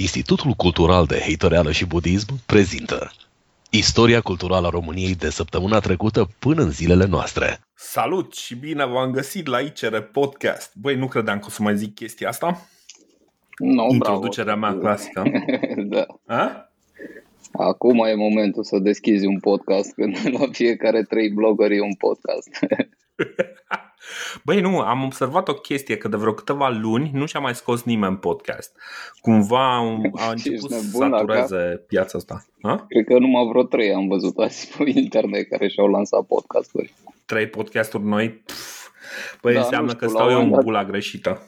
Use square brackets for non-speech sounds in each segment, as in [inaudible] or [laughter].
Institutul Cultural de Heitoreală și Budism prezintă Istoria culturală a României de săptămâna trecută până în zilele noastre. Salut și bine v-am găsit la ICR Podcast. Băi, nu credeam că o să mai zic chestia asta. No, Introducerea bravo. mea clasică. [laughs] da. A? Acum e momentul să deschizi un podcast când la fiecare trei blogări e un podcast. [laughs] Băi, nu, am observat o chestie că de vreo câteva luni nu și-a mai scos nimeni podcast. Cumva a [laughs] început să nebun la satureze piața asta. A? Cred că numai vreo trei am văzut azi pe internet care și-au lansat podcasturi. Trei podcasturi noi. Pff. Băi, Da, înseamnă nu că știu, stau la eu un în moment bula greșită.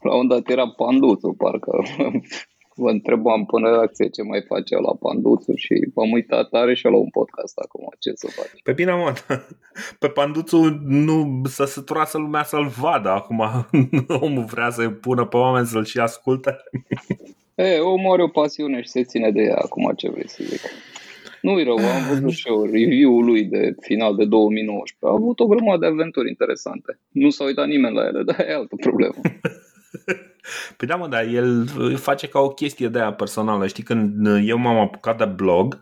La un dat era Panduțu, parcă [laughs] vă întrebam până reacție ce mai face la Panduțu și m-am uitat, are și la un podcast acum, ce să faci. Pe bine, mă, [laughs] pe Panduțu nu să săturase lumea să-l vadă acum. [laughs] Omul vrea să pună pe oameni să-l și asculte. [laughs] E, omul are o pasiune și se ține de ea, acum ce vrei să zic. Nu-i rău, am văzut și eu review-ul lui de final de 2019. A avut o grămadă de aventuri interesante. Nu s-a uitat nimeni la ele, dar e altă problemă. [laughs] Păi da, mă, dar el face ca o chestie de aia personală. Știi, când eu m-am apucat de blog,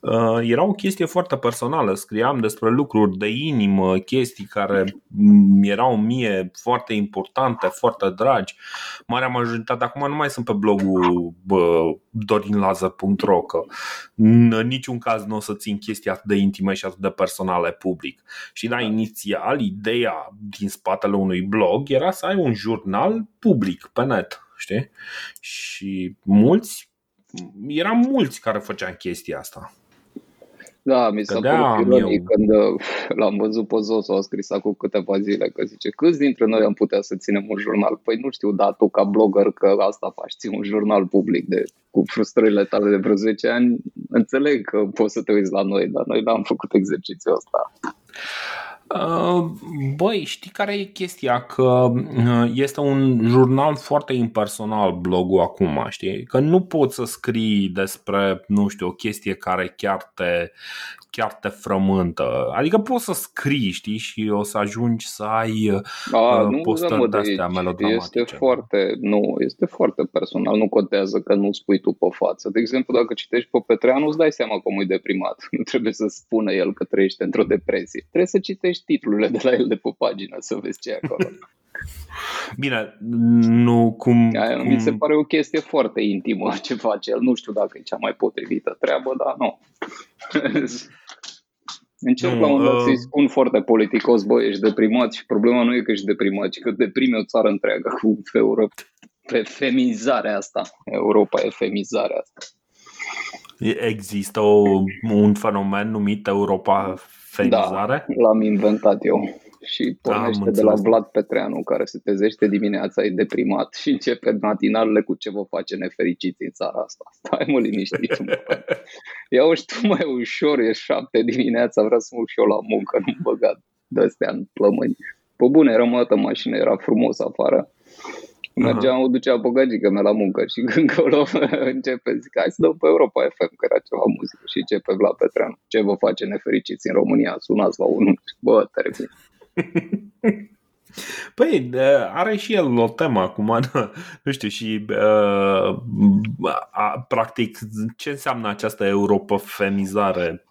uh, era o chestie foarte personală. Scriam despre lucruri de inimă, chestii care mm, erau mie foarte importante, foarte dragi. Marea majoritate, acum nu mai sunt pe blogul bă, dorinlazer.ro, că în niciun caz nu o să țin chestii atât de intime și atât de personale public. Și da, inițial, ideea din spatele unui blog era să ai un jurnal public pe net, știi? Și mulți, eram mulți care făceam chestia asta. Da, mi s-a Că da, părut ironic eu- când uh, l-am văzut pe Zosu, a scris acum câteva zile, că zice, câți dintre noi am putea să ținem un jurnal? Păi nu știu, da, tu ca blogger că asta faci, ții un jurnal public de, cu frustrările tale de vreo 10 ani, înțeleg că poți să te uiți la noi, dar noi n-am făcut exercițiul ăsta. Uh, Băi, știi care e chestia? Că uh, este un jurnal foarte impersonal blogul acum, știi? Că nu poți să scrii despre, nu știu, o chestie care chiar te, chiar te frământă. Adică poți să scrii, știi, și o să ajungi să ai uh, A, Uh, nu postări rămâne de-astea aici. melodramatice, Este da. foarte, nu, este foarte personal, nu contează că nu spui tu pe față. De exemplu, dacă citești pe Petreanu, îți dai seama cum e deprimat. [laughs] Nu trebuie să spună el că trăiește într-o depresie. Trebuie să citești titlurile de la el de pe pagină, să vezi ce e acolo. Bine, nu cum, Aia cum... mi se pare o chestie foarte intimă [laughs] ce face el. Nu știu dacă e cea mai potrivită treabă, dar nu. [laughs] Încerc Nu, la un moment dat uh, să-i spun foarte politicos, băi, ești deprimat și problema nu e că ești deprimat, ci că deprime o țară întreagă cu Europa. Pe femizarea asta. Europa e femizarea asta. Există o, un fenomen numit Europa femizare? Da, l-am inventat eu. Și pornește Am de la înțeles. Vlad Petreanu, care se trezește dimineața, e deprimat și începe matinalele cu ce vă face nefericiți în țara asta. [laughs] Stai mă liniștit. Mă. Ia-o și tu mai ușor, e șapte dimineața, vreau să mă duc și eu la muncă, nu băgat de-astea în plămâni. Pe bune, rămătă mașină, era frumos afară. Mergeam, o ducea pe gagică mea la muncă și [laughs] când acolo începe, zic, hai să dăm pe Europa FM, că era ceva muzică și începe Vlad Petreanu. Ce vă face nefericiți în România? Sunați la unul. Bă, termin. [laughs] Păi, de- are și el o temă acum, [laughs] nu știu, și uh, a, practic ce înseamnă această europofemizare?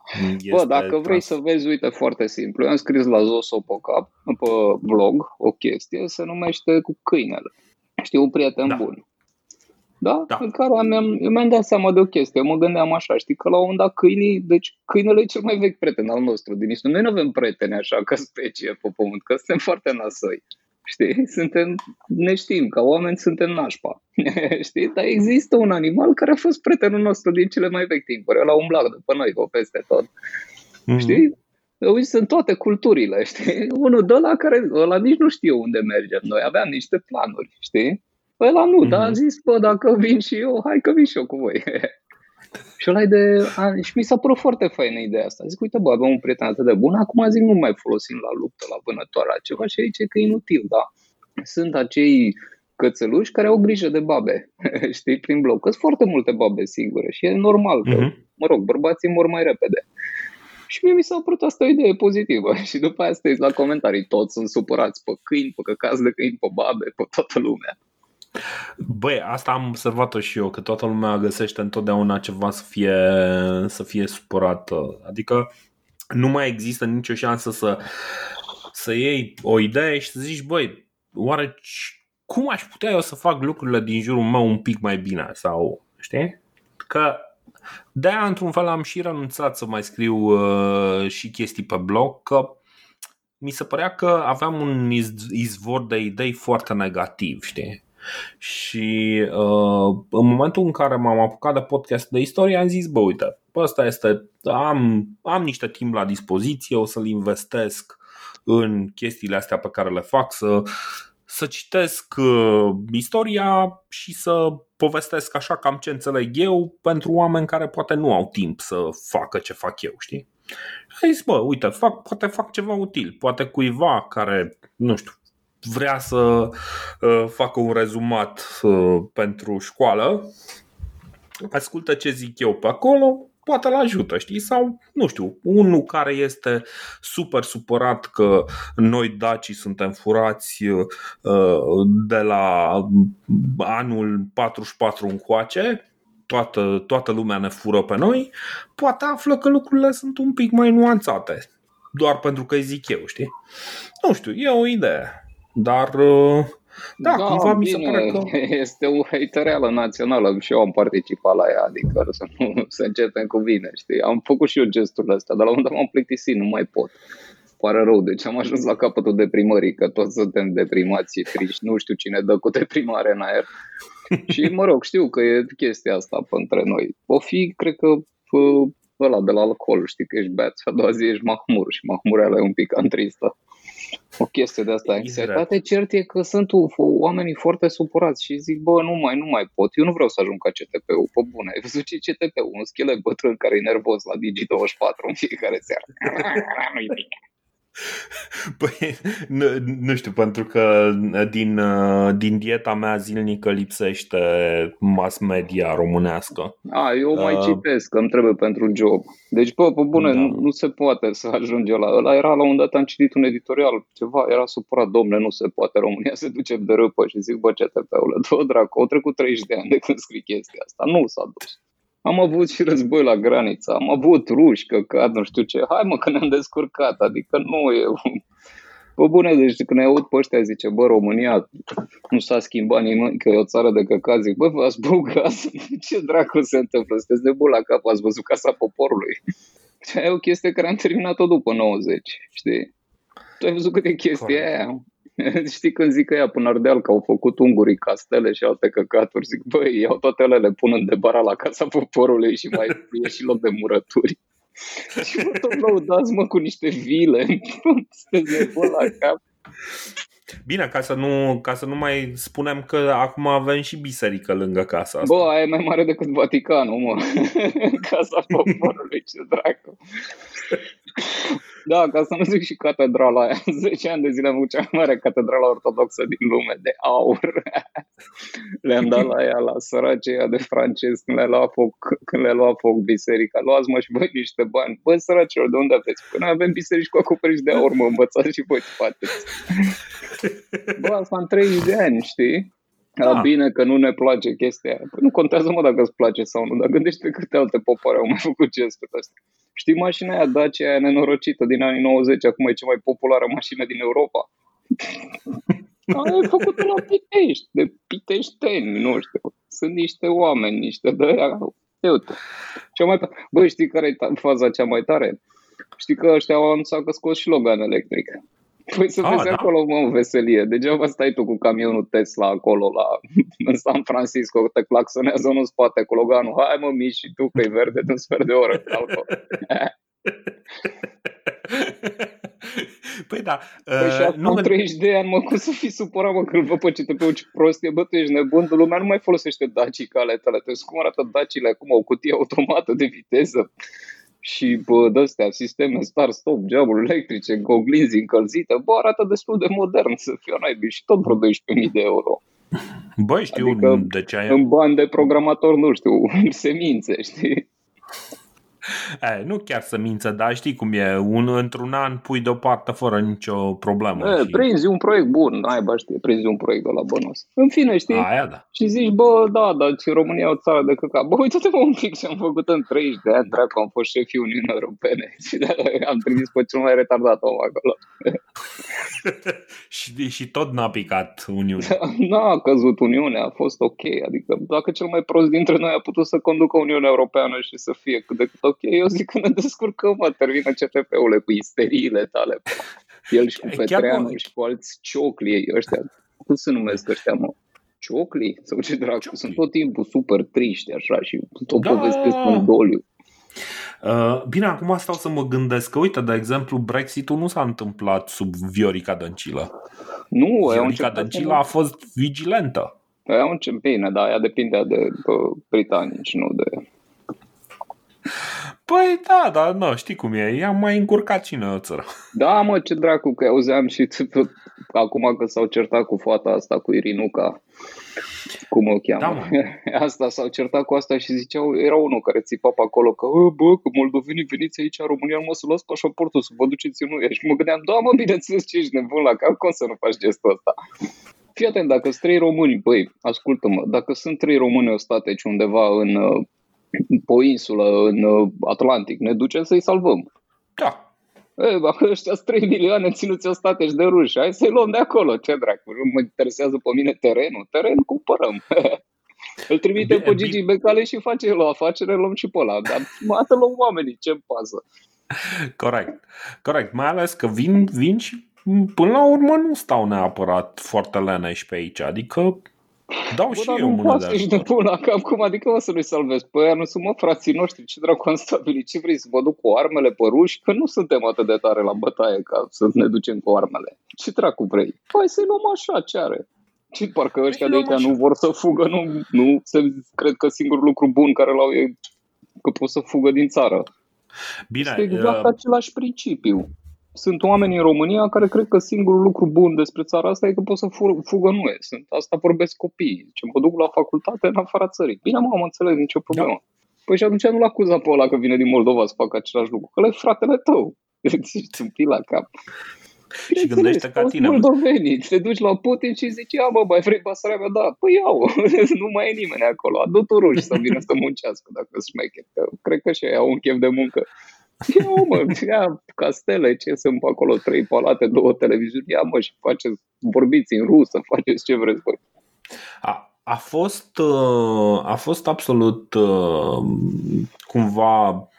Bă, dacă vrei să vezi, uite, foarte simplu. Eu am scris la Zoso pe cap, pe blog, o chestie, se numește cu câinele. Știu, un prieten Da. bun. Da? Da. În care mi-am, eu mi-am dat seama de o chestie. Eu mă gândeam așa, știi, că la un moment dat câinii, deci câinele e cel mai vechi prieten al nostru din istorie. Noi nu avem prieteni așa ca specie pe pământ, că suntem foarte nasăi. Știi? Suntem, ne știm, ca oameni suntem nașpa. [laughs] Știi? Dar există un animal care a fost prietenul nostru din cele mai vechi timpuri. Ăla umbla după noi, pe peste tot. Mhm. Știi? Uite, sunt toate culturile, [laughs] știi? Unul de ăla care, ăla nici nu știe unde mergem. Noi aveam niște planuri, știi? Ăla nu, Mhm. dar a zis, bă, dacă vin și eu, hai că vin și eu cu voi. [laughs] și ăla e de... A, și mi s-a părut foarte faină ideea asta. Zic, uite, bă, aveam un prieten atât de bun, acum zic, nu mai folosim la luptă, la vânătoare, la ceva și aici că e inutil, da. Sunt acei cățeluși care au grijă de babe, [laughs] știi, prin bloc. Că sunt foarte multe babe singure și e normal că, Mhm. mă rog, bărbații mor mai repede. Și mie mi s-a părut asta o idee pozitivă. [laughs] Și după aia stai la comentarii, toți sunt supărați pe câini, pe căcați de câini, pe babe, pe toată lumea. Băi, asta am observat-o și eu, că toată lumea găsește întotdeauna ceva să fie, să fie supărată. Adică nu mai există nicio șansă să, să iei o idee și să zici, băi, oare cum aș putea eu să fac lucrurile din jurul meu un pic mai bine? Sau, știi? Că de-aia, într-un fel, am și renunțat să mai scriu uh, și chestii pe blog, că mi se părea că aveam un izvor de idei foarte negativ, știi? Și uh, în momentul în care m-am apucat de podcast de istorie, am zis, bă, uite, ăsta este, am, am niște timp la dispoziție, o să-l investesc în chestiile astea pe care le fac, să, să citesc uh, istoria și să povestesc așa cam ce înțeleg eu pentru oameni care poate nu au timp să facă ce fac eu, știi? Ai zis, bă, uite, fac, poate fac ceva util, poate cuiva care, nu știu, vrea să uh, facă un rezumat uh, pentru școală, ascultă ce zic eu pe acolo, poate îl ajută, știi? Sau, nu știu, unul care este super supărat că noi dacii suntem furați uh, de la anul 44 încoace, toată, toată lumea ne fură pe noi, poate află că lucrurile sunt un pic mai nuanțate. Doar pentru că îi zic eu, știi? Nu știu, e o idee. Dar uh, da, da cumva bine, mi se pare că... [laughs] Este o hatereală națională și eu am participat la ea, adică [laughs] să nu să începem cu bine, știi? Am făcut și eu gesturile astea, dar la un moment dat m-am plictisit, nu mai pot. Pare rău, deci am ajuns la capătul deprimării, că toți suntem deprimați și triști, nu știu cine dă cu deprimare în aer. [laughs] și mă rog, știu că e chestia asta între noi. O fi, cred că, ăla de la alcool, știi că ești beat a doua zi ești mahmur și mahmureala e un pic tristă o chestie de asta. Anxietate cert e că sunt oamenii foarte supărați și zic, bă, nu mai, nu mai pot. Eu nu vreau să ajung ca CTP-ul, pe bune. Ai văzut ce CTP-ul? Un schelet bătrân care e nervos la Digi24 în fiecare seară. [laughs] Nu-i bine. [laughs] Păi, nu, nu știu, pentru că din, din dieta mea zilnică lipsește mass media românească. A, eu mai uh, citesc, că îmi trebuie pentru job. Deci, bă, pe bune, da. nu, nu se poate să ajunge la ăla. Era la un dat, am citit un editorial, ceva, era supărat, domne, nu se poate, România se duce de râpă și zic, bă, CTP-ule, dă dracu, au trecut 30 de ani de când scrii chestia asta, nu s-a dus. Am avut și război la graniță, am avut ruși, căcat, nu știu ce. Hai mă că ne-am descurcat, adică nu e... Bă, bune, deci când ne aud pe ăștia, zice, bă, România nu s-a schimbat nimic, că e o țară de căcat, zic, bă, v-ați băugat, [laughs] ce dracu se întâmplă, sunteți de bun la cap, ați văzut Casa Poporului. Și e o chestie care am terminat-o după 90, știi? Tu ai văzut câte chestii aia? [laughs] Știi când zic că ea până Ardeal că au făcut ungurii castele și alte căcaturi, zic, băi, iau toate ele, le pun în debara la casa poporului și mai [laughs] e și loc de murături. [laughs] și mă tot lăudați, mă, cu niște vile. Sunteți nebun la cap. Bine, ca să, nu, ca să nu mai spunem că acum avem și biserică lângă casa asta. Bă, aia e mai mare decât Vaticanul, mă. casa poporului, ce dracu. Da, ca să nu zic și catedrala aia. [laughs] 10 ani de zile am avut cea mai mare catedrală ortodoxă din lume, de aur. [laughs] Le-am dat la ea, la săracii de francezi, când le lua foc, când le lua foc biserica. Luați mă și voi niște bani. Bă, săracilor, de unde aveți? Până avem biserici cu acoperiș de aur, mă învățați și voi faceți. [laughs] Bă, asta în 30 de ani, știi? Da. Bine că nu ne place chestia aia. Păi nu contează mă dacă îți place sau nu, dar gândește câte alte popoare au mai făcut gesturi astea. Știi mașina aia Dacia aia nenorocită din anii 90, acum e cea mai populară mașină din Europa. [laughs] Aia e făcută la Pitești, de piteșteni, nu știu. Sunt niște oameni, niște de aia. Uite. Cea mai Băi, știi care e faza cea mai tare? Știi că ăștia au anunțat că scos și Logan electric. Păi să ah, vezi da? acolo, mă, veselie. Degeaba stai tu cu camionul Tesla acolo la, [laughs] în San Francisco, te claxonează unul în spate cu Loganul. Hai mă, mici și tu că e verde de un sfert de oră. Păi da. [laughs] Păi uh, și acum nu 30 de ani, mă, cum să fii supărat, mă, când vă pe CTP-ul ce prostie, bă, tu ești nebun, lumea nu mai folosește dacii ca ale tale. Te cum arată dacile acum, o cutie automată de viteză și bă, de-astea, sisteme start-stop, geamuri electrice, oglinzi încălzite, bă, arată destul de modern să fie naibii și tot vreo 12.000 de euro. Băi, știu adică de ce ai... în bani de programator, nu știu, semințe, știi? [laughs] E, nu chiar să mință, dar știi cum e. Un, într-un an pui deoparte fără nicio problemă. E, și... Prinzi un proiect bun, ai bă, știi, prinzi un proiect de la bănos. În fine, știi? Aia, da. Și zici, bă, da, dar și România e o țară de căcat. Bă, uite-te mă un pic ce am făcut în 30 de ani, dracu, am fost șefii Uniunii Europene [laughs] și de am trimis pe cel mai retardat om acolo. [laughs] și, și tot n-a picat Uniunea. N-a căzut Uniunea, a fost ok. Adică dacă cel mai prost dintre noi a putut să conducă Uniunea Europeană și să fie cât de cât ok, eu zic că ne descurcăm, mă, termină CTP-urile cu isteriile tale. El și cu Petreanu și cu alți ciocli ăștia. Cum se numesc ăștia, mă? Ciocli? Sau ce dracu? Ciocli. Sunt tot timpul super triști așa și tot da. povestesc un doliu. Uh, bine, acum stau să mă gândesc că, uite, de exemplu, Brexit-ul nu s-a întâmplat sub Viorica Dăncilă. Nu, Viorica Dăncilă a fost vigilentă. E un bine, dar ea depinde de britanici, nu de... Păi da, dar nu, știi cum e, i-am mai încurcat cine o țără. Da, mă, ce dracu, că auzeam și [laughs] acum că s-au certat cu fata asta, cu Irinuca, cum o cheamă. Da, [laughs] asta s-au certat cu asta și ziceau, era unul care țipa pe acolo că, bă, că moldovenii veniți aici în România, mă să luați pașaportul, să vă duceți în UE. Și mă gândeam, da, mă, bineînțeles, ce ești nebun la cap, cum să nu faci gestul ăsta? Fii atent, dacă sunt trei români, băi, ascultă-mă, dacă sunt trei români ostateci undeva în, uh, pe insulă, în uh, Atlantic, ne ducem să-i salvăm. Da. E, ăștia 3 milioane ținuți o stateci de ruși, hai să-i luăm de acolo, ce dracu, nu mă interesează pe mine terenul, teren cumpărăm. [laughs] Îl trimite pe Gigi Becale și face el o afacere, luăm și pe ăla, dar mată luăm oamenii, ce pasă. Corect, corect, mai ales că vin, vin și până la urmă nu stau neapărat foarte leneși pe aici, adică Dau Bă, și eu mână de ajutor. de pula cap, cum adică o să nu-i salvezi? Păi aia nu sunt mă frații noștri, ce dracu am stabilit, ce vrei să vă duc cu armele pe ruși? Că nu suntem atât de tare la bătaie ca să ne ducem cu armele. Ce dracu vrei? Păi să-i luăm așa, ce are? Ce parcă ăștia de aici nu vor să fugă, nu, nu se, cred că singurul lucru bun care l-au e că pot să fugă din țară. Bine, este exact uh... același principiu sunt oameni în România care cred că singurul lucru bun despre țara asta e că pot să fugă nu e. Sunt, asta vorbesc copiii. Ce mă duc la facultate în afara țării. Bine, mă, am înțeles, nicio problemă. Da. Păi și atunci nu-l acuza pe ăla că vine din Moldova să facă același lucru. Că e fratele tău. [laughs] Sunt la cap. Și gândește ca tine. Moldovenii. Te duci la Putin și zici, ia bă, mai vrei Basarabia? Da. Păi iau. [laughs] nu mai e nimeni acolo. Adu tu ruși să vină să muncească dacă șmecher. Cred că și ei au un chef de muncă. Ia [laughs] mă, ia castele, ce sunt pe acolo, trei palate, două televiziuni, ia mă și faceți, vorbiți în rusă, [laughs] faceți ce vreți voi. A, a fost, uh, a fost absolut uh, cumva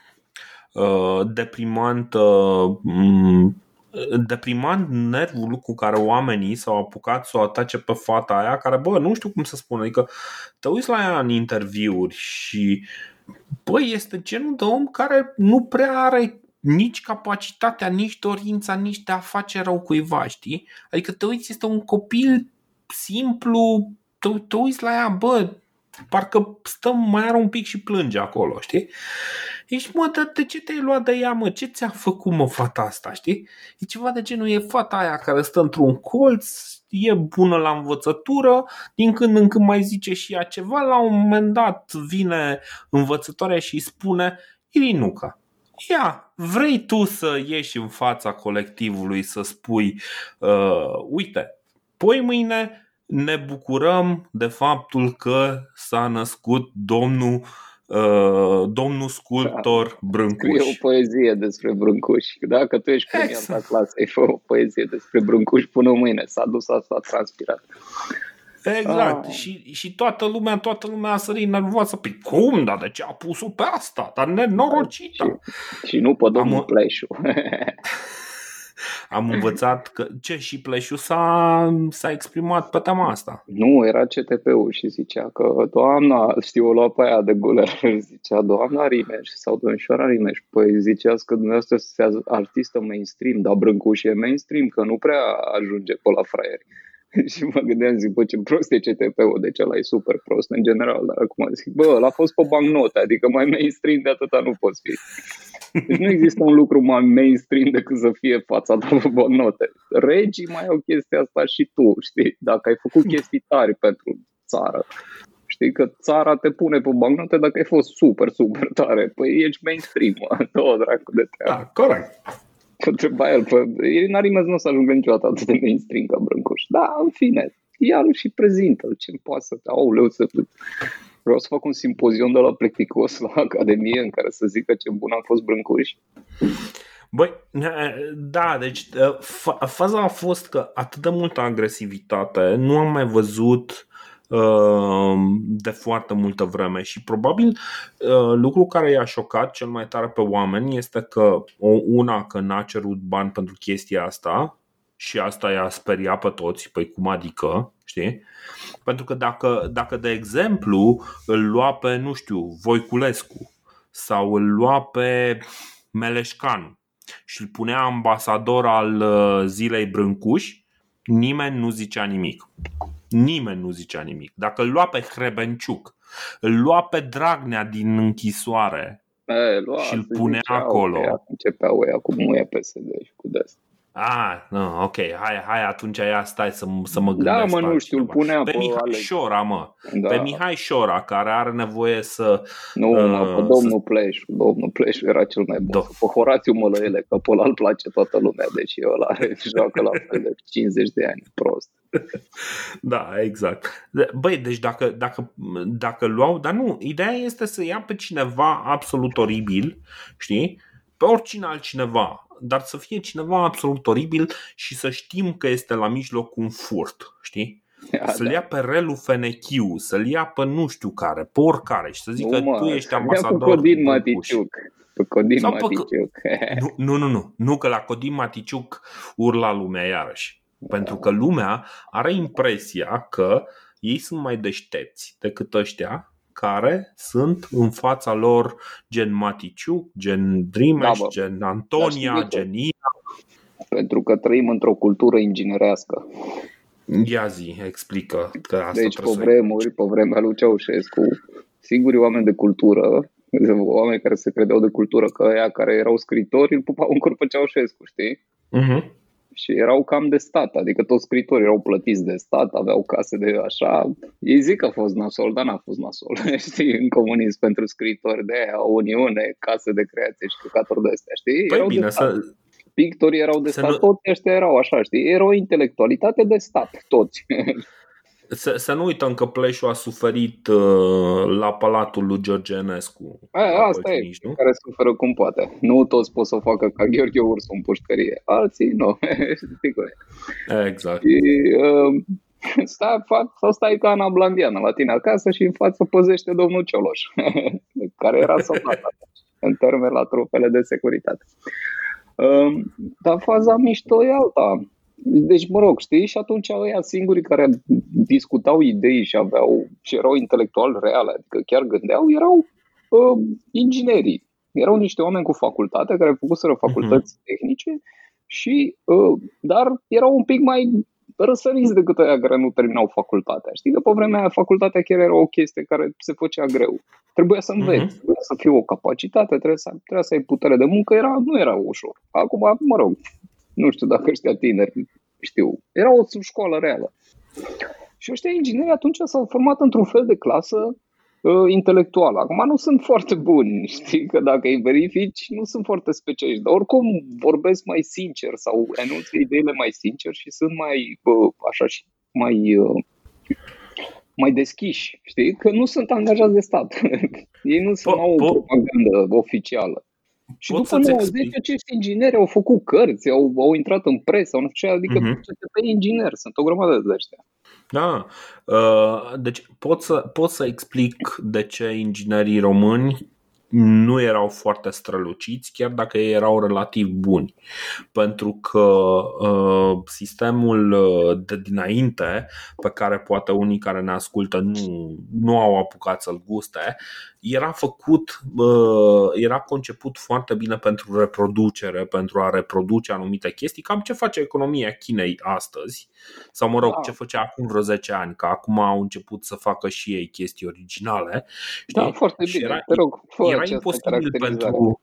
uh, deprimant deprimant nervul cu care oamenii s-au apucat să o atace pe fata aia, care, bă, nu știu cum să spun, adică te uiți la ea în interviuri și băi, este genul de om care nu prea are nici capacitatea, nici dorința, nici de a face rău cuiva, știi? Adică te uiți, este un copil simplu, te, te uiți la ea, bă, parcă stă, mai are un pic și plânge acolo, știi? Ești, mă, dar de ce te-ai luat de ea, mă? Ce ți-a făcut, mă, fata asta, știi? E ceva de genul, e fata aia care stă într-un colț, e bună la învățătură, din când în când mai zice și ea ceva, la un moment dat vine învățătoarea și îi spune, Irinuca, ia, vrei tu să ieși în fața colectivului să spui, uh, uite, poi mâine ne bucurăm de faptul că s-a născut domnul Uh, domnul sculptor da. Brâncuș. Scrie o poezie despre Brâncuș. Dacă tu ești premiat exact. la clasă, ai fă o poezie despre Brâncuș până mâine. S-a dus asta, a transpirat. Exact. Ah. Și, și toată lumea, toată lumea a sărit nervoasă. Păi cum? Dar de ce a pus-o pe asta? Dar nenorocită. Și, și nu pe domnul Am... Pleșu. [laughs] Am [laughs] învățat că ce și Pleșu s-a, s-a exprimat pe tema asta. Nu, era CTP-ul și zicea că doamna, știu, o lua pe aia de guler, [laughs] zicea doamna Rimeș sau domnișoara Rimeș, păi ziceați că dumneavoastră sunteți artistă mainstream, dar Brâncuș e mainstream, că nu prea ajunge pe la fraieri. [laughs] și mă gândeam, zic, bă, ce prost e CTP-ul, deci ăla e super prost în general, dar acum zic, bă, l-a fost pe bancnote, adică mai mainstream de atâta nu poți fi. Deci nu există un lucru mai mainstream decât să fie fața ta pe bancnote. Regii mai au chestia asta și tu, știi? Dacă ai făcut chestii tari pentru țară, Știi că țara te pune pe bancnote dacă ai fost super, super tare. Păi ești mainstream, [laughs] două dracu de treabă. Da, corect. Că întreba el, păi, Narimez nu o să ajungă niciodată atât de mainstream ca Brâncuș. Da, în fine, ia și prezintă ce poate să... Aoleu, să... Vreau să fac un simpozion de la Plecticos la Academie în care să zică ce bun a fost Brâncuș. Băi, da, deci faza a fost că atât de multă agresivitate nu am mai văzut uh, de foarte multă vreme și probabil uh, lucrul care i-a șocat cel mai tare pe oameni este că una că n-a cerut bani pentru chestia asta și asta i-a speriat pe toți, păi cum adică, știi? Pentru că dacă, dacă de exemplu îl lua pe, nu știu, Voiculescu sau îl lua pe Meleșcan și îl punea ambasador al uh, zilei Brâncuș, nimeni nu zicea nimic. Nimeni nu zicea nimic. Dacă îl lua pe Hrebenciuc, îl lua pe Dragnea din închisoare e, lua, și îl punea acolo. Începeau ea cu muia PSD și cu des. Ah, nu, ok, hai, hai atunci ia stai să, să mă gândesc. Da, mă, nu știu, îl punea pe, pe Mihai Alex. Șora, mă. Da. Pe Mihai Șora, care are nevoie să... Nu, uh, mă, pe domnul să... Pleșu, domnul Pleșu era cel mai bun. Do- pe Horațiu Mălăele, că pe ăla îl place toată lumea, deci el are, [laughs] joacă la fel de 50 de ani, prost. Da, exact. Băi, deci dacă, dacă, dacă luau, dar nu, ideea este să ia pe cineva absolut oribil, știi? Pe oricine altcineva, dar să fie cineva absolut oribil și să știm că este la mijloc un furt, știi? [laughs] să-l da. ia pe Relu Fenechiu, să-l ia pe nu știu care, pe oricare și să zică nu, mă, tu ești ambasador. Cu Codin Maticiuc. Pe Codin Sau Maticiuc. Pe... Nu, nu, nu, nu, că la Codin Maticiuc urla lumea iarăși. Pentru că lumea are impresia că ei sunt mai deștepți decât ăștia care sunt în fața lor gen Maticiuc, gen Drimeș, da, gen Antonia, gen Ina. Pentru că trăim într-o cultură inginerească. Ia zi, explică că asta Deci pe vremuri, pe vremea lui Ceaușescu, singuri oameni de cultură, oameni care se credeau de cultură, că aia care erau scritori îl pupau în curpă Ceaușescu, știi? Uh-huh și erau cam de stat, adică toți scritorii erau plătiți de stat, aveau case de așa. Ei zic că a fost nasol, dar n-a fost nasol, [laughs] știi, în comunism pentru scritori de aia, Uniune, case de creație și căcaturi de astea, știi? Păi erau bine, de să... Pictorii erau de stat, nu... toți ăștia erau așa, știi? Era o intelectualitate de stat, toți. [laughs] Să, să nu uităm că Pleșu a suferit uh, la palatul lui George Enescu. A, asta e, nu? care suferă cum poate. Nu toți pot să o facă ca Gheorghe Ursu în pușcărie. Alții nu. [laughs] exact. Și, uh, stai, fac, sau stai ca Ana Blandiană la tine acasă și în față păzește domnul Cioloș, [laughs] care era soldat în termen la trupele de securitate. Uh, dar faza mișto e alta deci, mă rog, știi, și atunci ăia singurii care discutau idei și aveau și erau intelectual reale, adică chiar gândeau, erau uh, inginerii. Erau niște oameni cu facultate care făcuseră facultăți uh-huh. tehnice și, uh, dar erau un pic mai răsăriți decât aia care nu terminau facultatea. Știi că pe vremea aia facultatea chiar era o chestie care se făcea greu. Trebuia să înveți, uh-huh. trebuia să fie o capacitate, trebuia să, trebuia să ai putere de muncă, era, nu era ușor. Acum, mă rog, nu știu dacă ăștia tineri știu. Era o școală reală. Și ăștia ingineri atunci s-au format într-un fel de clasă uh, intelectuală. Acum nu sunt foarte buni, [laughs] știi, că dacă îi verifici, nu sunt foarte specialiști, dar oricum vorbesc mai sincer sau enunță ideile mai sincer și sunt mai, uh, așa și mai, uh, mai deschiși, știi, că nu sunt angajați de stat. [laughs] Ei nu sunt, au o propagandă oficială. Și Pot după 90 acești ingineri au făcut cărți, au, au intrat în presă, nu știu ce, adică uh-huh. Mhm. CTP inginer, sunt o grămadă de ăștia. Da, uh, deci pot să, pot să explic de ce inginerii români nu erau foarte străluciți, chiar dacă ei erau relativ buni. Pentru că uh, sistemul uh, de dinainte, pe care poate unii care ne ascultă nu, nu au apucat să-l guste, era făcut, uh, era conceput foarte bine pentru reproducere, pentru a reproduce anumite chestii, cam ce face economia Chinei astăzi, sau mă rog, da. ce făcea acum vreo 10 ani, că acum au început să facă și ei chestii originale. Știi? Da, foarte bine, era, te rog, era imposibil pentru...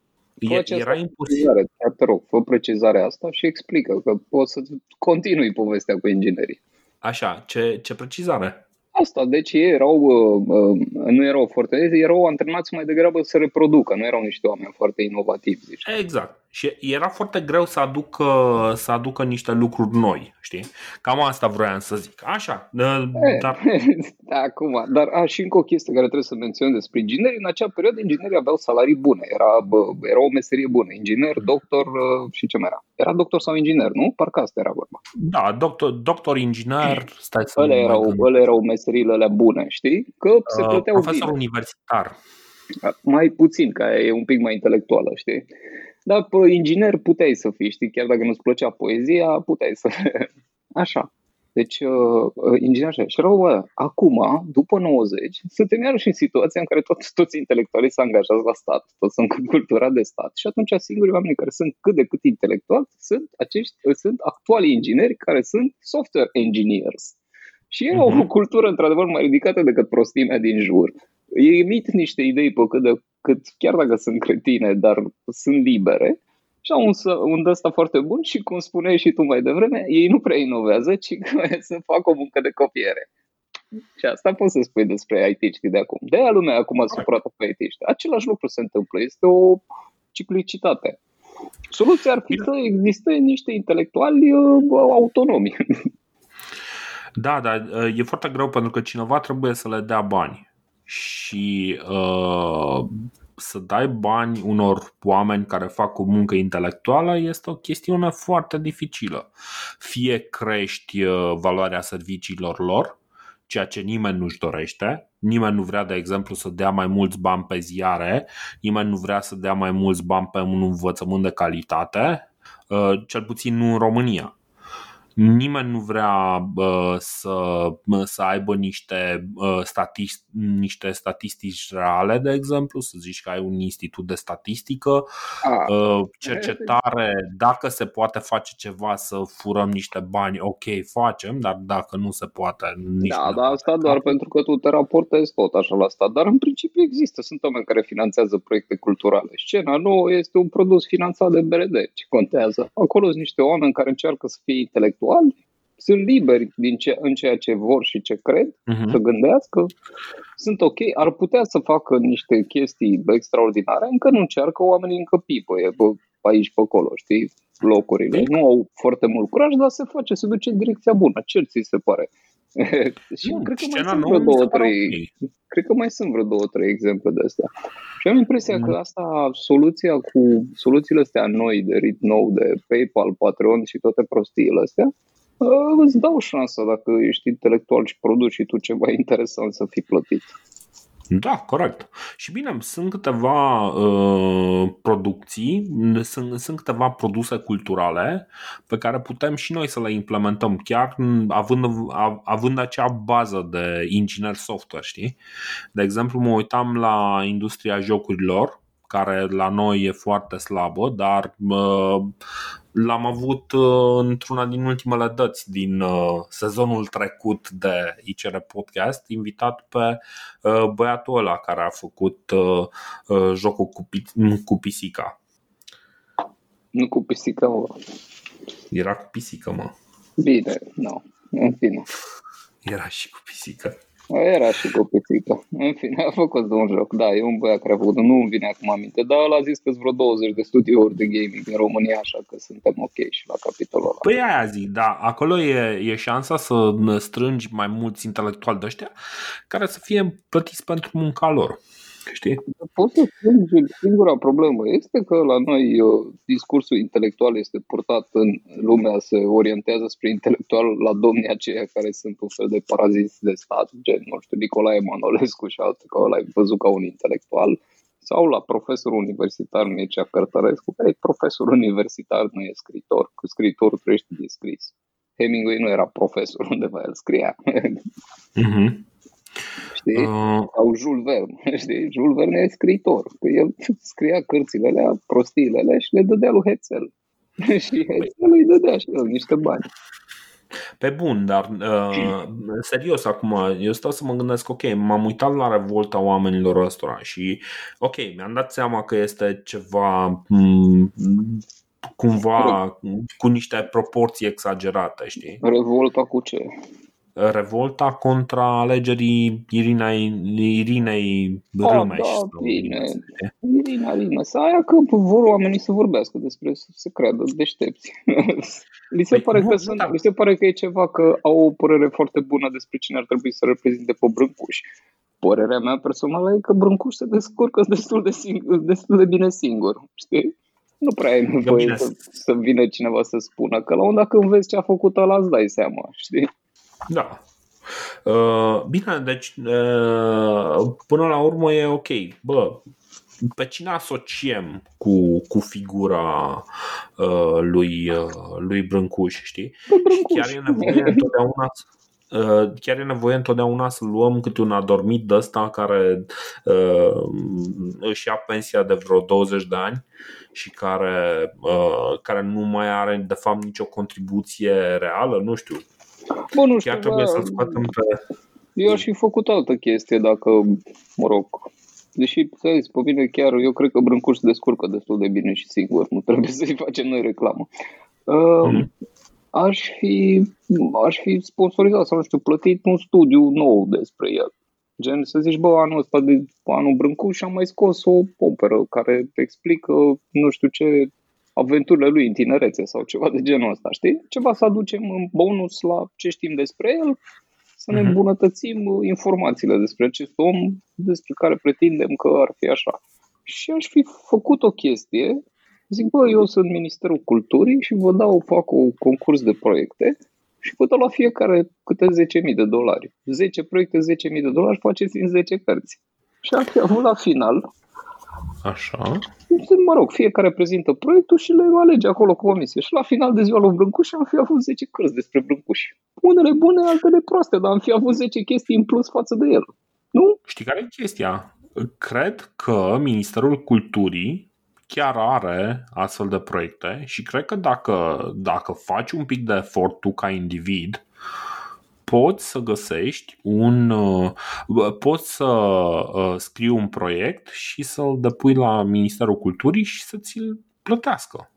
Fă era imposibil. te rog, fă precizarea asta și explică că poți să continui povestea cu inginerii. Așa, ce, ce precizare? Asta, deci ei erau, uh, uh, nu erau foarte, erau antrenați mai degrabă să reproducă, nu erau niște oameni foarte inovativi, zici. Exact. Și era foarte greu să aducă, să aducă niște lucruri noi, știi? Cam asta vroiam să zic. Așa, e, dar... [laughs] Acum, dar a, și încă o chestie care trebuie să menționez despre ingineri. În acea perioadă inginerii aveau salarii bune. Era, bă, era o meserie bună. Inginer, doctor și ce mai era? Era doctor sau inginer, nu? Parcă asta era vorba. Da, doctor, doctor inginer, stai să Ele erau, ele erau meseriile alea bune, știi? Că se plăteau uh, Profesor bine. universitar. Mai puțin, că e un pic mai intelectuală, știi? Dar pe inginer puteai să fii, știi, chiar dacă nu-ți plăcea poezia, puteai să... [laughs] Așa. Deci, uh, uh inginer așa. Și erau, bă, acum, după 90, suntem iarăși în situația în care toți, toți intelectualii s-au angajat la stat, toți sunt cultura de stat. Și atunci singurii oameni care sunt cât de cât intelectuali sunt acești, sunt actuali ingineri care sunt software engineers. Și ei au uh-huh. o cultură într-adevăr mai ridicată decât prostimea din jur. Ei emit niște idei pe cât de cât, chiar dacă sunt cretine, dar sunt libere. Și au un, un de ăsta foarte bun și, cum spuneai și tu mai devreme, ei nu prea inovează, ci [laughs] să facă o muncă de copiere. Și asta poți să spui despre it de acum. De aia lumea acum a supărat pe it Același lucru se întâmplă. Este o ciclicitate. Soluția ar fi să existe niște intelectuali uh, autonomi. [laughs] Da, dar uh, e foarte greu pentru că cineva trebuie să le dea bani și uh, să dai bani unor oameni care fac o muncă intelectuală este o chestiune foarte dificilă. Fie crești uh, valoarea serviciilor lor, ceea ce nimeni nu-și dorește. Nimeni nu vrea, de exemplu, să dea mai mulți bani pe ziare, nimeni nu vrea să dea mai mulți bani pe un învățământ de calitate, uh, cel puțin nu în România. Nimeni nu vrea uh, să, să aibă niște, uh, statist, niște statistici reale, de exemplu, să zici că ai un institut de statistică, ah. uh, cercetare, dacă se poate face ceva să furăm niște bani, ok, facem, dar dacă nu se poate, nici Da, dar asta doar pentru că tu te raportezi tot așa la stat, dar în principiu există, sunt oameni care finanțează proiecte culturale. Scena nouă este un produs finanțat de BRD, ce contează. Acolo sunt niște oameni care încearcă să fie intelectuali intelectuali sunt liberi din ce, în ceea ce vor și ce cred, uh-huh. să gândească, sunt ok, ar putea să facă niște chestii extraordinare, încă nu încearcă, oamenii încă pipăie pe aici, pe acolo, știi, locurile. Nu au foarte mult curaj, dar se face, se duce în direcția bună. Ce ți se pare? [laughs] și nu, cred că mai sunt vreo două, trei, cred că mai sunt vreo două, trei exemple de astea. Și am impresia mm. că asta, soluția cu soluțiile astea noi de rit nou, de PayPal, Patreon și toate prostiile astea, uh, îți dau șansa dacă ești intelectual și produci și tu ceva [laughs] interesant să fii plătit. Da, corect. Și bine, sunt câteva uh, producții, sunt, sunt câteva produse culturale pe care putem și noi să le implementăm, chiar având, având acea bază de inginer software, știi? De exemplu, mă uitam la industria jocurilor, care la noi e foarte slabă, dar uh, l-am avut uh, într-una din ultimele dăți din uh, sezonul trecut de ICR Podcast, invitat pe uh, băiatul ăla care a făcut jocul cu, cu pisica. Nu cu pisica, mă. Era cu pisică, mă. Bine, nu, în fine. Era și cu pisică. Era și cu pisică. În fine, a făcut un joc. Da, e un băiat care a făcut Nu îmi vine acum aminte, dar el a zis că sunt vreo 20 de studiouri de gaming în România, așa că suntem ok și la capitolul ăla. Păi aia zic, da. Acolo e, e șansa să strângi mai mulți intelectuali de ăștia care să fie plătiți pentru munca lor. Știi? Poți să spun, singura problemă este că la noi uh, discursul intelectual este purtat în lumea, se orientează spre intelectual la domnii aceia care sunt un fel de paraziți de stat, gen, nu știu, Nicolae Manolescu și alții, că ăla văzut ca un intelectual, sau la profesor universitar Mircea Cărtărescu, care e profesor universitar, nu e scritor, că scritorul trăiește de scris. Hemingway nu era profesor undeva, el scria. Uh-huh. Știi? Uh... Sau Jules Verne. [laughs] Știi? Jules Verne e scriitor. Că el scria cărțile alea, prostiile alea și le dădea lui Hetzel. [laughs] și Hetzel îi dădea și el niște bani. Pe bun, dar uh, serios acum, eu stau să mă gândesc, ok, m-am uitat la revolta oamenilor ăstora și ok, mi-am dat seama că este ceva m- mm, cumva cu niște proporții exagerate, știi? Revolta cu ce? Revolta contra alegerii Irina, Irinei Râmeș. Oh, da, bine. Irina Râmeș. Aia că vor oamenii să vorbească despre, să se creadă deștepți. [laughs] li, se păi, pare că sunt, da. li se pare că e ceva că au o părere foarte bună despre cine ar trebui să reprezinte pe Brâncuș. Părerea mea personală e că Brâncuș se descurcă destul de, singur, destul de bine singur, știi? Nu prea ai nevoie să, să vină cineva să spună că la un dat când vezi ce a făcut ăla îți dai seama, știi? Da. Uh, bine, deci uh, până la urmă e ok. Bă, pe cine asociem cu, cu figura uh, lui, uh, lui Brâncuș, știi? Brâncuș. Chiar e nevoie întotdeauna uh, chiar e nevoie întotdeauna să luăm câte un adormit de ăsta care uh, își ia pensia de vreo 20 de ani și care, uh, care nu mai are de fapt nicio contribuție reală, nu știu, Bă, nu știu, Chiar trebuie bă, să scoatem pe... Eu aș fi făcut altă chestie dacă, mă rog, Deși, să zis, pe mine chiar, eu cred că Brâncuș se descurcă destul de bine și sigur, nu trebuie [laughs] să-i facem noi reclamă. Uh, mm. Aș fi, aș fi sponsorizat sau, nu știu, plătit un studiu nou despre el. Gen să zici, bă, anul ăsta de anul Brâncuș am mai scos o operă care explică, nu știu ce, aventurile lui în tinerețe sau ceva de genul ăsta, știi? Ceva să aducem în bonus la ce știm despre el, să ne mhm. îmbunătățim informațiile despre acest om despre care pretindem că ar fi așa. Și aș fi făcut o chestie, zic, bă, eu sunt Ministerul Culturii și vă dau, fac un concurs de proiecte și vă dau la fiecare câte 10.000 de dolari. 10 proiecte, 10.000 de dolari, faceți în 10 cărți. Și ar fi avut la final Așa. Mă rog, fiecare prezintă proiectul și le alege acolo comisie. Și la final de ziua lui Brâncuș am fi avut 10 cărți despre Brâncuș. Unele bune, altele proaste, dar am fi avut 10 chestii în plus față de el. Nu? Știi care e chestia? Cred că Ministerul Culturii chiar are astfel de proiecte și cred că dacă, dacă faci un pic de efort tu ca individ, poți să găsești un. Uh, poți să uh, scrii un proiect și să-l depui la Ministerul Culturii și să ți-l plătească.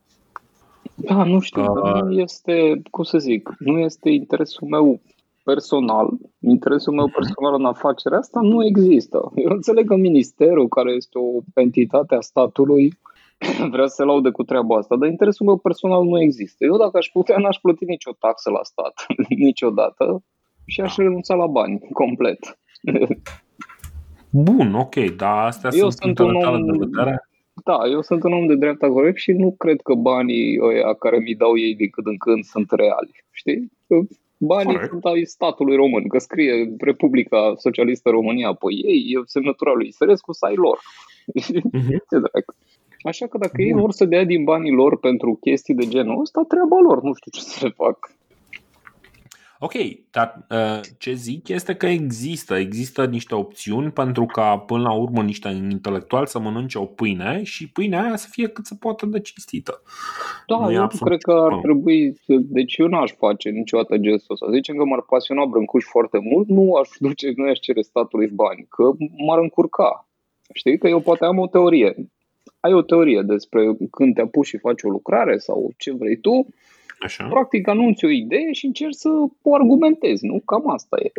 Da, nu știu, uh, nu este, cum să zic, nu este interesul meu personal, interesul meu personal în afacerea asta nu există. Eu înțeleg că ministerul, care este o entitate a statului, [clears throat] vrea să se laude cu treaba asta, dar interesul meu personal nu există. Eu dacă aș putea, n-aș plăti nicio taxă la stat, [laughs] niciodată și aș renunța la bani [laughs] complet. Bun, ok, dar astea eu sunt, sunt un om, de vedere. Da, eu sunt un om de dreapta corect și nu cred că banii ăia care mi dau ei din când în când sunt reali. Știi? Banii corect. sunt ai statului român, că scrie Republica Socialistă România pe ei, e semnătura lui Sărescu, să ai lor. Uh-huh. [laughs] Ce dracu. Așa că dacă Bun. ei vor să dea din banii lor pentru chestii de genul ăsta, treaba lor, nu știu ce să fac. Ok, dar uh, ce zic este că există, există niște opțiuni pentru ca până la urmă niște intelectuali să mănânce o pâine și pâinea aia să fie cât se poate de cinstită. Da, nu eu cred că ar trebui, deci eu n-aș face niciodată gestul ăsta. Zicem că m-ar pasiona Brâncuș foarte mult, nu aș duce, nu aș cere statului bani, că m-ar încurca. Știi că eu poate am o teorie. Ai o teorie despre când te apuci și faci o lucrare sau ce vrei tu, Așa. Practic anunți o idee și încerci să o argumentezi, nu? Cam asta e.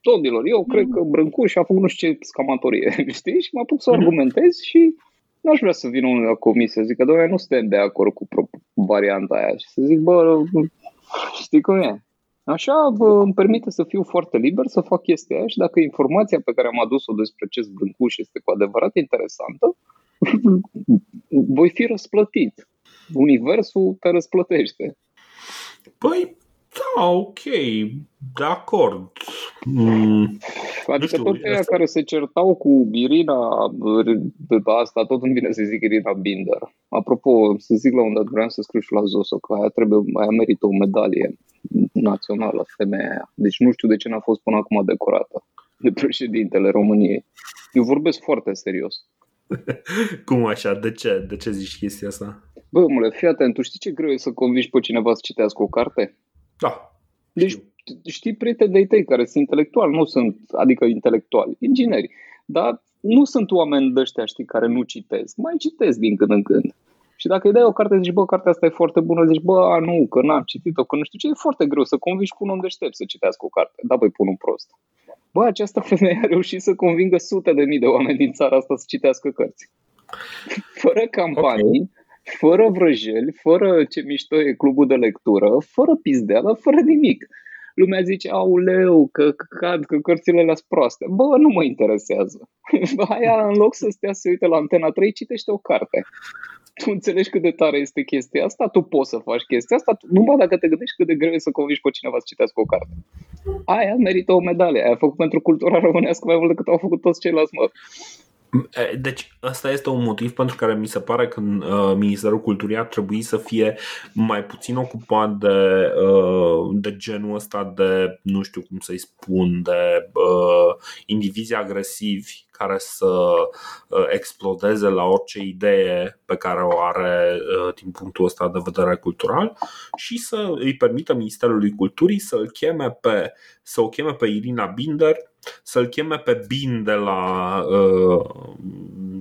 Domnilor, eu cred că Brâncuș a făcut nu știu ce scamatorie, [laughs] știi? Și mă apuc să o mhm. argumentez și n-aș vrea să vină unul la comisie să zică, doamne, nu suntem de acord cu varianta aia. Și să zic, bă, știi cum e? Așa bă, îmi permite să fiu foarte liber, să fac chestia aia și dacă informația pe care am adus-o despre acest Brâncuș este cu adevărat interesantă, [laughs] voi fi răsplătit. Universul te răsplătește. Păi, da, ok, de acord. Mm, adică știu, tot aia care se certau cu Irina, asta tot îmi vine să zic Irina Binder. Apropo, să zic la un dat, vreau să scriu și la Zoso că aia trebuie, aia merită o medalie națională, femeia aia. Deci nu știu de ce n-a fost până acum decorată de președintele României. Eu vorbesc foarte serios. [laughs] Cum așa? De ce? De ce zici chestia asta? Bă, omule, fii atent, tu știi ce greu e să convingi pe cineva să citească o carte? Da. Deci știu. știi prieteni de tăi care sunt intelectuali, nu sunt, adică intelectuali, ingineri, dar nu sunt oameni de ăștia, știi, care nu citesc. Mai citesc din când în când. Și dacă îi dai o carte, zici, bă, cartea asta e foarte bună, zici, bă, a, nu, că n-am citit-o, că nu știu ce, e foarte greu să convingi cu un om deștept să citească o carte. Da, băi, pun un prost. Bă, această femeie a reușit să convingă sute de mii de oameni din țara asta să citească cărți. [laughs] Fără campanii, okay fără vrăjeli, fără ce mișto e clubul de lectură, fără pizdeală, fără nimic. Lumea zice, auleu, că cad, că cărțile le proaste. Bă, nu mă interesează. [laughs] Aia, în loc să stea să uite la Antena 3, citește o carte. Tu înțelegi cât de tare este chestia asta? Tu poți să faci chestia asta? Numai dacă te gândești cât de greu e să convingi pe cineva să citească o carte. Aia merită o medalie. Aia a făcut pentru cultura românească mai mult decât au făcut toți ceilalți, mă. Deci ăsta este un motiv pentru care mi se pare că uh, Ministerul Culturii ar trebui să fie mai puțin ocupat de, uh, de genul ăsta de, nu știu cum să-i spun, de uh, indivizi agresivi care să uh, explodeze la orice idee pe care o are uh, din punctul ăsta de vedere cultural și să îi permită Ministerului Culturii să-l cheme pe, să o cheme pe Irina Binder să-l cheme pe Bin de la, uh,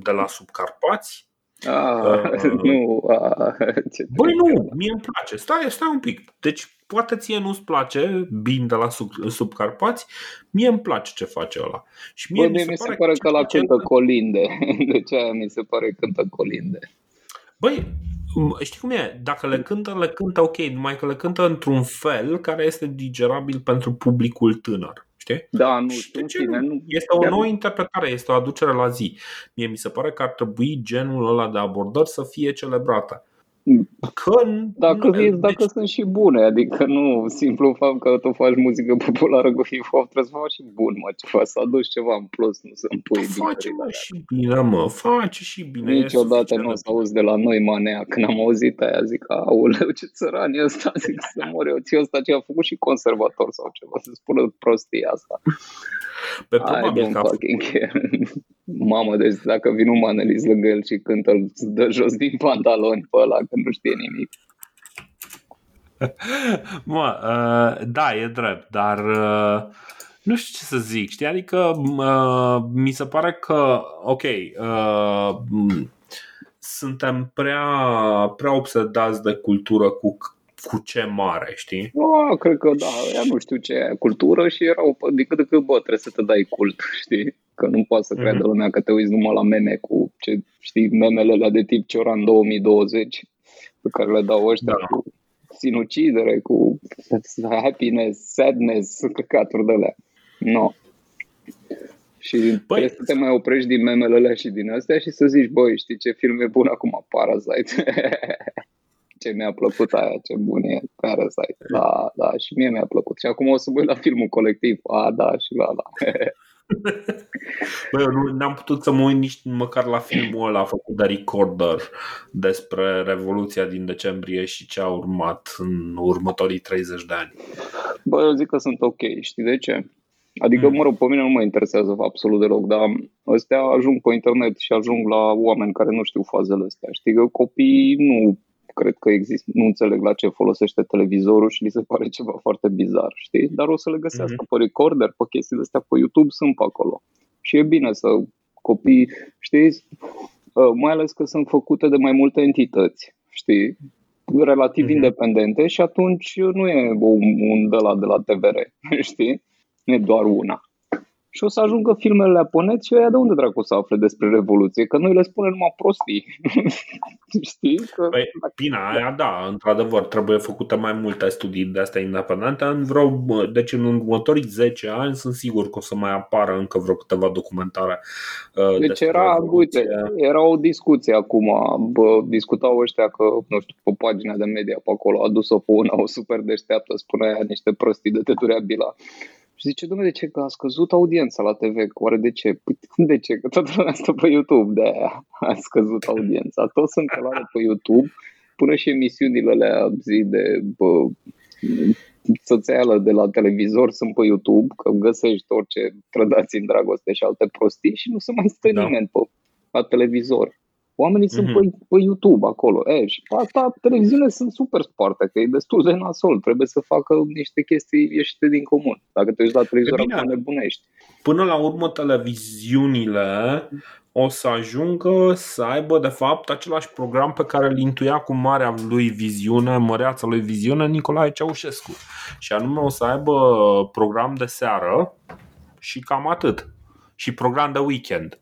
de la Subcarpați Ah, uh, [laughs] nu, ah, [laughs] ce Băi, nu, mie îmi place. Stai, stai un pic. Deci, poate ție nu-ți place Bin de la sub, Subcarpați, mie îmi place ce face ăla. Și mie Bă, mi se, mi se pare, pare că, că la cântă colinde. [laughs] De ce aia mi se pare că cântă colinde? Băi, știi cum e? Dacă le cântă, le cântă ok, numai că le cântă într-un fel care este digerabil pentru publicul tânăr. Știi? Da, nu știu. Ce nu? nu? Este o nouă interpretare, este o aducere la zi. Mie mi se pare că ar trebui genul ăla de abordări să fie celebrată. Că, dacă, nu, vezi, dacă deci... sunt și bune, adică nu simplu fapt că tu faci muzică populară cu hip hop, trebuie să faci și bun, mă, ceva, să aduci ceva în plus, nu să pui Face mă, și bine, mă, face și bine. Niciodată nu o să auzi de la noi manea, când am auzit aia, zic, auleu, ce țăran e ăsta, [laughs] zic să mor eu, ție ăsta ce a făcut și conservator sau ceva, să spună prostia asta. Pe probabil că [laughs] Mamă, deci dacă vin un manelist lângă el și cântă, îl dă jos din pantaloni pe ăla, că nu știe nimic. [laughs] Mă, uh, da, e drept, dar uh, nu știu ce să zic, știi? Adică uh, mi se pare că, ok, uh, suntem prea, prea obsedați de cultură cu cu ce mare, știi? Oh, cred că da, ea nu știu ce e cultură și erau de cât de cât, bă, trebuie să te dai cult, [laughs] știi? Că nu poate să mm-hmm. lumea că te uiți numai la meme cu, ce, știi, memele alea de tip Cioran 2020 pe care le dau ăștia da. cu sinucidere, cu happiness, sadness, [laughs] căcaturi de alea. No. Și păi... trebuie să te mai oprești din memele alea și din astea și să zici, băi, știi ce film e bun acum? Parasite. [laughs] ce mi-a plăcut aia, ce bun e Parasite. Da, da, și mie mi-a plăcut. Și acum o să voi la filmul colectiv. A, da, și la la. [laughs] Băi, eu nu n-am putut să mă uit nici măcar la filmul ăla făcut de Recorder despre Revoluția din decembrie și ce a urmat în următorii 30 de ani. Băi, eu zic că sunt ok, știi de ce? Adică, mm. mă rog, pe mine nu mă interesează absolut deloc, dar ăstea ajung pe internet și ajung la oameni care nu știu fazele astea. Știi că copiii nu cred că există, nu înțeleg la ce folosește televizorul și li se pare ceva foarte bizar, știi? Dar o să le găsească mm-hmm. pe recorder, pe chestiile astea pe YouTube, sunt pe acolo. Și e bine să copii, știi, uh, mai ales că sunt făcute de mai multe entități, știi, relativ mm-hmm. independente și atunci nu e un, un de la de la TVR, [laughs] știi? Nu e doar una și o să ajungă filmele pe net și ăia de unde dracu să afle despre Revoluție? Că noi le spunem numai prostii. [laughs] Știi? Că... Păi, bine, aia da, într-adevăr, trebuie făcute mai multe studii de astea independente. În vreo, deci în următorii 10 ani sunt sigur că o să mai apară încă vreo câteva documentare. Uh, deci era, uite, era o discuție acum, bă, discutau ăștia că, nu știu, pe pagina de media pe acolo a dus-o pe una, o super deșteaptă, spunea niște prostii de teturea bila și zice, domnule, de ce? Că a scăzut audiența la TV. Oare de ce? Păi [laughs] de ce? Că toată lumea stă pe YouTube, de aia a scăzut audiența. Toți sunt calare pe YouTube, până și emisiunile alea zi de bă, țățeală de la televizor sunt pe YouTube, că găsești orice trădați în dragoste și alte prostii și nu se mai stă da. nimeni pe, la televizor. Oamenii mm-hmm. sunt mhm. pe, pe YouTube acolo. E, și pe asta televiziune sunt super sparte, că e destul de nasol. Trebuie să facă niște chestii ieșite din comun. Dacă te uiți la televizor, acum nebunești. Până la urmă, televiziunile o să ajungă să aibă de fapt același program pe care îl intuia cu marea lui viziune, măreața lui viziune Nicolae Ceaușescu. Și anume o să aibă program de seară și cam atât. Și program de weekend.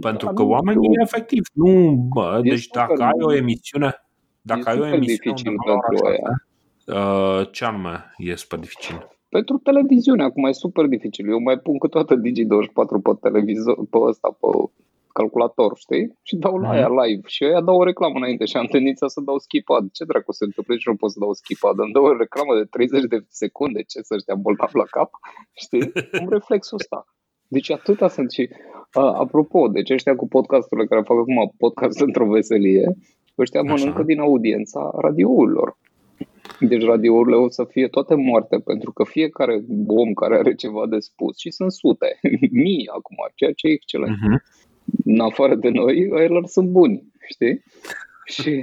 Pentru da, că oamenii eu... efectiv nu, bă, deci dacă ai o emisiune, dacă ai o emisiune pentru aia. Uh, ce anume e super dificil? Pentru televiziune acum e super dificil. Eu mai pun câteodată Digi24 pe televizor, pe ăsta, pe calculator, știi? Și dau la aia mhm. live și ea dau o reclamă înainte și am tendința să dau skip ad. Ce dracu se întâmplă și nu pot să dau skip ad? Îmi dau o reclamă de 30 de secunde, ce să ăștia bolnav la cap, știi? Am [laughs] reflexul ăsta. Deci atâta sunt și... A, apropo, deci ăștia cu podcasturile care fac acum podcast [laughs] într-o veselie, ăștia Așa. mănâncă din audiența radiourilor. Deci radiourile o să fie toate moarte, pentru că fiecare om care are ceva de spus, și sunt sute, [laughs] mii acum, ceea ce e excelent. Uh-huh în afară de noi, ei sunt buni, știi? [laughs] Și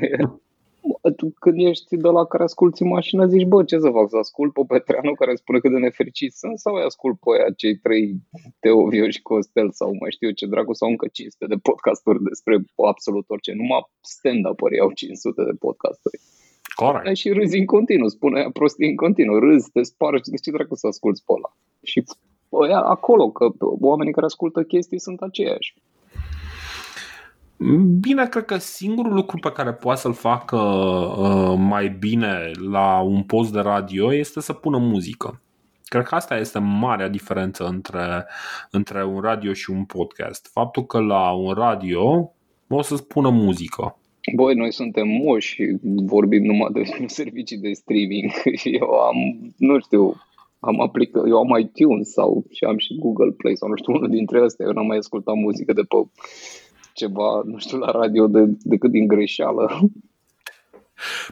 tu când ești de la care asculti în mașină, zici, bă, ce să fac, să ascult pe Petreanu care spune cât de nefericit sunt sau îi ascult pe aia cei trei Teo, Vio și Costel sau mai știu ce dracu sau încă 500 de podcasturi despre absolut orice. Numai stand-up au 500 de podcasturi. Corect. Și râzi în continuu, spune aia prostii în continuu, râzi, te spargi, de ce dracu să asculti pe ăla? Și ăia acolo, că oamenii care ascultă chestii sunt aceiași. Bine, cred că singurul lucru pe care poate să-l facă uh, mai bine la un post de radio este să pună muzică. Cred că asta este marea diferență între, între un radio și un podcast. Faptul că la un radio o să spună muzică. Băi, noi suntem moși și vorbim numai de [laughs] servicii de streaming. [laughs] Eu am, nu știu, am aplicat, eu am iTunes sau și am și Google Play sau nu știu, unul dintre astea. Eu n-am mai ascultat muzică de pe ceva, nu știu, la radio de, decât din greșeală.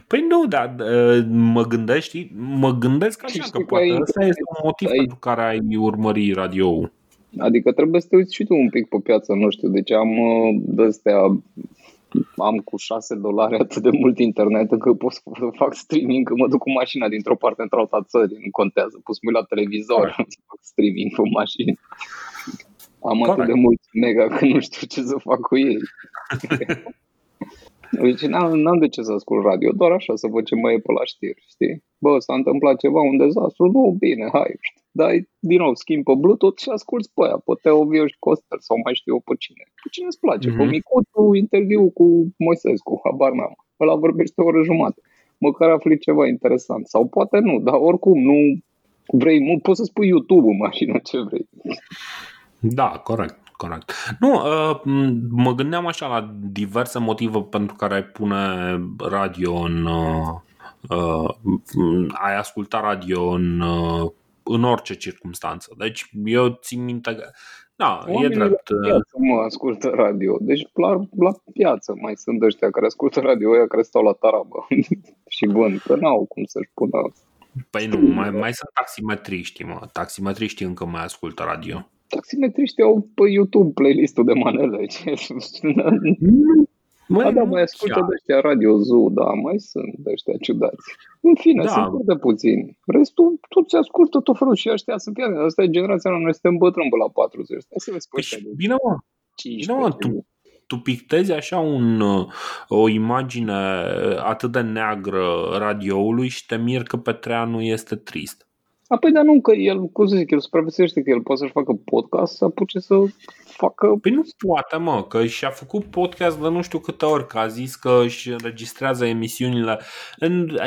Păi nu, dar uh, mă gândești, mă gândesc așa că poate ai, ăsta este un motiv ai, pentru care ai urmări radio Adică trebuie să te uiți și tu un pic pe piață, nu știu, deci am uh, de-astea am cu 6 dolari atât de mult internet încât pot să fac streaming când mă duc cu mașina dintr-o parte într-alta țării, nu contează, pus la televizor să [laughs] fac streaming cu mașină. Am Correct. atât de mult mega că nu știu ce să fac cu ei. [laughs] Deci n-am, n-am de ce să ascult radio, doar așa să văd ce mai e pe la știri, știi? Bă, s-a întâmplat ceva, un dezastru, nu, bine, hai, dai din nou schimb pe Bluetooth și asculti pe aia, pe Teo Vio și Costel sau mai știu eu pe cine. Pe cine îți place? Mm-hmm. Pe Micuțu, interviu cu Moisescu, habar n-am. Ăla vorbește o oră jumătate. Măcar afli ceva interesant. Sau poate nu, dar oricum nu vrei, nu poți să spui YouTube în [laughs] mașină ce vrei. Da, corect. Corect. Nu, uh, mă gândeam așa la diverse motive pentru care ai pune radio în. Uh, uh, ai asculta radio în, uh, în orice circunstanță. Deci eu țin minte că. Da, Oamenii e drept. La piață, mă, ascultă radio. Deci la, la piață mai sunt ăștia care ascultă radio, ăia care stau la tarabă [laughs] și vând, că n-au cum să-și pună Păi nu, mai, mai sunt taximetriști, mă. Taximetriștii încă mai ascultă radio taximetriștii au pe YouTube playlistul de manele. [laughs] Mă, da, da, mai ascultă de ăștia Radio Zoo, da, mai sunt de ăștia ciudați. În fine, da. sunt foarte puțini. Restul, toți ascultă tot felul și ăștia sunt pierde. Asta e generația noi suntem bătrâni pe la 40. Stai să vezi păi, bine, mă. Bine, mă, tu, tu pictezi așa un, o imagine atât de neagră radioului și te mir că Petreanu este trist. Apoi, dar nu, că el, cum să zic, el supraviețuiește că el poate să-și facă podcast, să apuce să facă... Păi nu poate, mă, că și-a făcut podcast de nu știu câte ori, că a zis că își înregistrează emisiunile.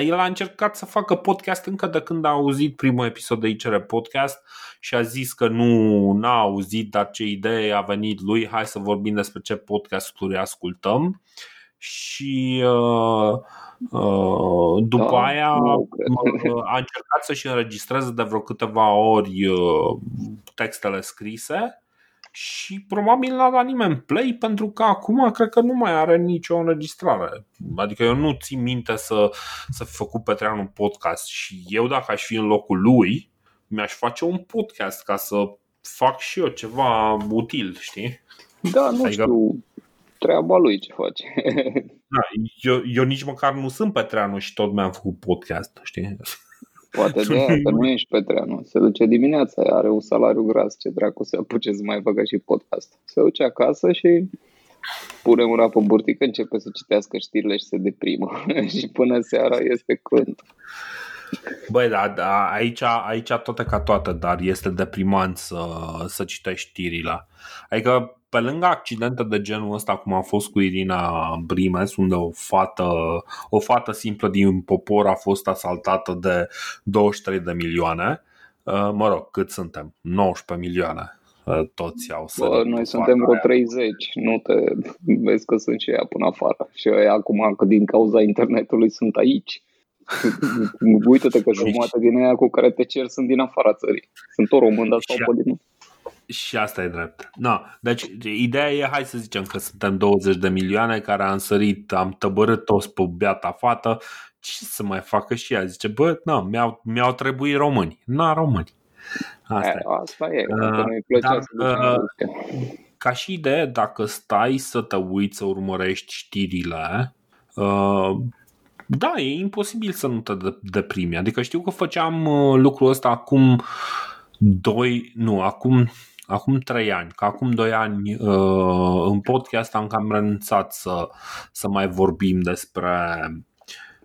El a încercat să facă podcast încă de când a auzit primul episod de ICR Podcast și a zis că nu n-a auzit, dar ce idee a venit lui, hai să vorbim despre ce podcasturi ascultăm. Și... Uh, Uh, după da, aia a încercat să-și înregistreze de vreo câteva ori uh, textele scrise și probabil n-a dat nimeni play pentru că acum cred că nu mai are nicio înregistrare. Adică eu nu țin minte să, să fi făcut Petreanu un podcast și eu dacă aș fi în locul lui, mi-aș face un podcast ca să fac și eu ceva util, știi? Da, nu adică... știu treaba lui ce face. [laughs] Da, eu, eu nici măcar nu sunt Petreanu și tot mi-am făcut podcast, știi? Poate de [laughs] aia, că nu ești Petreanu. Se duce dimineața, are un salariu gras, ce dracu să apuce să mai facă și podcast. Se duce acasă și pune mâna pe burtică, începe să citească știrile și se deprimă. [laughs] și până seara este crunt. Băi, da, da aici, aici toate ca toate, dar este deprimant să, să citești știrile. Adică pe lângă accidente de genul ăsta, cum a fost cu Irina Brimes, unde o fată, o fată simplă din popor a fost asaltată de 23 de milioane, uh, mă rog, cât suntem? 19 milioane uh, toți au să. Bă, noi suntem vreo 30, nu te [laughs] vezi că sunt și ea până afară. Și eu acum că din cauza internetului sunt aici. [laughs] Uită-te că jumătate din ea cu care te cer sunt din afara țării. Sunt o român, dar sau pe din și asta e drept. No. Deci, ideea e, hai să zicem că suntem 20 de milioane care am sărit, am tăbărât toți pe beata fată, ce să mai facă și ea? Zice, bă, na, mi-au, mi-au trebuit români. Na, români. Asta e. Asta e, uh, plăcea dar, să uh, Ca și idee, dacă stai să te uiți, să urmărești știrile, uh, da, e imposibil să nu te deprimi. Adică știu că făceam uh, lucrul ăsta acum doi, nu, acum acum trei ani, că acum doi ani uh, în podcast am cam renunțat să, să mai vorbim despre,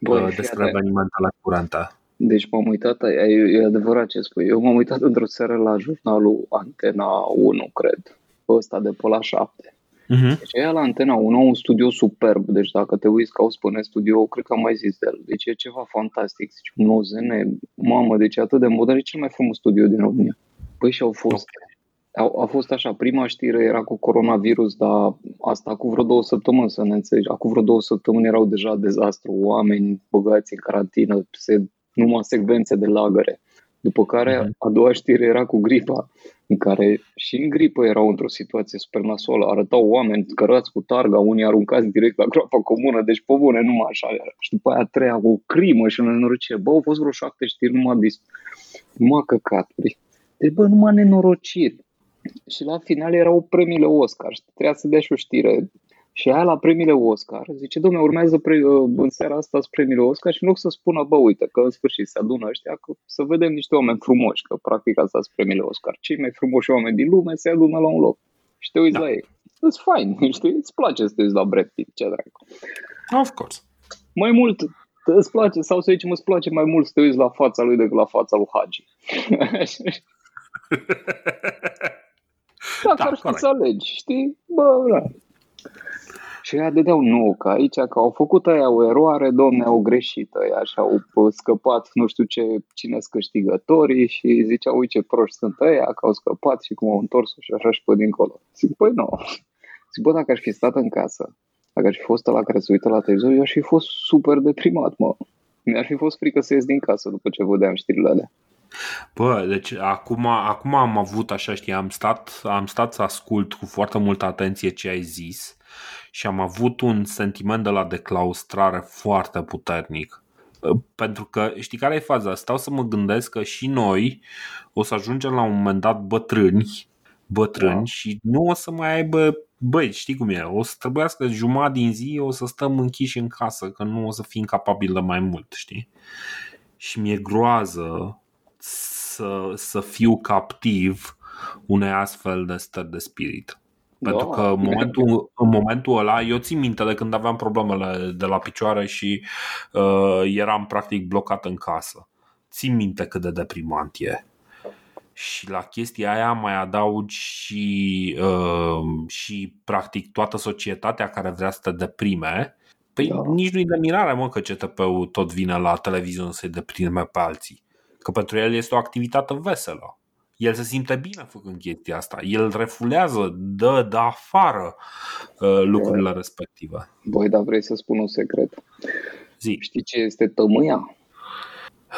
Băi, uh, despre evenimentele curente. Deci m-am uitat, e, e adevărat ce spui, eu m-am uitat într-o seară la jurnalul Antena 1, cred, ăsta de pe la 7. Uh-huh. Deci ea la Antena 1 un studio superb, deci dacă te uiți ca o spune studio, cred că am mai zis de el. Deci e ceva fantastic, zici, un OZN, mamă, deci atât de modern, e cel mai frumos studio din România. Păi și au fost okay. A, a fost așa, prima știre era cu coronavirus, dar asta cu vreo două săptămâni, să ne înțelegi. Acum vreo două săptămâni erau deja dezastru, oameni băgați în carantină, se, numai secvențe de lagăre. După care mhm. a doua știre era cu gripa, în care și în gripă erau într-o situație super nasoală. Arătau oameni cărați cu targa, unii aruncați direct la groapa comună, deci pe bune, numai așa era. Și după aia a treia cu o crimă și o nenorocire. Bă, au fost vreo șapte știri numai, dis- numai căcaturi. Deci, bă, numai nenorociri. Și la final erau premiile Oscar și trebuia să dea și o știre. Și aia la premiile Oscar zice, domne, urmează pre- uh, în seara asta premiile Oscar și în loc să spună, bă, uite, că în sfârșit se adună ăștia, că să vedem niște oameni frumoși, că practic asta sunt premiile Oscar. Cei mai frumoși oameni din lume se adună la un loc. Și te uiți da. la ei. Îți fain, [laughs] știi? Îți place să te uiți la Brad Pitt, ce dracu. Of course. Mai mult, îți place, sau să zicem, îți place mai mult să te uiți la fața lui decât la fața lui Hagi. [laughs] [laughs] Dacă da, ar fi să alegi, știi? Bă, da. Și ea dădeau nu, că aici că au făcut aia o eroare, domne, au greșit aia și au scăpat nu știu ce, cine sunt câștigătorii și ziceau, uite ce proști sunt aia, că au scăpat și cum au întors și așa și pe dincolo. Zic, păi nu. Zic, bă, dacă aș fi stat în casă, dacă aș fi fost la care se uită la televizor, eu aș fi fost super deprimat, mă. Mi-ar fi fost frică să ies din casă după ce vedeam știrile alea. Bă, deci acum, acum am avut așa, știi, am stat, am stat să ascult cu foarte multă atenție ce ai zis și am avut un sentiment de la declaustrare foarte puternic. Pentru că, știi care e faza? Stau să mă gândesc că și noi o să ajungem la un moment dat bătrâni, bătrâni da. și nu o să mai aibă Băi, știi cum e, o să trebuiască jumătate din zi o să stăm închiși în casă, că nu o să fim capabili de mai mult, știi? Și mi-e groază să, să fiu captiv unei astfel de stări de spirit. Pentru da. că în momentul, în momentul ăla, eu țin minte de când aveam problemele de la picioare și uh, eram practic blocat în casă. Țin minte cât de deprimant e. Și la chestia aia mai adaugi și, uh, și practic toată societatea care vrea să te deprime. Păi da. nici nu-i de mirare, mă, că CTP-ul tot vine la televiziune să-i deprime pe alții. Că pentru el este o activitate veselă. El se simte bine făcând chestia asta. El refulează, dă, dă afară uh, lucrurile Băi. respective. Băi, dar vrei să spun un secret? Zi. Știi ce este tămâia?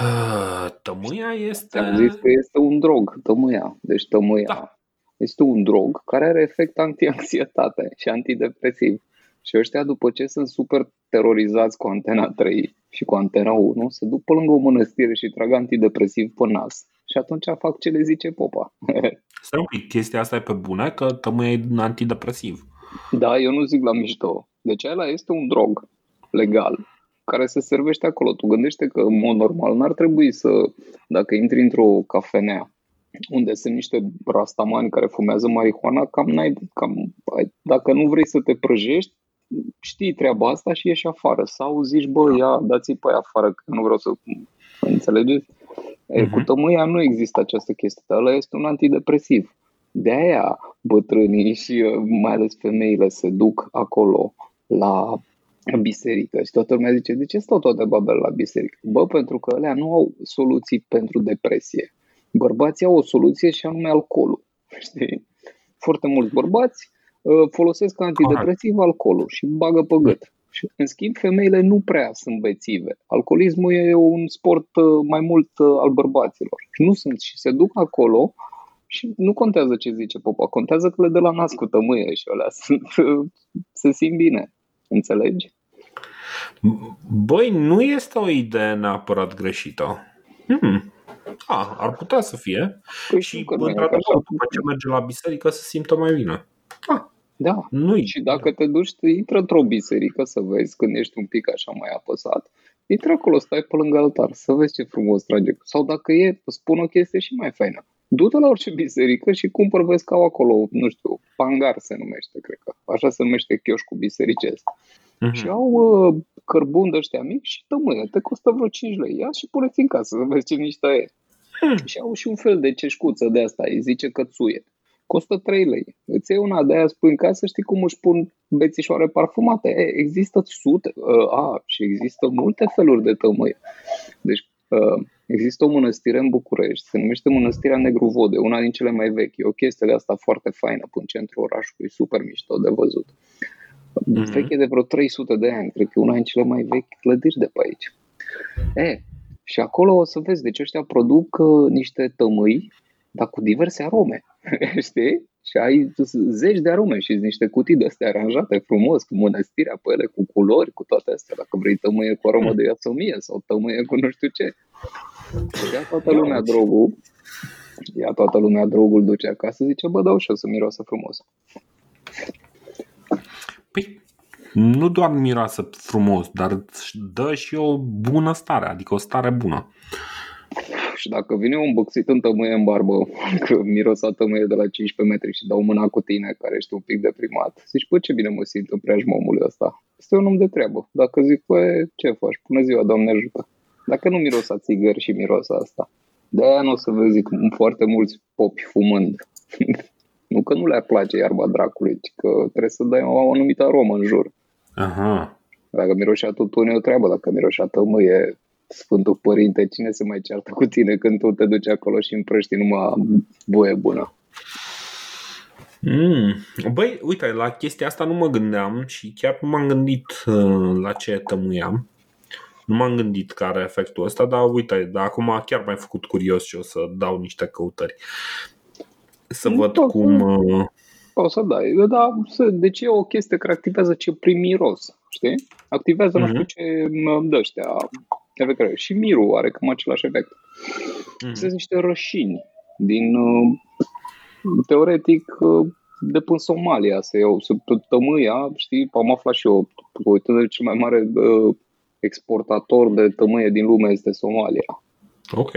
Uh, tămâia este... Am zis că este un drog, tămâia. Deci tămâia da. este un drog care are efect antianxietate și antidepresiv. Și ăștia, după ce sunt super terorizați cu antena 3 și cu antena 1, se duc pe lângă o mănăstire și trag antidepresiv pe nas. Și atunci fac ce le zice popa. [laughs] Stai un pic, chestia asta e pe bune, că tămâia e antidepresiv. Da, eu nu zic la mișto. Deci ăla este un drog legal care se servește acolo. Tu gândește că, în mod normal, n-ar trebui să, dacă intri într-o cafenea unde sunt niște rastamani care fumează marihuana, cam, n-ai, cam dacă nu vrei să te prăjești, știi treaba asta și ieși afară. Sau zici, bă, ia, dați-i pe aia afară, că nu vreau să... Înțelegeți? Uh-huh. Cu tămâia nu există această chestie. Ăla este un antidepresiv. De aia bătrânii și uh, mai ales femeile se duc acolo la biserică și toată lumea zice, de ce stau toate babele la biserică? Bă, pentru că alea nu au soluții pentru depresie. Bărbații au o soluție și anume alcoolul. [laughs] Știi? Foarte mulți bărbați uh, folosesc antidepresiv alcoolul și bagă pe gât. Și, în schimb, femeile nu prea sunt bețive. Alcoolismul e un sport uh, mai mult uh, al bărbaților. Și nu sunt și se duc acolo și nu contează ce zice popa, contează că le dă la nas cu tămâie și alea [laughs] sunt, se simt bine. Înțelegi? Băi, nu este o idee neapărat greșită. Hmm. A, ar putea să fie. Păi și, într-adevăr, după ce merge la biserică, se simtă mai bine. Ah, da. nu Și dacă te duci, intră într-o biserică să vezi când ești un pic așa mai apăsat. Intră acolo, stai pe lângă altar, să vezi ce frumos trage. Sau dacă e, spun o chestie și mai faină. Du-te la orice biserică și cumpăr, vezi că au acolo, nu știu, pangar se numește, cred că. Așa se numește chioșcul bisericesc. Uh-huh. Și au uh, cărbun de ăștia mici și tămâie. Te costă vreo 5 lei. Ia și puneți în casă să vezi ce niște e. Hmm. Și au și un fel de ceșcuță de asta, îi zice cățuie. Costă 3 lei. Îți iei una de aia, spui în casă, știi cum își pun bețișoare parfumate. E, există sute, uh, a, și există multe feluri de tămâie. Deci uh, există o mănăstire în București, se numește Mănăstirea Negru Vode, una din cele mai vechi. E o chestie de asta foarte faină în centrul orașului, super mișto de văzut. Mm-hmm. Veche de vreo 300 de ani, cred că e una din cele mai vechi clădiri de pe aici. E, și acolo o să vezi, deci ăștia produc uh, niște tămâi, dar cu diverse arome, [laughs] știi? Și ai zeci de arome și niște cutii de astea aranjate frumos, cu mănăstirea pe ele, cu culori, cu toate astea. Dacă vrei tămâie cu aromă de iasomie sau tămâie cu nu știu ce. Ia toată lumea drogul, ia toată lumea drogul, duce acasă, zice, bă, dau și o să miroasă frumos. Păi, nu doar miroasă frumos, dar dă și o bună stare, adică o stare bună. Și dacă vine un băxit în tămâie în barbă, că mirosa tămâie de la 15 metri și dau mâna cu tine, care ești un pic deprimat, zici, păi ce bine mă simt în preajma omului ăsta. Este un om de treabă. Dacă zic, păi ce faci? Bună ziua, Doamne ajută. Dacă nu mirosa țigări și mirosa asta. De-aia nu o să vezi foarte mulți popi fumând. [laughs] nu că nu le-ar place iarba dracului, ci că trebuie să dai o anumită aromă în jur. Aha. Dacă miroșea tutun e o treabă, dacă miroșea tămâie, Sfântul Părinte, cine se mai ceartă cu tine când tu te duci acolo și împrăști numai voie bună? Mm. Băi, uite, la chestia asta nu mă gândeam și chiar nu m-am gândit uh, la ce tămâiam. Nu m-am gândit că are efectul ăsta, dar uite, dar acum chiar m-ai făcut curios și o să dau niște căutări. Să nu văd tot, cum... Uh... O să dai, dar deci e o chestie care activează ce prim miros, știi? Activează, mm-hmm. nu știu mhm. ce dă ăștia, efect Și mirul are cam același efect. Mm-hmm. Sunt niște rășini din, uh, teoretic, uh, de până Somalia se iau, se tămâia, știi, am aflat și eu, de cel mai mare uh, exportator de tămâie din lume este Somalia. Ok.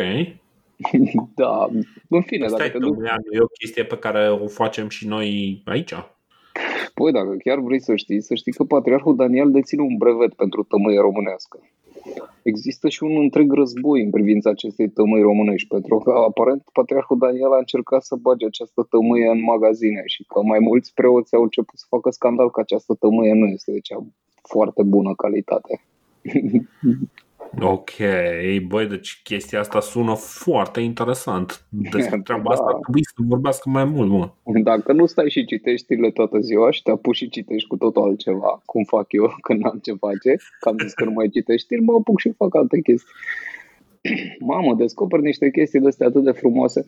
[laughs] da, în fine, Asta dacă te duc... e o chestie pe care o facem și noi aici. Păi, dacă chiar vrei să știi, să știi că Patriarhul Daniel deține un brevet pentru tămâie românească. Există și un întreg război în privința acestei tămâi românești, pentru că aparent Patriarhul Daniel a încercat să bage această tămâie în magazine și că mai mulți preoți au început să facă scandal că această tămâie nu este de cea foarte bună calitate. [laughs] Ok, băi, deci chestia asta sună foarte interesant. Despre [laughs] treaba da. asta trebuie să vorbească mai mult, mă. Dacă nu stai și citești știrile toată ziua și te apuci și citești cu totul altceva, cum fac eu [laughs] când am ce face, că am zis că nu mai citești știri, mă apuc și fac alte chestii. [clears throat] Mamă, descoper niște chestii de astea atât de frumoase.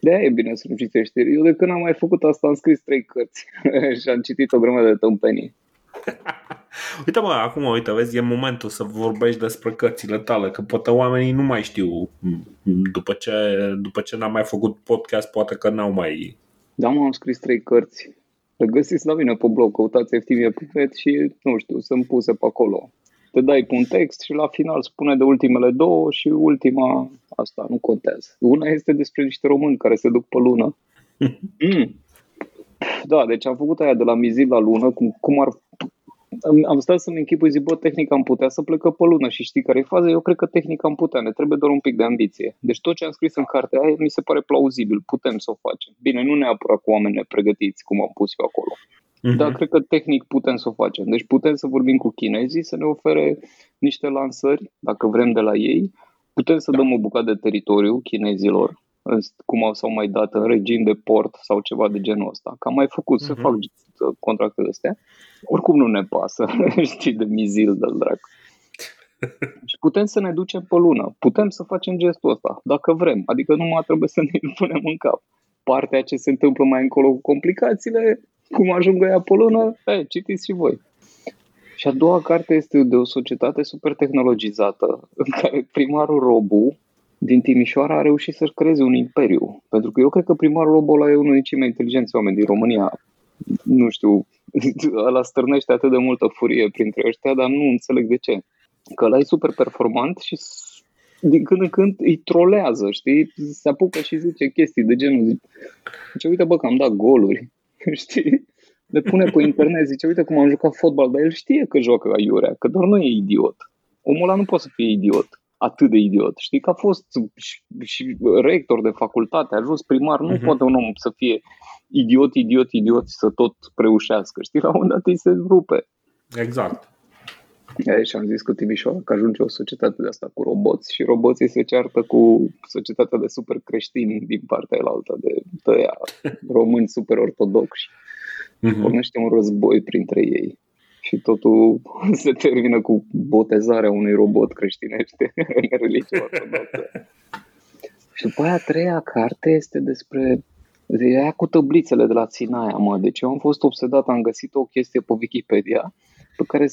de e bine să nu citești știri. Eu de când am mai făcut asta am scris trei cărți [laughs] și am citit o grămadă de tâmpenii. [laughs] Uite mă, acum uite, vezi, e momentul să vorbești despre cărțile tale, că poate oamenii nu mai știu după ce, după ce n-am mai făcut podcast, poate că n-au mai... Da, mă, am scris trei cărți. Le găsiți la mine pe blog, căutați eftimie.net și, nu știu, sunt puse pe acolo. Te dai pe un text și la final spune de ultimele două și ultima, asta nu contează. Una este despre niște români care se duc pe lună. [laughs] Mm. Da, deci am făcut aia de la mizil la lună, cum, cum ar am, am stat să-mi închipui, zic, bă, tehnica am putea să plecă pe lună și știi care e faza? Eu cred că tehnica am putea, ne trebuie doar un pic de ambiție. Deci tot ce am scris în cartea aia mi se pare plauzibil, putem să o facem. Bine, nu neapărat cu oameni pregătiți, cum am pus eu acolo. Uh-huh. Dar cred că tehnic putem să o facem. Deci putem să vorbim cu chinezii, să ne ofere niște lansări, dacă vrem de la ei. Putem să da. dăm o bucată de teritoriu chinezilor, cum au s-au mai dat în regim de port sau ceva de genul ăsta. Că am mai făcut, uh-huh. să mhm. fac contractele astea. Oricum nu ne pasă, [laughs] știi, de mizil de drac. Și putem să ne ducem pe lună. Putem să facem gestul ăsta, dacă vrem. Adică nu mai trebuie să [laughs] ne punem în cap. Partea ce se întâmplă mai încolo cu complicațiile, cum ajung ea pe lună, e, citiți și voi. Și a doua carte este de o societate super tehnologizată, în care primarul Robu din Timișoara a reușit să-și creeze un imperiu. Pentru că eu cred că primarul Robu ăla e unul din cei mai inteligenți oameni din România. Nu știu, [laughs] ăla stârnește atât de multă furie printre ăștia, dar nu înțeleg de ce. Că ăla e super performant și din când în când îi trolează, știi? Se apucă și zice chestii de genul. Zice, uite bă că am dat goluri, [laughs] știi? Le pune pe internet, zice, uite cum am jucat fotbal, dar el știe că joacă aiurea, că doar nu e idiot. Omul ăla nu poate să fie idiot, atât de idiot. Știi că a fost și, și rector de facultate, a ajuns primar, nu uh-huh. poate un om să fie idiot, idiot, idiot să tot preușească. Știi, la un moment dat îi se rupe. Exact. Aia și am zis cu Timișoara că ajunge o societate de asta cu roboți și roboții se ceartă cu societatea de super creștini din partea elaltă, de tăia [laughs] români super ortodoxi. Uh-huh. Pornește un război printre ei și totul [laughs] se termină cu botezarea unui robot creștinește [laughs] în religia ortodoxă. Și după aia a treia carte este despre ea cu tablițele de la Sinaia, mă. Deci eu am fost obsedat, am găsit o chestie pe Wikipedia pe care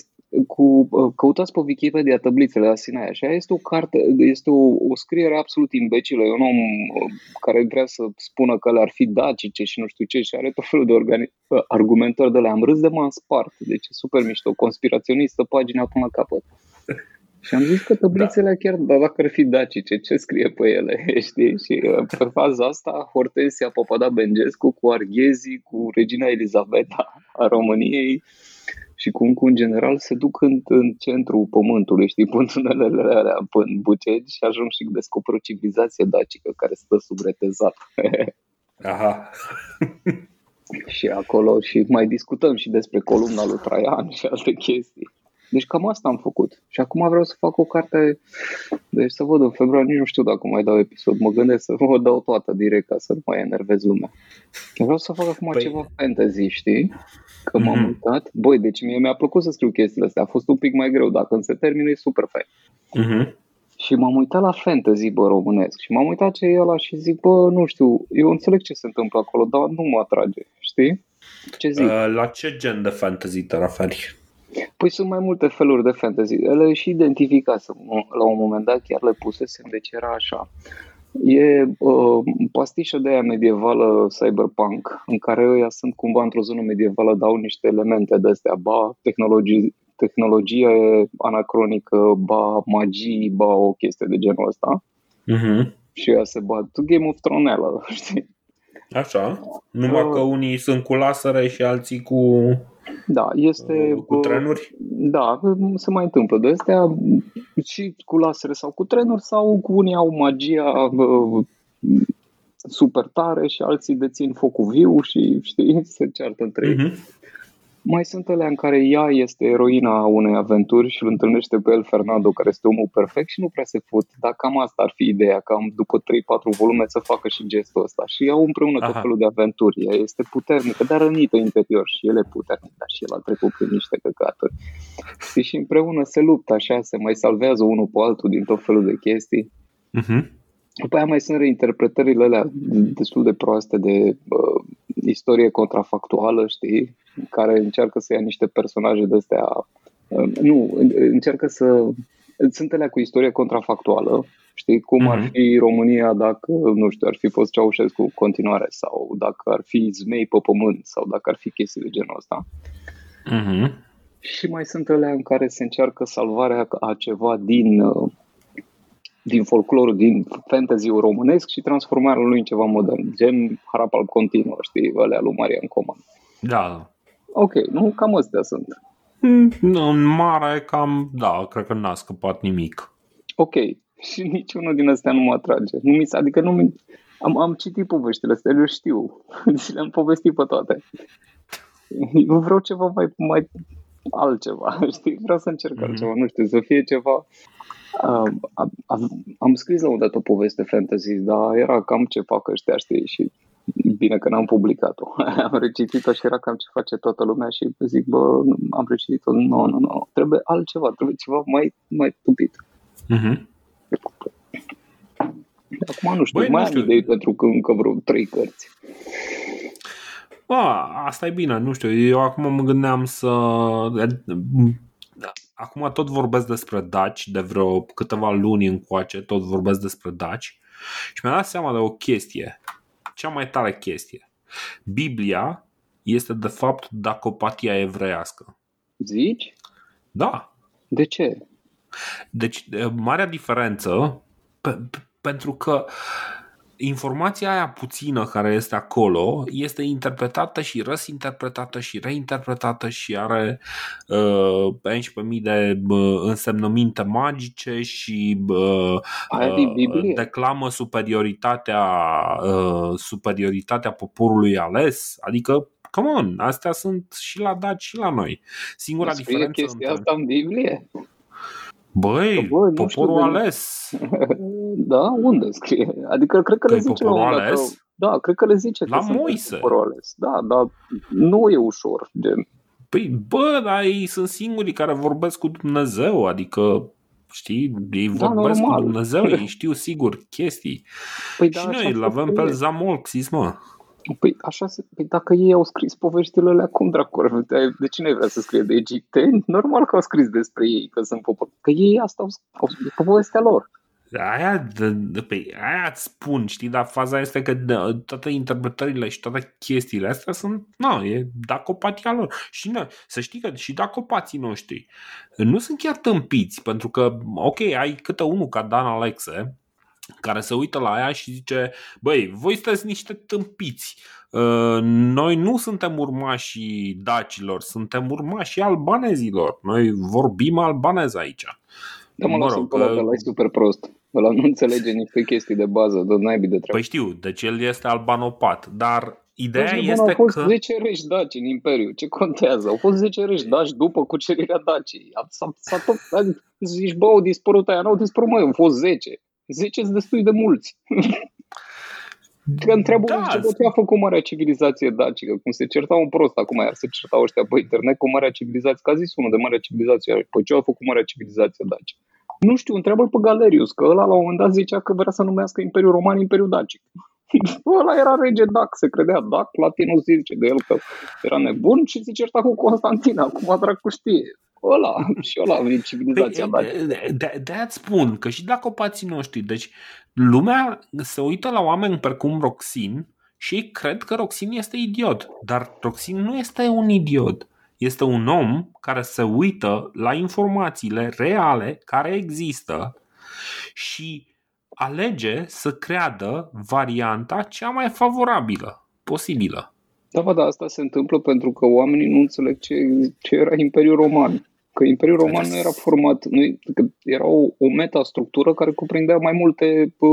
cu, uh, căutați pe Wikipedia tablițele la Sinaia și aia este o carte, este o, o scriere absolut imbecilă. E un om uh, care vrea să spună că le ar fi dacice și nu știu ce și are tot felul de organi- uh, argumentări de le am râs de m-am spart. Deci e super mișto, conspiraționistă, pagina până la capăt. [laughs] Și am zis că tablițele da. chiar, dar dacă ar fi dacice, ce scrie pe ele, [laughs] știi? Și pe faza asta, Hortensia Papada Bengescu cu Arghezi, cu Regina Elizabeta a României, și cum cu în general se duc în, în centrul pământului, știi, pun tunelele alea în Bucegi și ajung și descoperă o civilizație dacică care stă sub retezat. [laughs] Aha. [laughs] și acolo și mai discutăm și despre columna lui Traian și alte chestii. Deci cam asta am făcut. Și acum vreau să fac o carte, deci să văd în februarie, nici nu știu dacă mai dau episod, mă gândesc să vă dau toată direct ca să nu mai enervez lumea. Vreau să fac acum păi... ceva fantasy, știi? Că m-am mm-hmm. uitat. Băi, deci mie mi-a plăcut să scriu chestiile astea, a fost un pic mai greu, dacă când se termină e super fain. Mm-hmm. Și m-am uitat la fantasy, bă, românesc. Și m-am uitat ce e ăla și zic, bă, nu știu, eu înțeleg ce se întâmplă acolo, dar nu mă atrage, știi? Ce zic? Uh, la ce gen de fantasy te referi? Păi sunt mai multe feluri de fantasy. Ele și identificase la un moment dat, chiar le pusesem, deci era așa. E uh, pastișă de aia medievală cyberpunk, în care ăia sunt cumva într-o zonă medievală, dau niște elemente de astea, ba tehnologie, tehnologie anacronică, ba magii, ba o chestie de genul ăsta. Uh-huh. Și ea se bat Game of Thrones, [laughs] știi? Așa, numai uh, că unii sunt cu lasere și alții cu da, este... Cu trenuri? Da, se mai întâmplă de astea și cu lasere sau cu trenuri sau cu unii au magia super tare și alții dețin focul viu și știi, se ceartă între ei. Uh-huh. Mai sunt ele în care ea este eroina unei aventuri și îl întâlnește pe el Fernando, care este omul perfect și nu prea se fut. Dar cam asta ar fi ideea, cam după 3-4 volume să facă și gestul ăsta. Și iau împreună Aha. tot felul de aventuri. Ea este puternică, dar rănită interior și el e puternic, dar și el a trecut prin niște căcaturi. Și, și împreună se luptă așa, se mai salvează unul pe altul din tot felul de chestii. Uh-huh. După aia mai sunt reinterpretările alea destul de proaste de uh, istorie contrafactuală, știi? Care încearcă să ia niște personaje de astea, uh, nu, încearcă să Sunt alea cu istorie contrafactuală, știi, cum ar Mhm. fi România dacă, nu știu, ar fi fost Ceaușescu în continuare sau dacă ar fi zmei pe pământ sau dacă ar fi chestii de genul ăsta. Mhm. Și mai sunt alea în care se încearcă salvarea a ceva din, uh, din folclorul, din fantasy-ul românesc și transformarea lui în ceva modern, gen Harapal continuă, știi, alea lui Marian Coman. Da. Ok, nu, cam astea sunt. Mm, În mare, cam, da, cred că n-a scăpat nimic. Ok, [laughs] și niciunul din astea nu mă atrage. Nu mi s- adică nu mi... Am, am citit poveștile astea, eu știu. [laughs] Și le-am povestit pe toate. Eu vreau ceva mai, mai altceva, [laughs] știi? Vreau să încerc Mhm. altceva, nu știu, să fie ceva... Am, am, am- am scris la un dat o poveste fantasy, dar era cam ce fac ăștia, știi? Și bine că n-am publicat-o. [laughs] am recitit-o și era cam ce face toată lumea și zic, bă, am recitit-o, nu, nu, nu, nu, trebuie altceva, trebuie ceva mai, mai tupit. Mhm. Acum nu știu, Băi, mai nu am știu. idei pentru că încă vreo trei cărți. A, asta e bine, nu știu, eu acum mă gândeam să... Acum tot vorbesc despre daci, de vreo câteva luni încoace, tot vorbesc despre daci și mi-am dat seama de o chestie, cea mai tare chestie. Biblia este de fapt dacopatia evreiască. Zici? Da, De ce? Deci, e, marea diferență, pe, pe, pentru că informația aia puțină care este acolo este interpretată și răsinterpretată și reinterpretată și are uh, 11.000 de uh, însemnăminte magice și uh, Aia din Biblie? declamă superioritatea, uh, superioritatea poporului ales. Adică, come on, astea sunt și la daci și la noi. Singura Scrie diferență chestia între... asta în Biblie? Băi, Că, bă, nu știu poporul de- ales. [laughs] Da? Unde scrie? Adică cred că Că le e zice la un poporul moment dat ales? că- Da, cred că le zice La că sunt Moise. poporul ales. Da, dar nu e ușor, gen. Păi, bă, dar ei sunt singurii care vorbesc cu Dumnezeu, adică, știi, ei Da, vorbesc normal. cu Dumnezeu, ei [laughs] știu sigur chestii. Păi, și așa noi îl se avem scrie. pe Zamolxis, mă. Păi, așa se... păi dacă ei au scris poveștile alea, cum dracu? ar- De cine vrea să scrie? De egipteni? Normal că au scris despre ei, că sunt popor. Că ei asta au, au pe povestea lor. Aia, de, de, pe, aia îți spun, știi, dar faza este că de, toate interpretările și toate chestiile astea sunt, nu, e dacopatia lor. Și noi, să știi că și dacopații noștri nu sunt chiar tâmpiți, pentru că, ok, ai câte unul ca Dan Alexe, care se uită la aia și zice, băi, voi sunteți niște tâmpiți. Uh, Noi nu suntem urmașii dacilor, suntem urmașii albanezilor. Noi vorbim albanez aici. Da, mă, Mă mă rog, rog, ăla, că- ăla e super prost. Ăla nu înțelege niște chestii de bază, de naibii de treabă. Păi știu, deci el este albanopat, dar ideea Păi, bun, este au fost că... 10 reși daci în Imperiu. Ce contează? Au fost 10 reși daci după cucerirea Dacii. A- S-a, s-a tot... adică Zici, bă, au dispărut aia. Nu au dispărut, mai au fost 10. 10 sunt destui de mulți. [laughs] Că întreabă Da, da, ce, bă, ce a făcut marea civilizație dacică, cum se certa un prost acum, iar se certau ăștia pe internet cu marea civilizație, că a zis unul de marea civilizație, păi ce a făcut marea civilizație dacică? Nu știu, întreabă pe Galerius, că ăla la un moment dat zicea că vrea să numească Imperiul Roman Imperiul Dacic. [laughs] ăla era rege Dac, se credea Dac, latinul zice de el că era nebun și se certa cu Constantin, acum dracu știe. Ăla, [laughs] și ăla a venit civilizația Păi, dacică. de, de, de aia spun că și dacă opații noștri, deci lumea se uită la oameni precum Roxin și ei cred că Roxin este idiot, dar Roxin nu este un idiot. Este un om care se uită la informațiile reale care există și alege să creadă varianta cea mai favorabilă posibilă. Da, bă, dar asta se întâmplă pentru că oamenii nu înțeleg ce, ce era Imperiul Roman. Că Imperiul Roman nu era format, nu, că era o, o metastructură care cuprindea mai multe pă,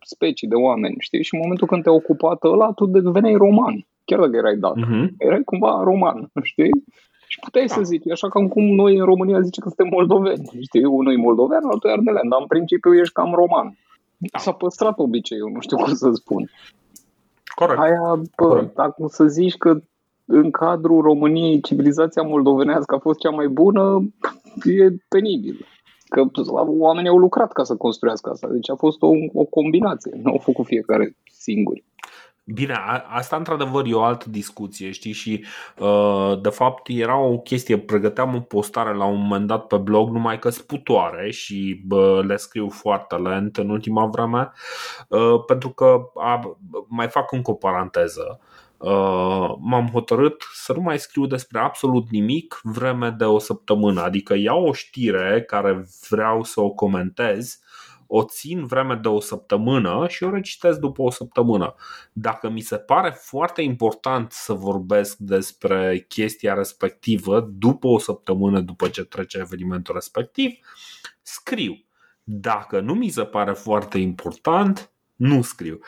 specii de oameni, știi? Și în momentul când te-a ocupat ăla, tu deveneai roman. Chiar dacă erai dat. Uh-huh. Erai cumva roman, știi? Și puteai Da. să zici, așa ca cum noi în România zice că suntem moldoveni, știi? Unul e moldovean, altul e ardelean, dar în principiu ești cam roman. Da. S-a păstrat obiceiul, nu știu cum să spun. Corect. Aia, bă, Corect. dacă să zici că în cadrul României civilizația moldovenească a fost cea mai bună, e penibil. Că oamenii au lucrat ca să construiască asta. Deci a fost o, o combinație. Nu au făcut fiecare singuri. Bine, a, asta într-adevăr e o altă discuție, știi, și uh, de fapt era o chestie, pregăteam o postare la un moment dat pe blog, numai că sputoare și bă, le scriu foarte lent în ultima vreme, uh, pentru că a, mai fac încă o paranteză. Uh, m-am hotărât să nu mai scriu despre absolut nimic vreme de o săptămână, adică iau o știre care vreau să o comentez o țin vreme de o săptămână și o recitesc după o săptămână. Dacă mi se pare foarte important să vorbesc despre chestia respectivă după o săptămână după ce trece evenimentul respectiv, scriu. Dacă nu mi se pare foarte important, nu scriu.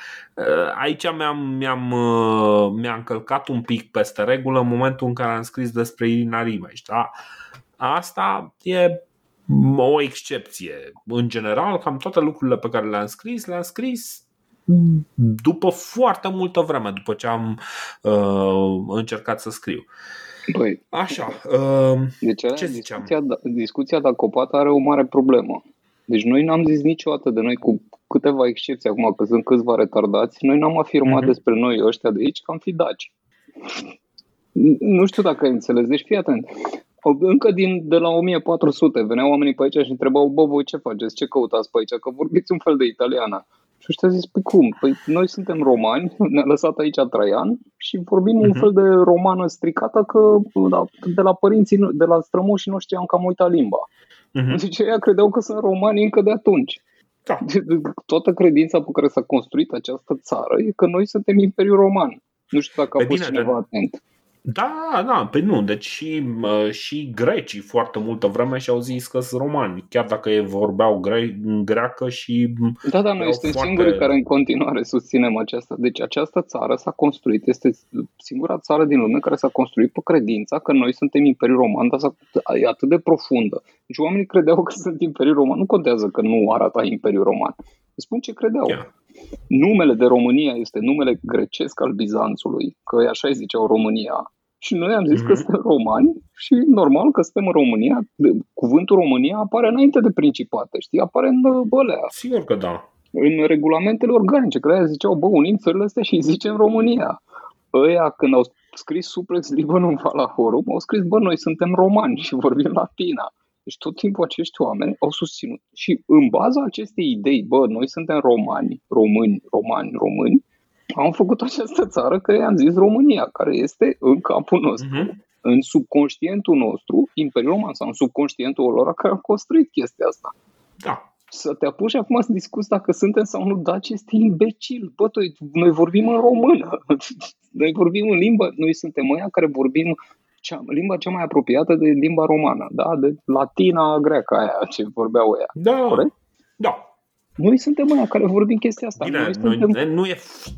Aici mi-am, mi-am, mi-am călcat un pic peste regulă în momentul în care am scris despre Irina Rimeș. Da? Asta e o excepție. În general, cam toate lucrurile pe care le-am scris, le-am scris după foarte multă vreme, după ce am uh, încercat să scriu. Păi, Așa, uh, deci ce ziceam? Discuția, discuția de copat are o mare problemă. Deci noi n-am zis niciodată de noi cu câteva excepții acum, că sunt câțiva retardați, noi n-am afirmat uh-huh. despre noi ăștia de aici că am fi daci. Nu știu dacă ai înțeles, deci fii atent. Încă din, de la 1400 veneau oamenii pe aici și întrebau, bă, voi ce faceți, ce căutați pe aici, că vorbiți un fel de italiană. Și ăștia zis, păi cum? Păi noi suntem romani, [laughs] ne-a lăsat aici Traian și vorbim uh-huh. un mhm. fel de romană stricată că da, de la părinții, de la strămoșii noștri am cam uitat limba. Uh-huh. Deci ei credeau că sunt romani încă de atunci. Da. [laughs] Toată credința pe care s-a construit această țară e că noi suntem Imperiul Roman. Nu știu dacă a fost cineva atent. Da, da, pe nu, deci și, și grecii foarte multă vreme și-au zis că sunt romani, chiar dacă ei vorbeau gre- greacă și... Da, da, noi suntem foarte... singurii care în continuare susținem aceasta. Deci această țară s-a construit, este singura țară din lume care s-a construit pe credința că noi suntem Imperiul Roman, dar e atât de profundă. Deci oamenii credeau că sunt Imperiul Roman, nu contează că nu arată Imperiul Roman. Spun ce credeau. Yeah. Numele de România este numele grecesc al Bizanțului, că așa îi ziceau România. Și noi am zis mm-hmm. că mhm. suntem romani și normal că suntem în România. Cuvântul România apare înainte de principate, știi? Apare în bălea. Sigur că da. În regulamentele organice, că aia ziceau, bă, unim țările astea și zicem România. Ăia, când au scris suplex Libanul Valahorum, au scris, bă, noi suntem romani și vorbim latina. Deci tot timpul acești oameni au susținut. Și în baza acestei idei, bă, noi suntem romani, români, romani, români, am făcut această țară că i-am zis România, care este în capul nostru, uh-huh. în subconștientul nostru, Imperiul Roman sau în subconștientul lor care au construit chestia asta. Da. Să te apuci acum să discuți dacă suntem sau nu daci este imbecil. Bă, noi vorbim în română. [laughs] Noi vorbim în limba, noi suntem ăia care vorbim cea, limba cea mai apropiată de limba romană, da? De latina greacă aia ce vorbeau ăia. Da, Corect? da. Noi suntem ăia care vorbim chestia asta. Bine, noi suntem... noi, nu, e,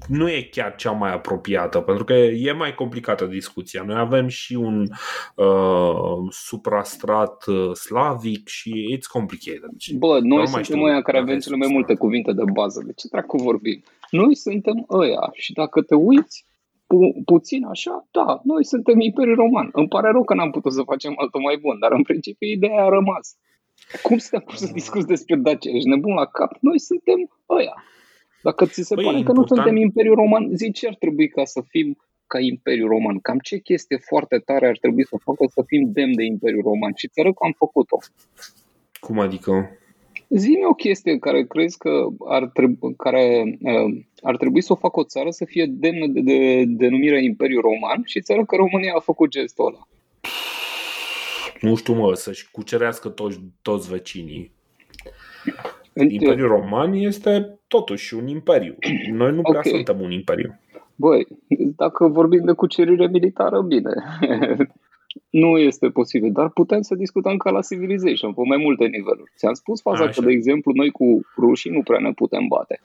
nu e chiar cea mai apropiată, pentru că e mai complicată discuția. Noi avem și un uh, suprastrat uh, slavic și it's complicated. Bă, noi suntem ăia care avem cele mai multe cuvinte de bază. De ce dracu vorbim? Noi suntem ăia și dacă te uiți pu- puțin așa, da, noi suntem Imperiul Roman. Îmi pare rău că n-am putut să facem altul mai bun, dar în principiu ideea a rămas. Cum să te să discuți despre Dacia? Ești nebun la cap? Noi suntem ăia. Dacă ți se Băi, pare că important... nu suntem Imperiul Roman, zi ce ar trebui ca să fim ca Imperiul Roman? Cam ce chestie foarte tare ar trebui să facă să fim demn de Imperiul Roman? Și ți că am făcut-o. Cum adică? Zi-mi o chestie care crezi că ar trebui, care, uh, ar trebui să o facă o țară să fie demnă de, de denumirea Imperiul Roman și țară că România a făcut gestul ăla nu știu mă, să-și cucerească toți, toți vecinii. Imperiul Roman este totuși un imperiu. Noi nu prea okay. suntem un imperiu. Băi, dacă vorbim de cucerire militară, bine. [laughs] nu este posibil, dar putem să discutăm ca la Civilization, pe mai multe niveluri. Ți-am spus faza Așa. că, de exemplu, noi cu rușii nu prea ne putem bate.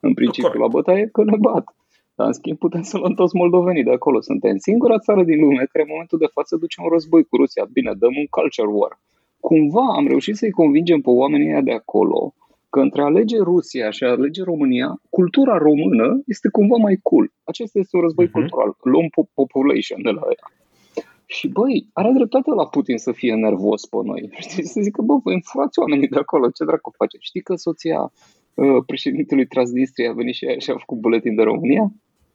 În principiu, la bătaie că ne bat. Dar, în schimb, putem să luăm toți moldovenii de acolo. Suntem singura țară din lume care, în momentul de față, duce un război cu Rusia. Bine, dăm un culture war. Cumva am reușit să-i convingem pe oamenii ăia de acolo că între alege Rusia și alege România, cultura română este cumva mai cool. Acesta este un război uh-huh. cultural. Luăm population de la ea. Și băi, are dreptate la Putin să fie nervos pe noi. [laughs] Știi, să zică, bă, voi înfurați oamenii de acolo, ce dracu face? Știi că soția uh, președintelui Transnistria a venit și, și a făcut buletin de România?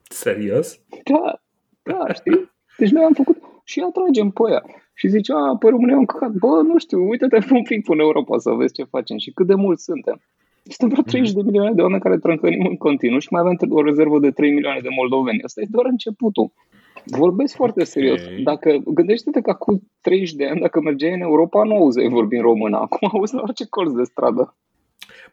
Serios? Da, da, știi? Deci noi am făcut și atragem pe ea. Și zice, a, pe România am căcat. Bă, nu știu, uite-te [laughs] un pic până Europa să vezi ce facem și cât de mulți suntem. Suntem vreo 30 de milioane de oameni care trâncănim în continuu și mai avem o rezervă de 3 milioane de moldoveni. Asta e doar începutul. Vorbesc foarte serios. Dacă gândește-te că acum 30 de ani, dacă mergeai în Europa, nu auzeai vorbi în română. Acum auzi la orice colț de stradă.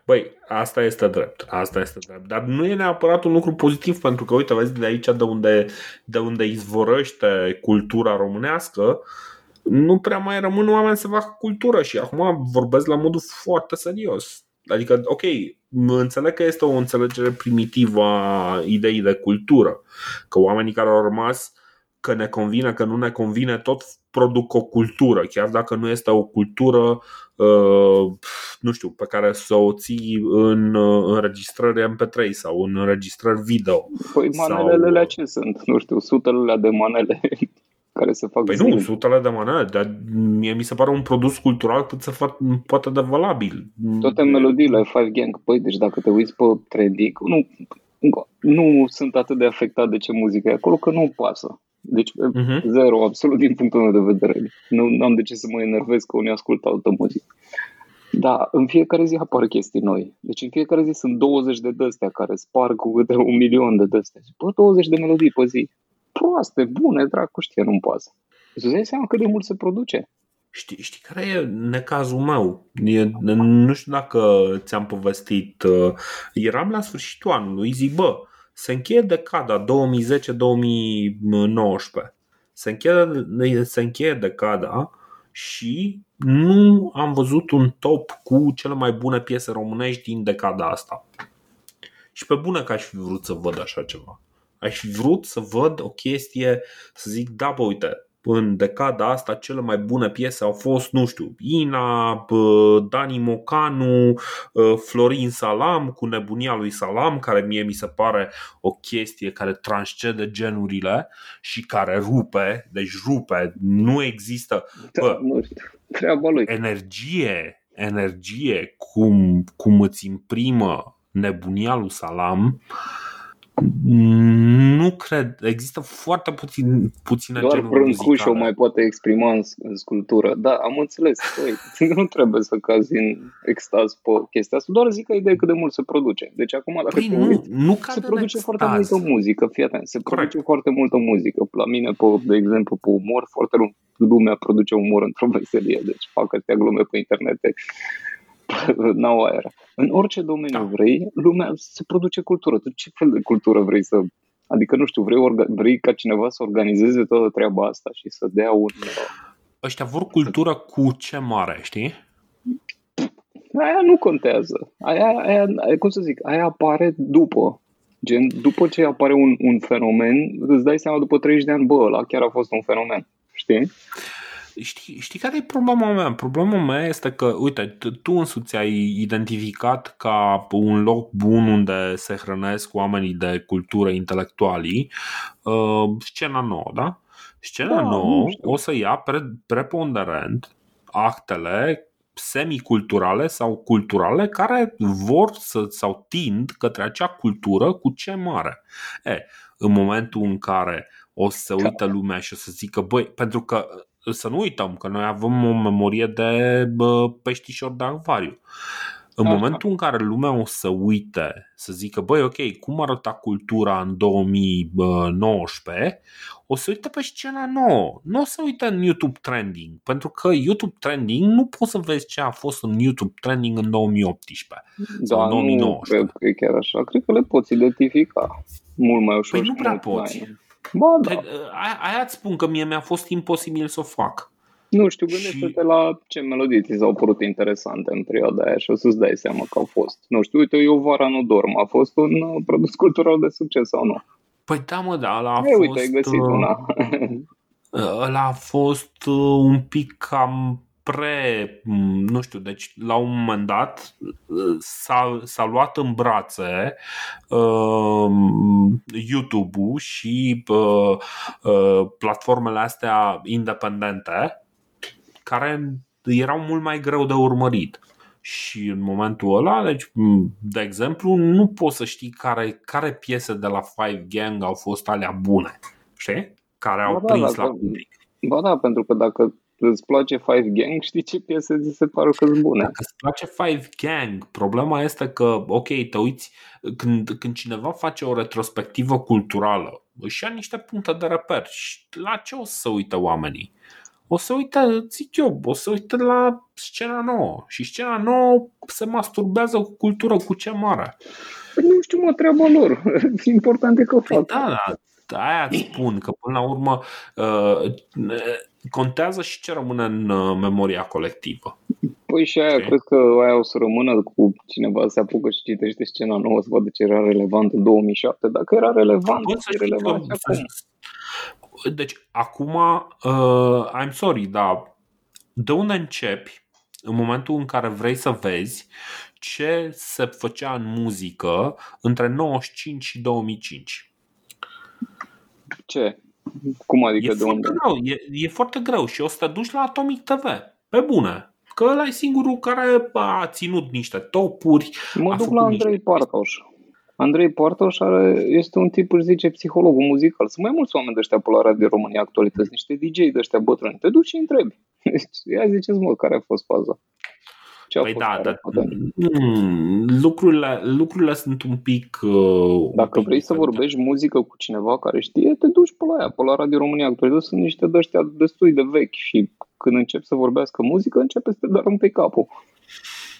Băi, asta este drept, asta este drept. Dar nu e neapărat un lucru pozitiv, pentru că, uite, vezi, de aici de unde, de unde izvorăște cultura românească, nu prea mai rămân oameni să facă cultură și acum vorbesc la modul foarte serios. Adică, ok, înțeleg că este o înțelegere primitivă a ideii de cultură, că oamenii care au rămas că ne convine, că nu ne convine, tot produc o cultură, chiar dacă nu este o cultură, uh, nu știu, pe care să o ții în uh, înregistrări MP3 sau în înregistrări video. Păi manelele sau... ce sunt? Nu știu, sutele de manele care se fac Păi nu, sutele de manele, dar mie mi se pare un produs cultural cât se fac, poate de valabil. Toate melodiile Five Gang, păi deci dacă te uiți pe trending, nu, nu sunt atât de afectat de ce muzică e acolo, că nu pasă. Deci uh-huh. zero, absolut din punctul meu de vedere. Nu am de ce să mă enervez că unii ascultă altă muzică. Da, în fiecare zi apar chestii noi. Deci în fiecare zi sunt 20 de dăstea care sparg cu câte un milion de dăstea. Bă, 20 de melodii pe zi. Proaste, bune, dracu știe, nu-mi pasă. Îți dai seama cât de mult se produce? Știi, știi care e necazul meu? E, nu știu dacă ți-am povestit. Uh, eram la sfârșitul anului, zic, bă, se încheie decada 2010-2019. Se încheie, se încheie decada și nu am văzut un top cu cele mai bune piese românești din decada asta. Și pe bună că aș fi vrut să văd așa ceva. Aș fi vrut să văd o chestie, să zic, da, bă, uite, în decada asta cele mai bune piese au fost, nu știu, Ina, Dani Mocanu, ă, Florin Salam cu nebunia lui Salam, care mie mi se pare o chestie care transcede genurile și care rupe, deci rupe, nu există da, bă, nu știu, treaba lui. energie, energie cum, cum îți imprimă nebunia lui Salam nu cred. Există foarte puțin, puține Doar Brâncuș o mai poate exprima în, în sculptură. Da, am înțeles. Păi, [laughs] nu trebuie să cazi în extaz pe chestia asta. Doar zic că ideea cât de mult se produce. Deci acum dacă păi nu, uiți, nu se produce foarte multă muzică. Fii atent, se Correct. produce foarte multă muzică. La mine, pe, de exemplu, pe umor, foarte lumea produce umor într-o veselie. Deci fac astea glume pe internet [laughs] n-au aer. În orice domeniu da. vrei, lumea se produce cultură. Tu ce fel de cultură vrei să... Adică, nu știu, vrei, orga... vrei ca cineva să organizeze toată treaba asta și să dea un... Ăștia vor cultură cu ce mare, știi? Aia nu contează. Aia, aia, aia, cum să zic, aia apare după. Gen, după ce apare un, un fenomen, îți dai seama după 30 de ani, bă, ăla chiar a fost un fenomen. Știi? Știi, știi care e problema mea? Problema mea este că, uite, tu însuți ai identificat ca un loc bun unde se hrănesc oamenii de cultură intelectualii uh, scena nouă, da? Scena da, nouă o să ia pre- preponderent actele semiculturale sau culturale care vor să sau tind către acea cultură cu ce mare. E, în momentul în care o să da. uită lumea și o să zică, băi, pentru că să nu uităm că noi avem o memorie de bă, peștișor de acvariu. În Așa. momentul în care lumea o să uite, să zică, băi, ok, cum arăta cultura în 2019, o să uite pe scena nouă. Nu o să uite în YouTube Trending, pentru că YouTube Trending nu poți să vezi ce a fost în YouTube Trending în 2018 da, sau în 2019. Nu cred că e chiar așa. Cred că le poți identifica mult mai ușor. Păi nu prea poți. Mai... Ba, da. Aia, aia îți spun că mie mi-a fost imposibil să o fac. Nu știu, gândește-te și... la ce melodii ți s-au părut interesante în perioada aia și o să-ți dai seama că au fost. Nu știu, uite, eu vara nu dorm. A fost un uh, produs [laughs] cultural de succes sau nu? Păi da, mă, da, ăla a Ei, fost... uite, ai găsit uh, una. ăla a fost uh, un pic cam pre, nu știu, deci la un moment dat s-a, s-a luat în brațe uh, YouTube-ul și uh, uh, platformele astea independente care erau mult mai greu de urmărit. și în momentul ăla, deci, de exemplu, nu poți să știi care, care piese de la Five Gang au fost alea bune, știi? Care au Ba da, prins dacă- la public. Ba da, pentru că dacă îți place Five Gang, știi ce piese ți se pare că sunt bune. Dacă îți place Five Gang, problema este că, ok, te uiți, când, când cineva face o retrospectivă culturală, își ia niște puncte de reper și la ce o să se uite oamenii? O să uite, zic eu, o să uite la scena nouă și scena nouă se masturbează cu cultură cu ce mare. Păi nu știu, mă, treaba lor. [laughs] Important e că Păi fac. da, da, aia îți spun că până la urmă uh, contează și ce rămâne în uh, memoria colectivă. Păi și aia, Știi? cred că aia o să rămână cu cineva se apucă și citește scena nouă să vadă ce era relevant în 2007. Dacă era relevant, Bun, să e știi relevant și că, acum. deci, acum, uh, I'm sorry, dar de unde începi în momentul în care vrei să vezi ce se făcea în muzică între 95 și 2005? Ce? Cum adică E de unde? foarte greu, e, e foarte greu și o să te duci la Atomic TV, pe bune. Că ăla e singurul care a ținut niște topuri. Mă a duc făcut la niște Andrei Partoș. Andrei Partoș are, este un tip, își zice, psihologul muzical. Sunt mai mulți oameni de ăștia pe la Radio România Actualități, niște DJ de ăștia bătrâni. Te duci și întrebi. [laughs] Ia ziceți, mă, care a fost faza? Ce a Păi fost da, care dar a fost? mm, lucrurile, lucrurile sunt un pic... Uh, un Dacă pic vrei să diferite. vorbești muzică cu cineva care știe, te duci pe la ea, pe la Radio România Actualități. Sunt niște de ăștia destui de vechi și când încep să vorbească muzică, începe să te doară un pic capul.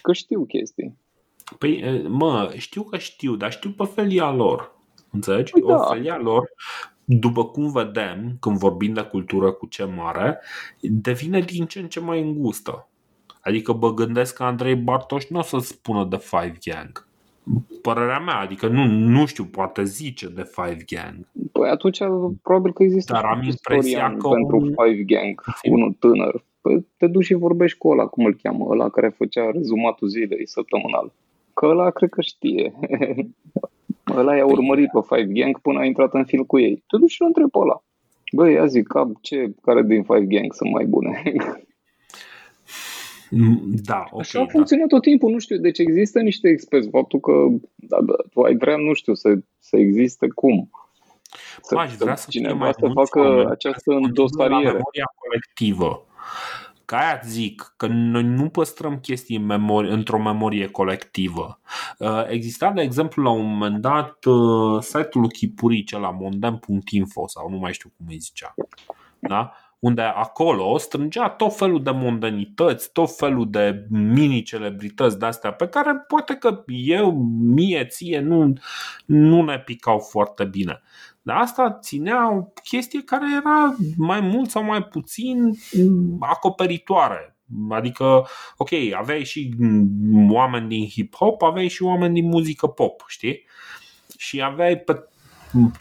Că știu chestii. Păi, e, mă, știu că știu, dar știu pe felia lor. Înțelegi? Păi O da. felia lor, după cum vedem, când vorbim de cultură cu ce mare, devine din ce în ce mai îngustă. Adică bă gândesc că Andrei Bartoș nu o să spună de Five Gang. Părerea mea, adică nu, nu știu, poate zice de Five Gang. Păi atunci probabil că există Dar și am un impresia istorian că pentru un- Five Gang, unul tânăr. Păi te duci și vorbești cu ăla, cum îl cheamă, ăla care făcea rezumatul zilei săptămânal. Că ăla cred că știe. [laughs] ăla i-a urmărit pe Five Gang până a intrat în film cu ei. Te duci și îl întrebi pe ăla. Băi, ia zic, cam ce, care din Five Gang sunt mai bune? [laughs] Mm, Da, ok. Așa a da. funcționat tot timpul, nu știu, deci există niște experți. Faptul că da, da, tu ai vrea, nu știu, să, să existe cum. Să, Aș vrea să fie cineva mai să mulți facă oameni această care să contribuie la îndosariere. memoria colectivă. Ca aia zic că noi nu păstrăm chestii în memori- într-o memorie colectivă. Uh, Exista, de exemplu, la un moment dat uh, site-ul lui Chipurii, la mondem.info sau nu mai știu cum îi zicea. Da? Unde acolo strângea tot felul de mondanități, tot felul de mini-celebrități de-astea pe care poate că eu, mie, ție, nu, nu ne picau foarte bine. Dar asta ținea o chestie care era mai mult sau mai puțin mm, acoperitoare. Adică, ok, aveai și mm, oameni din hip-hop, aveai și oameni din muzică pop, știi? Și aveai pe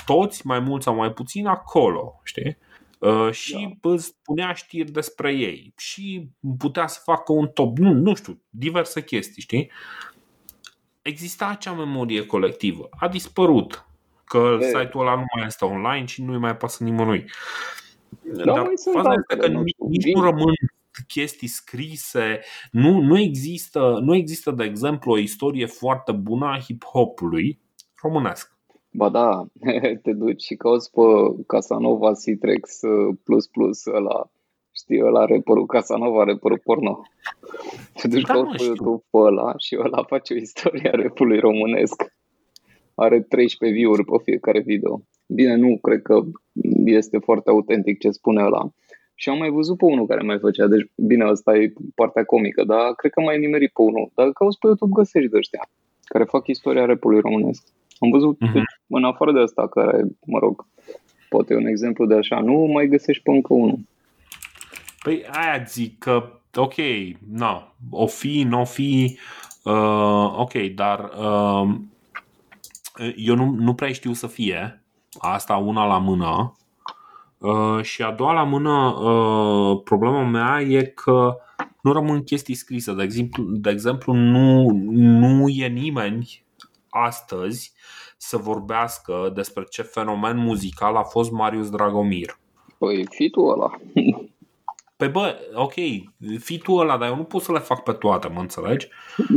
toți, mai mult sau mai puțin, acolo, știi? Uh, și da. îți spunea știri despre ei și putea să facă un top, nu, nu știu, diverse chestii, știi? Exista acea memorie colectivă, a dispărut, că E. site-ul ăla nu mai este online și nu-i mai pasă nimănui. Da, Dar mai sunt faza este altele, că nu nici, știu, nici din- nu rămân chestii scrise, nu, nu, există, nu există, de exemplu, o istorie foarte bună a hip-hopului românesc. Ba da, [laughs] te duci și cauți pe Casanova Citrix uh, plus plus ăla, știi, ăla rapperul Casanova, rapperul porno. Te duci Da, cauți mă, pe știu. YouTube pe ăla și ăla face o istorie a rapului românesc. Are 13 view-uri pe fiecare video. Bine, nu cred că este foarte autentic ce spune ăla. Și am mai văzut pe unul care mai făcea, deci bine, asta e partea comică, dar cred că mai nimerit pe unul. Dacă cauți pe YouTube găsești de ăștia care fac istoria rapului românesc. Am văzut, Mhm. deci, în afară de asta, care, mă rog, poate e un exemplu de așa, nu mai găsești pe încă unul. Păi aia zic că, ok, na, o fi, nu o fi, uh, ok, dar uh, eu nu, nu prea știu să fie, asta una la mână, uh, și a doua la mână, uh, problema mea e că nu rămân chestii scrise. De exemplu, de exemplu nu, nu e nimeni astăzi să vorbească despre ce fenomen muzical a fost Marius Dragomir. Păi, fitul ăla. [laughs] Păi bă, ok, fii tu ăla, dar eu nu pot să le fac pe toate, mă înțelegi?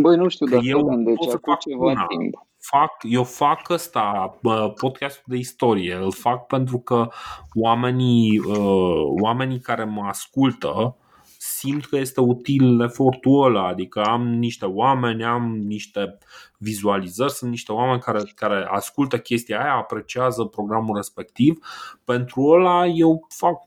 Băi, nu știu, Că dar eu eu, deci pot să acum fac ceva una. timp. Fac, eu fac ăsta, bă, podcastul de istorie, îl fac pentru că oamenii, uh, oamenii care mă ascultă simt că este util efortul ăla, adică am niște oameni, am niște vizualizări, sunt niște oameni care, care ascultă chestia aia, apreciază programul respectiv. Pentru ăla eu fac,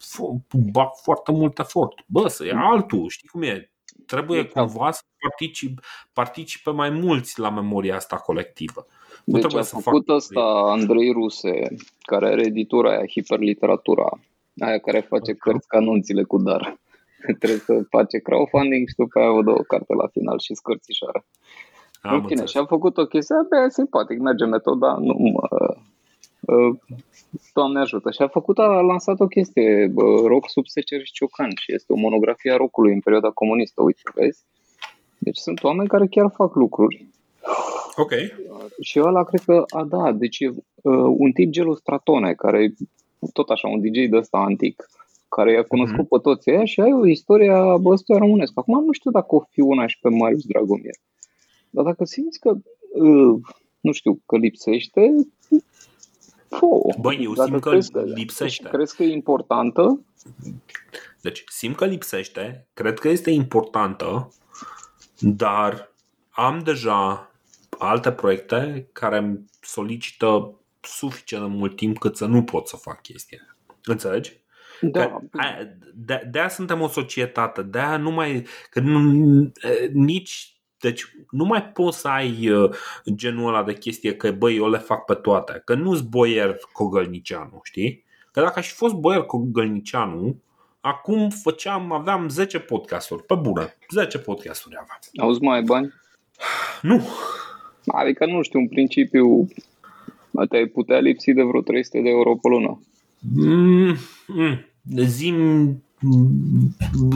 bag foarte mult efort. Bă, să ia altul, știi cum e? Trebuie Exact. cumva să particip, participe mai mulți la memoria asta colectivă. Nu Deci trebuie a să fac făcut ăsta Andrei Ruse, care are editura aia, hiperliteratura, aia care face Așa. cărți ca anunțile cu dar. [laughs] Trebuie să face crowdfunding și după aia vă dă o carte la final și scărțișoară. Am În fine, înțeles. și a făcut o chestie, bă, simpatic, merge metoda, nu mă... Uh, Doamne ajută. Și a făcut, a lansat o chestie, bă, rock sub seceri și ciocan și este o monografie a rockului în perioada comunistă, uite, vezi? Deci sunt oameni care chiar fac lucruri Ok. și ăla cred că, a da, deci e uh, un tip Gelu Stratone, care e tot așa, un DJ de ăsta antic, care i-a cunoscut Mhm. pe toți ăia și ai o istorie a ăstuia românesc. Acum nu știu dacă o fi una și pe Marius Dragomir, dar dacă simți că, uh, nu știu, că lipsește, fă Băi, eu Dacă simt că crezi lipsește. Crezi că e importantă? Deci simt că lipsește, cred că este importantă, dar am deja alte proiecte care îmi solicită suficient de mult timp cât să nu pot să fac chestia. Înțelegi? Da. Că, aia- de, de-aia suntem o societate, de-aia nu mai. Că nu, e, nici. Deci nu mai poți să ai uh, genul ăla de chestie că băi, eu le fac pe toate. Că nu-s boier Cogălnicianu, știi? Că dacă aș fi fost boier Cogălnicianu, acum făceam, aveam 10 podcasturi, pe bună, 10 podcasturi aveam. Auzi, mai ai bani? Nu, Adică, nu știu, în principiu, te-ai putea lipsi de vreo 300 de euro pe lună. mm, mm, zi,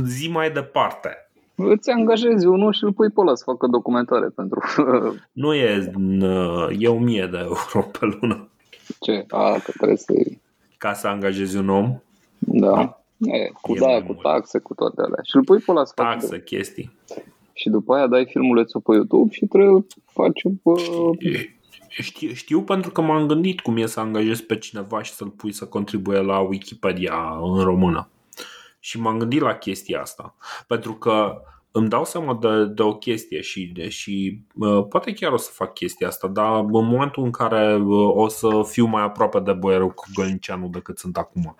zi mai departe. Îți angajezi unul și îl pui pe ăla să facă documentare pentru [laughs] Nu e, n- e 1000 de euro pe lună ce? A, că trebuie să ca să angajezi un om, Da. E, cu E da, mai cu mult. taxe, cu toate alea. Și îl pui pe ăla să facă taxe, chestii. Și după aia dai filmulețul pe YouTube și trebuie faci bă, Știu, știu pentru că m-am gândit cum e să angajezi pe cineva și să-l pui să contribuie la Wikipedia în română. Și m-am gândit la chestia asta. Pentru că îmi dau seama de, de o chestie și, și uh, poate chiar o să fac chestia asta, dar în momentul în care uh, o să fiu mai aproape de boierul cu Gălnicianu decât sunt acum.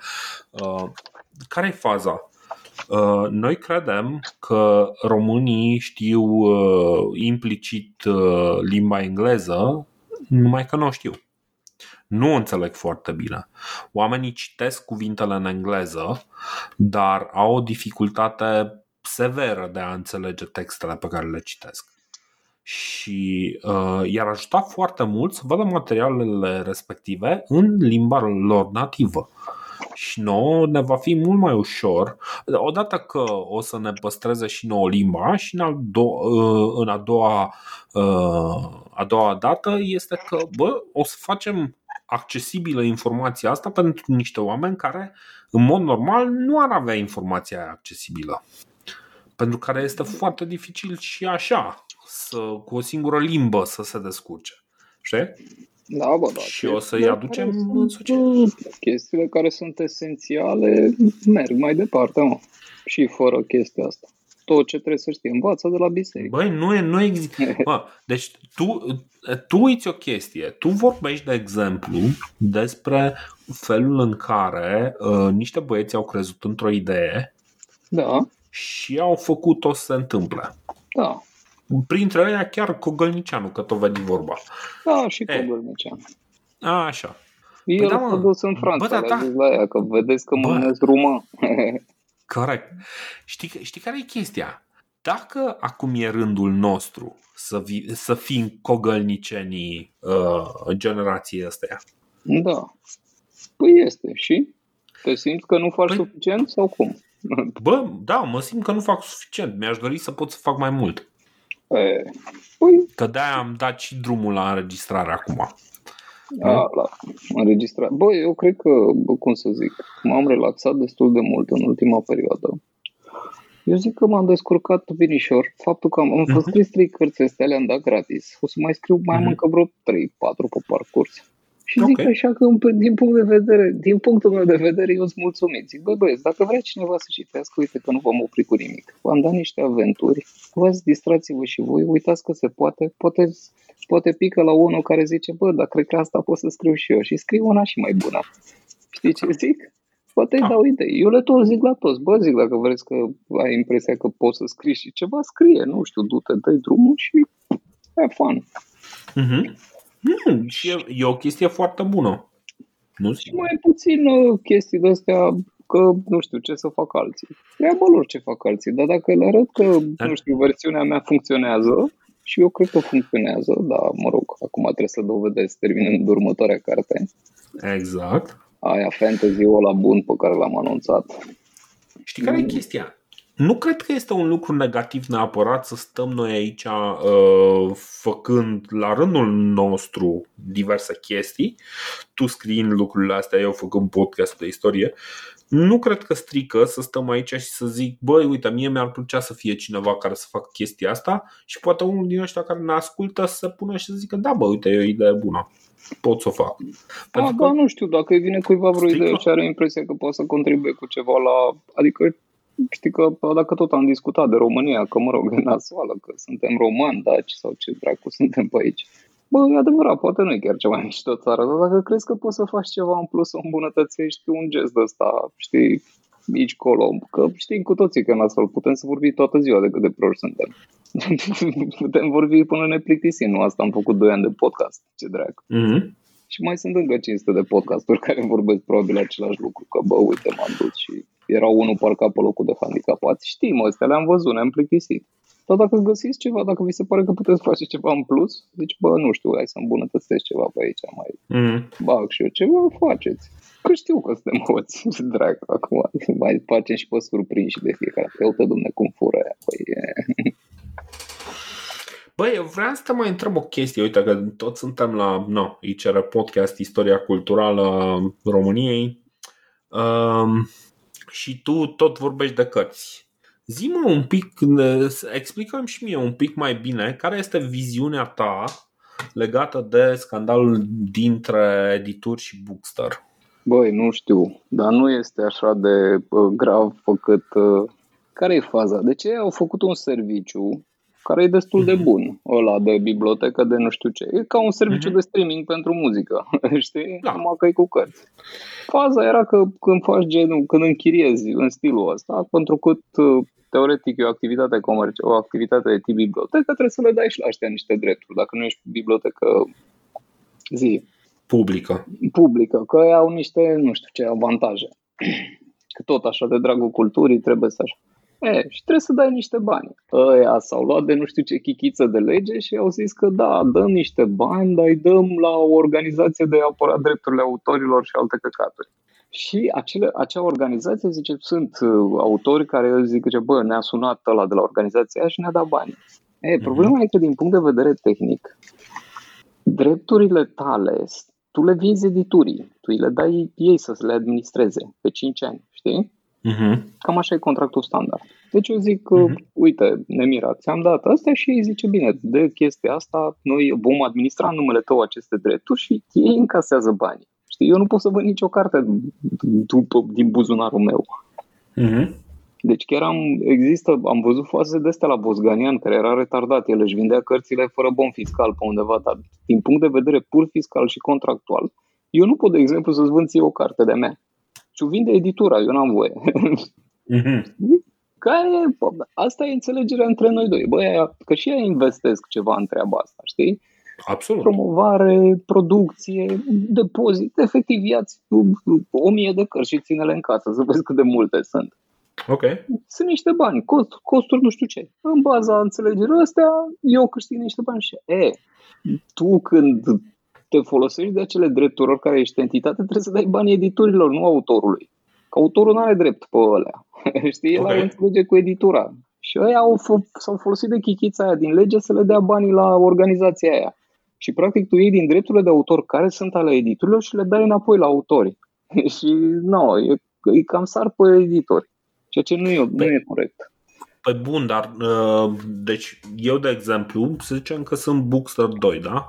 Uh, care e faza? Uh, Noi credem că românii știu uh, implicit uh, limba engleză, numai că nu o știu. Nu o înțeleg foarte bine. Oamenii citesc cuvintele în engleză, dar au o dificultate severă de a înțelege textele pe care le citesc. Și uh, i-ar ajuta foarte mult să vadă materialele respective în limba lor nativă. Și nouă ne va fi mult mai ușor, odată că o să ne păstreze și nouă limba și în, al do- uh, în a doua uh, a doua dată este că bă, o să facem accesibilă informația asta pentru niște oameni care în mod normal nu ar avea informația aia accesibilă. Pentru care este foarte dificil și așa să, cu o singură limbă să se descurce. Știi? Da, bă, da. Și o să-i chestiile aducem care sunt, în societate. bă, Chestiile care sunt esențiale merg mai departe, mă. Și fără chestia asta. Tot ce trebuie să știi, învață de la biserică. Băi, nu, e, nu există. [laughs] Bă, deci tu, tu uiți o chestie. Tu vorbești, de exemplu, despre felul în care uh, niște băieți au crezut într-o idee Da, și au făcut-o să se întâmple. da. Printre ei chiar Cogălnicianu, că tot veni vorba. Da, și E. Cogălnician. A, așa. El da, a mă. dus în Franța, Bă, da, le-a da. zis la ea, că vedeți că mă Bă. numesc rumân. [laughs] Corect. Știi, știi care e chestia? Dacă acum e rândul nostru să, vi, să fim cogălnicenii uh, generației astea, da. Păi este, și? Te simți că nu faci Păi- suficient sau cum? Bă, da, mă simt că nu fac suficient. Mi-aș dori să pot să fac mai mult. E, păi, Că de-aia am dat și drumul la înregistrare acum. a, la înregistrat. Bă, eu cred că, bă, cum să zic, m-am relaxat destul de mult în ultima perioadă. Eu zic că m-am descurcat vinișor. Faptul că am, am fost scris trei cărți astea, le-am dat gratis. O să mai scriu mai am Mhm. încă vreo 3-4 pe parcurs. Și zic Ok. așa că din punct de vedere, din punctul meu de vedere, eu sunt mulțumit. Zic, bă, băieți, dacă vrea cineva să citească, uite că nu vom opri cu nimic. V-am dat niște aventuri, vă distrați-vă și voi, uitați că se poate, poate, poate pică la unul care zice, bă, dar cred că asta pot să scriu și eu și scriu una și mai bună. Știi ce zic? Poate îi Da. dau idei. Eu le tot zic la toți. Bă, zic, dacă vreți că ai impresia că poți să scrii și ceva, scrie. Nu știu, du-te, dă drumul și e fun. Mhm. Mm, și e, e o chestie foarte bună. Nu Și mai puțin uh, chestii de astea că nu știu ce să fac alții. Treaba lor ce fac alții, dar dacă le arăt că, Da. nu știu, versiunea mea funcționează și eu cred că funcționează, dar mă rog, acum trebuie să dovedesc terminând următoarea carte. Exact. Aia fantasy-ul ăla bun pe care l-am anunțat. Știi care e chestia? Nu cred că este un lucru negativ neapărat să stăm noi aici uh, făcând la rândul nostru diverse chestii, tu scriind lucrurile astea, eu făcând podcast de istorie. Nu cred că strică să stăm aici și să zic, băi, uite, mie mi-ar plăcea să fie cineva care să facă chestia asta și poate unul din ăștia care ne ascultă să se pună și să zică, da, bă, uite, e o idee bună, pot să o fac. Da, da, nu știu, dacă îi vine cuiva vreo Strică. idee și are impresia că poate să contribuie cu ceva la... Adică, știi că dacă tot am discutat de România, că mă rog, e nasoală, că suntem romani, daci sau ce dracu suntem pe aici. Bă, e adevărat, poate nu e chiar cea mai mișto țară, dar dacă crezi că poți să faci ceva în plus, să îmbunătățești un gest de ăsta, știi, mici colo, că știm cu toții că în astfel putem să vorbim toată ziua de cât de proști suntem. [laughs] putem vorbi până ne plictisim, nu? Asta am făcut 2 ani de podcast, ce drag. Mhm. Și mai sunt încă 500 de podcasturi care vorbesc probabil același lucru, că bă, uite, m-am dus și era unul parcat pe locul de handicapați. Știm, astea le-am văzut, ne-am plictisit. Dar dacă găsiți ceva, dacă vi se pare că puteți face ceva în plus, zici, bă, nu știu, hai să îmbunătățesc ceva pe aici, mai Mhm. bag și eu ceva, faceți. Că știu că suntem [laughs] hoți, drag, acum mai facem și pe surprinși de fiecare dată. Uite, domne, cum fură aia. Păi, e... Băi, eu vreau să te mai întreb o chestie. Uite că toți suntem la no, ICR Podcast, Istoria Culturală a României um, și tu tot vorbești de cărți. Zi-mă un pic, ne- explicăm și mie un pic mai bine care este viziunea ta legată de scandalul dintre edituri și Bookster. Băi, nu știu, dar nu este așa de uh, grav făcut. Uh, care e faza? De ce au făcut un serviciu care e destul de bun, ăla de bibliotecă, de nu știu ce. E ca un serviciu Mhm. de streaming pentru muzică, [laughs] știi? Da. Numai că e cu cărți. Faza era că când faci genul, când închiriezi în stilul ăsta, pentru că teoretic e o activitate comercială, o activitate de tip bibliotecă, trebuie să le dai și la ăștia niște drepturi. Dacă nu ești bibliotecă zi, Publică. publică, că ei au niște, nu știu ce, avantaje. [clears throat] Că tot așa de dragul culturii trebuie să așa. E, și trebuie să dai niște bani. Ăia s-au luat de nu știu ce chichiță de lege și au zis că da, dăm niște bani, dar îi dăm la o organizație de apărat drepturile autorilor și alte căcaturi. Și acele, acea organizație zice, sunt uh, autori care zic că bă, ne-a sunat ăla de la organizația aia și ne-a dat bani. E, problema e că din punct de vedere tehnic, drepturile tale, tu le vinzi editurii, tu îi le dai ei să le administreze pe 5 ani, știi? Mhm. Cam așa e contractul standard. Deci eu zic, că, Mhm. uite, Nemira, ți-am dat asta și ei zice, bine, de chestia asta noi vom administra în numele tău aceste drepturi și ei încasează banii. Știi, eu nu pot să văd nicio carte după, din buzunarul meu. Mhm. Deci chiar am, există, am văzut faze de astea la Bosganian, care era retardat, el își vindea cărțile fără bon fiscal pe undeva, dar din punct de vedere pur fiscal și contractual, eu nu pot, de exemplu, să-ți vând ție o carte de mea. Și o vinde editura, eu n-am voie. Mhm. [laughs] Care e, asta e înțelegerea între noi doi. Băi, că și ea investesc ceva în treaba asta, știi? Absolut. Promovare, producție, depozit, efectiv iați o mie de cărți și ține-le în casă, să vezi cât de multe sunt. Ok. Sunt niște bani, cost, costuri nu știu ce. În baza înțelegerii astea, eu câștig niște bani și e, tu când te folosești de acele drepturi oricare ești entitate, trebuie să dai bani editorilor, nu autorului. Că autorul nu are drept pe ălea. [laughs] Știi, el Ok. okay. înțelege cu editura. Și ăia au f- s-au folosit de chichița aia din lege să le dea banii la organizația aia. Și practic tu iei din drepturile de autor care sunt ale editorilor și le dai înapoi la autori. [laughs] și nu, e, e cam sar pe editori. Ceea ce nu e, nu e corect. Păi bun, dar uh, deci eu de exemplu, să zicem că sunt Bookster 2, da?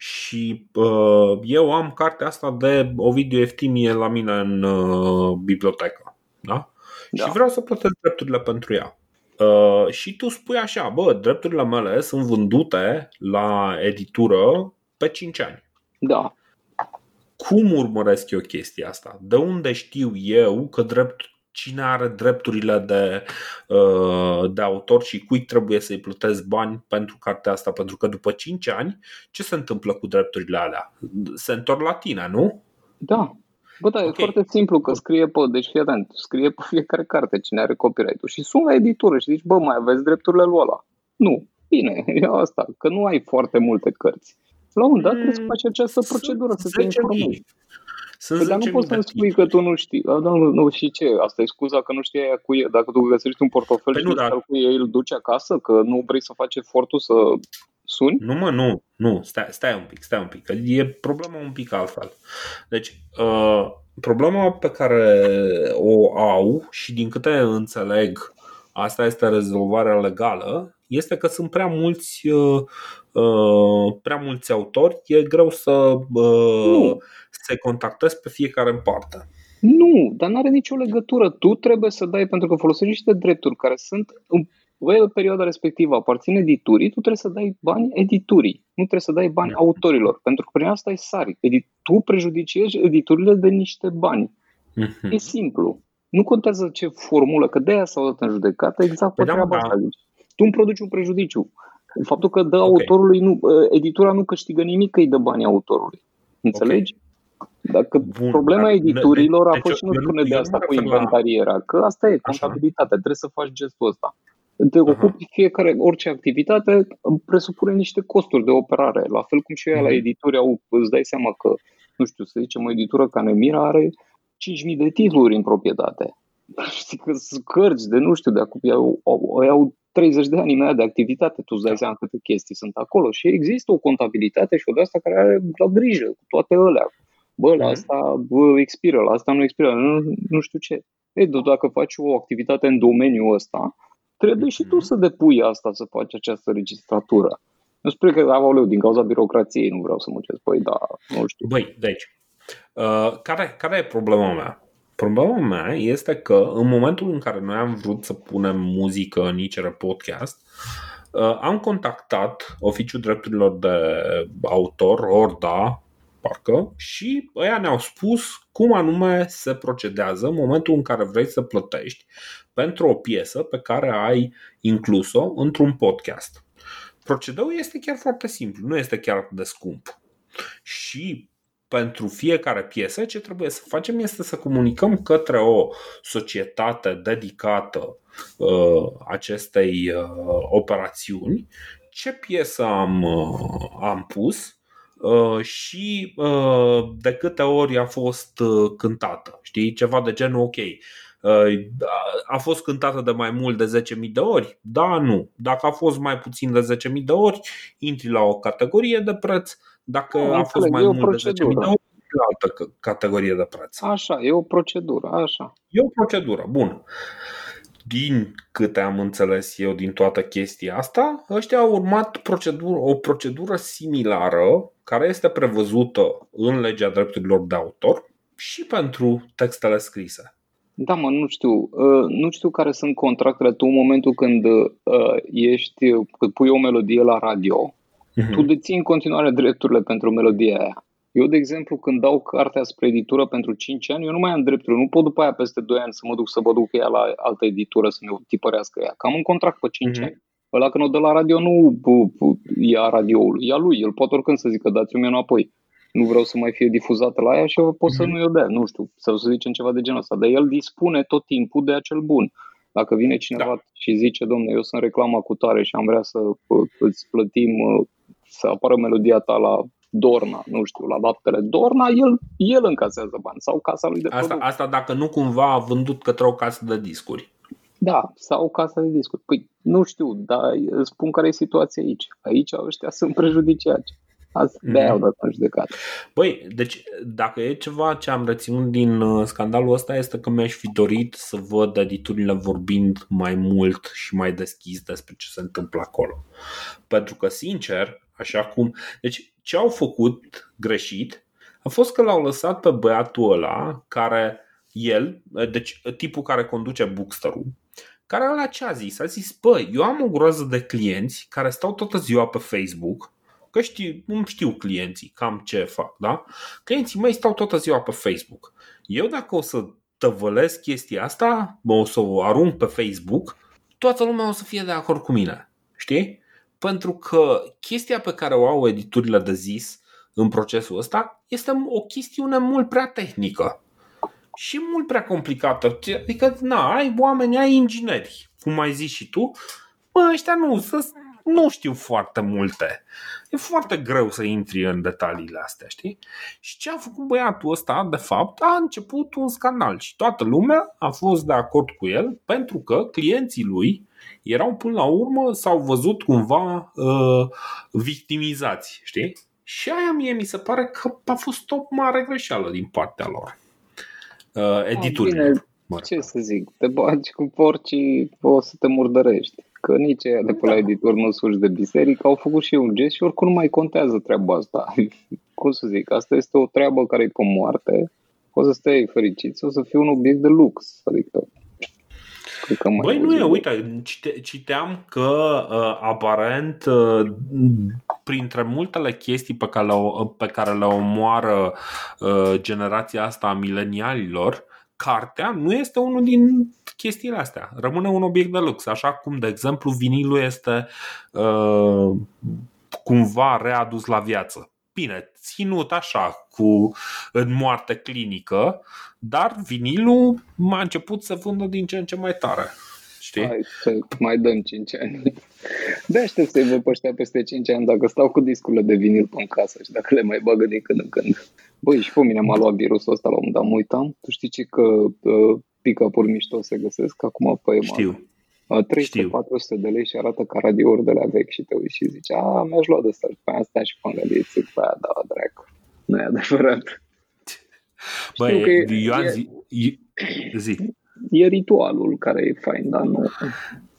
Și uh, eu am cartea asta de Ovidiu Eftimie la mine în uh, bibliotecă, da? da? Și vreau să plătesc drepturile pentru ea. Uh, și tu spui așa, bă, drepturile mele sunt vândute la editură pe 5 ani. Da. Cum urmăresc eu chestia asta? De unde știu eu că drept, cine are drepturile de, uh, de autor și cui trebuie să-i plătesc bani pentru cartea asta? Pentru că după 5 ani, ce se întâmplă cu drepturile alea? Se întorc la tine, nu? Da. Bă, da, okay. e foarte simplu că scrie pe, deci fii atent, scrie pe fiecare carte cine are copyright-ul și sunt la editură și zici, bă, mai aveți drepturile lui ăla. Nu. Bine, [laughs] e asta, că nu ai foarte multe cărți. La un dat trebuie să faci această procedură, să te informezi. Sunt păi, dar nu poți să-mi spui că tu nu știi. Da, nu, nu, și ce? Asta e scuza că nu știi aia cu e. Dacă tu găsești un portofel păi și nu, dar... cu ei, îl duci acasă, că nu vrei să faci efortul să suni? Nu, mă, nu, nu, stai, stai un pic, stai un pic, că e problema un pic altfel. Deci, uh, problema pe care o au și din câte înțeleg, asta este rezolvarea legală, este că sunt prea mulți uh, uh, prea mulți autori, e greu să uh, se contactezi pe fiecare în parte. Nu, dar nu are nicio legătură. Tu trebuie să dai, pentru că folosești niște drepturi care sunt în perioada respectivă aparțin editurii, tu trebuie să dai bani editurii, nu trebuie să dai bani autorilor, pentru că prin asta e sari. Tu prejudiciezi editurile de niște bani. Mm-hmm. E simplu. Nu contează ce formulă, că de aia s-au dat în judecată exact pe păi da, treaba da. asta. Tu îmi produci un prejudiciu. Faptul că dă okay. autorului, nu, ă, editura nu câștigă nimic că îi dă banii autorului. Înțelegi? Okay. Dacă Bun, problema dar, editurilor a deci fost și nu spune de asta cu inventariera, că asta e contabilitate, trebuie să faci gestul ăsta. Te ocupi fiecare, orice activitate presupune niște costuri de operare, la fel cum și uh-huh. la mhm. edituri au, îți dai seama că, nu știu, să zicem, o editură ca Nemira are 5.000 de titluri în proprietate. [laughs] Știi că sunt cărți de, nu știu, de acum, au, au, au 30 de ani mai de activitate, tu îți dai seama câte chestii sunt acolo și există o contabilitate și o de asta care are la grijă cu toate alea. Bă, la mhm. asta bă, expiră, la asta nu expiră, nu, nu știu ce. Ei, dacă faci o activitate în domeniul ăsta, trebuie și tu mhm. să depui asta, să faci această registratură. Nu spune că, aoleu, din cauza birocrației nu vreau să muncesc. Păi, da, nu știu. Băi, deci, uh, care, care e problema mea? Problema mea este că în momentul în care noi am vrut să punem muzică în ICR Podcast, uh, am contactat oficiul drepturilor de autor, Orda, parcă, și ăia ne-au spus cum anume se procedează în momentul în care vrei să plătești pentru o piesă pe care ai inclus-o într-un podcast. Procedeul este chiar foarte simplu, nu este chiar de scump. Și pentru fiecare piesă, ce trebuie să facem este să comunicăm către o societate dedicată uh, acestei uh, operațiuni ce piesă am, uh, am pus uh, și uh, de câte ori a fost uh, cântată. Știi, ceva de genul ok. Uh, a fost cântată de mai mult de 10.000 de ori? Da, nu. Dacă a fost mai puțin de 10.000 de ori, intri la o categorie de preț dacă a fost mai mult de 10.000 de ori, la altă categorie de preț. Așa, e o procedură, așa. E o procedură, bun. Din câte am înțeles eu din toată chestia asta, ăștia au urmat procedură, o procedură similară care este prevăzută în legea drepturilor de autor și pentru textele scrise. Da, mă, nu știu. Uh, nu știu care sunt contractele. Tu în momentul când uh, ești, când pui o melodie la radio, uh-huh. tu deții în continuare drepturile pentru melodia aia. Eu, de exemplu, când dau cartea spre editură pentru 5 ani, eu nu mai am drepturile. Nu pot după aia peste 2 ani să mă duc să mă duc ea la altă editură să mi tipărească ea. Că am un contract pe 5 uh-huh. ani. Ăla când o dă la radio nu ia radioul, ia lui. El poate oricând să zică dați-mi înapoi. Nu vreau să mai fie difuzată la ea și eu pot să uh-huh. nu i-o dea, nu știu, sau să zicem ceva de genul ăsta. Dar el dispune tot timpul de acel bun. Dacă vine cineva da. și zice, domnule, eu sunt reclama cu tare și am vrea să îți plătim să apară melodia ta la Dorna, nu știu, la laptele Dorna, el, el încasează bani sau casa lui de asta, Asta dacă nu cumva a vândut către o casă de discuri. Da, sau o casă de discuri. Păi nu știu, dar spun care e situația aici. Aici ăștia sunt prejudiciați. Asta mm. de-aia au dat în judecată. Păi, deci dacă e ceva ce am reținut din uh, scandalul ăsta este că mi-aș fi dorit să văd editurile vorbind mai mult și mai deschis despre ce se întâmplă acolo. Pentru că, sincer, așa cum... Deci, ce au făcut greșit a fost că l-au lăsat pe băiatul ăla care el, deci tipul care conduce bookstore care la ce a zis? A zis, băi, eu am o groază de clienți care stau toată ziua pe Facebook, că știu, nu știu clienții cam ce fac, da? Clienții mei stau toată ziua pe Facebook. Eu dacă o să tăvălesc chestia asta, o să o arunc pe Facebook, toată lumea o să fie de acord cu mine. Știi? Pentru că chestia pe care o au editurile de zis în procesul ăsta este o chestiune mult prea tehnică și mult prea complicată. Adică, na, ai oameni, ai ingineri, cum ai zis și tu, bă, ăștia nu, nu știu foarte multe. E foarte greu să intri în detaliile astea, știi? Și ce a făcut băiatul ăsta, de fapt, a început un scandal și toată lumea a fost de acord cu el pentru că clienții lui erau până la urmă, s-au văzut cumva uh, victimizați, știi? Și aia mie mi se pare că a fost o mare greșeală din partea lor uh, editurile. ce să zic, te bagi cu porcii, o să te murdărești. Că nici aia de pe la editor nu surgi de biserică, au făcut și un gest și oricum nu mai contează treaba asta. [laughs] Cum să zic, asta este o treabă care e pe moarte, o să stai fericit, o să fie un obiect de lux. Adică că mai Băi, nu e, uite, cite, citeam că uh, aparent uh, printre multele chestii pe care le, pe care le omoară uh, generația asta a milenialilor, cartea nu este unul din chestiile astea. Rămâne un obiect de lux, așa cum, de exemplu, vinilul este uh, cumva readus la viață. Bine, ținut așa, cu în moarte clinică, dar vinilul a început să vândă din ce în ce mai tare. Știi? Hai să mai dăm 5 ani. De aștept să-i văd pe ăștia peste 5 ani dacă stau cu discurile de vinil pe casă și dacă le mai bagă din când în când. Băi, și pe mine m-a luat virusul ăsta la un dat, mă uitam. Tu știi ce că uh, pick-up-uri mișto se găsesc acum pe Știu. 300-400 de lei și arată ca radiouri de la vechi și te uiți și zici, a, mi-aș lua de asta și pe aia stai și pe și zic, pe aia, da, dracu, nu e adevărat. [laughs] Băi, Ioan e, zi, zi. E ritualul care e fain, dar nu...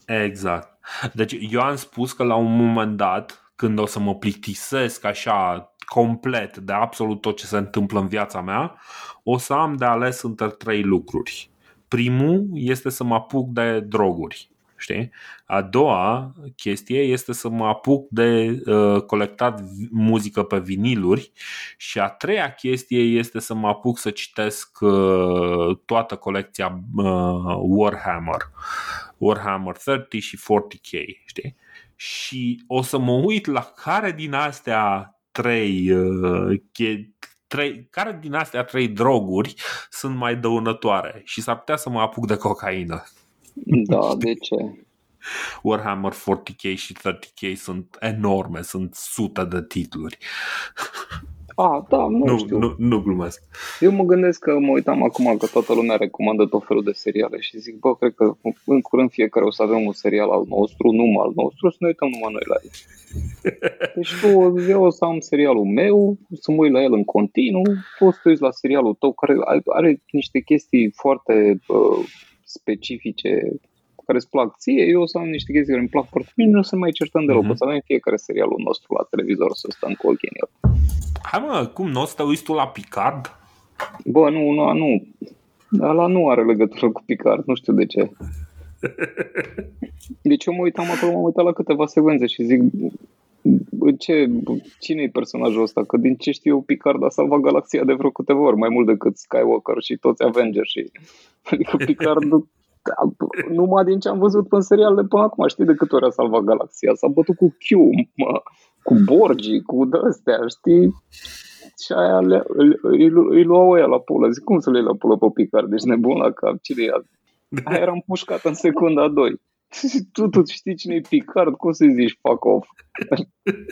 Exact. Deci eu am spus că la un moment dat, când o să mă plictisesc așa complet de absolut tot ce se întâmplă în viața mea, o să am de ales între trei lucruri. Primul este să mă apuc de droguri. Știi? A doua chestie este să mă apuc de uh, colectat muzică pe viniluri și a treia chestie este să mă apuc să citesc uh, toată colecția uh, Warhammer. Warhammer 30 și 40k, știi? Și o să mă uit la care din astea trei, uh, trei care din astea trei droguri sunt mai dăunătoare și s-ar putea să mă apuc de cocaină. Da, de ce? [laughs] Warhammer 40k și 30k sunt enorme, sunt sute de titluri. A, da, nu, nu știu. Nu, nu glumesc. Eu mă gândesc că mă uitam acum că toată lumea recomandă tot felul de seriale și zic, bă, cred că în curând fiecare o să avem un serial al nostru, numai al nostru, să ne uităm numai noi la el. [laughs] Deci tu, eu o să am serialul meu, să mă uit la el în continuu, poți să uiți la serialul tău care are niște chestii foarte uh, specifice care îți plac ție, eu o să am niște chestii care îmi plac foarte bine, nu o să mai certăm deloc. Uh-huh. O să avem fiecare serialul nostru la televizor să stăm cu ochii în el. Hai mă, cum nu o să te uiți tu la Picard? Bă, nu, nu, nu. Ăla nu are legătură cu Picard, nu știu de ce. [laughs] Deci eu mă uitam acolo, m-am uitat la câteva secvențe și zic, ce, cine e personajul ăsta? Că din ce știu eu, Picard a salvat galaxia de vreo câteva ori, mai mult decât Skywalker și toți Avengers. Și... Adică Picard da, numai din ce am văzut în serialele până acum, știi de câte ori a salvat galaxia? S-a bătut cu Q, mă, cu Borgi, cu de-astea, știi? Și aia le, îi, îi luau ăia la pulă. Zic, cum să le iei la pulă pe Picard? Deci nebun la cap, cine e Aia era împușcat în secunda 2. [laughs] tu, tu știi cine e Picard? Cum să-i zici fuck off?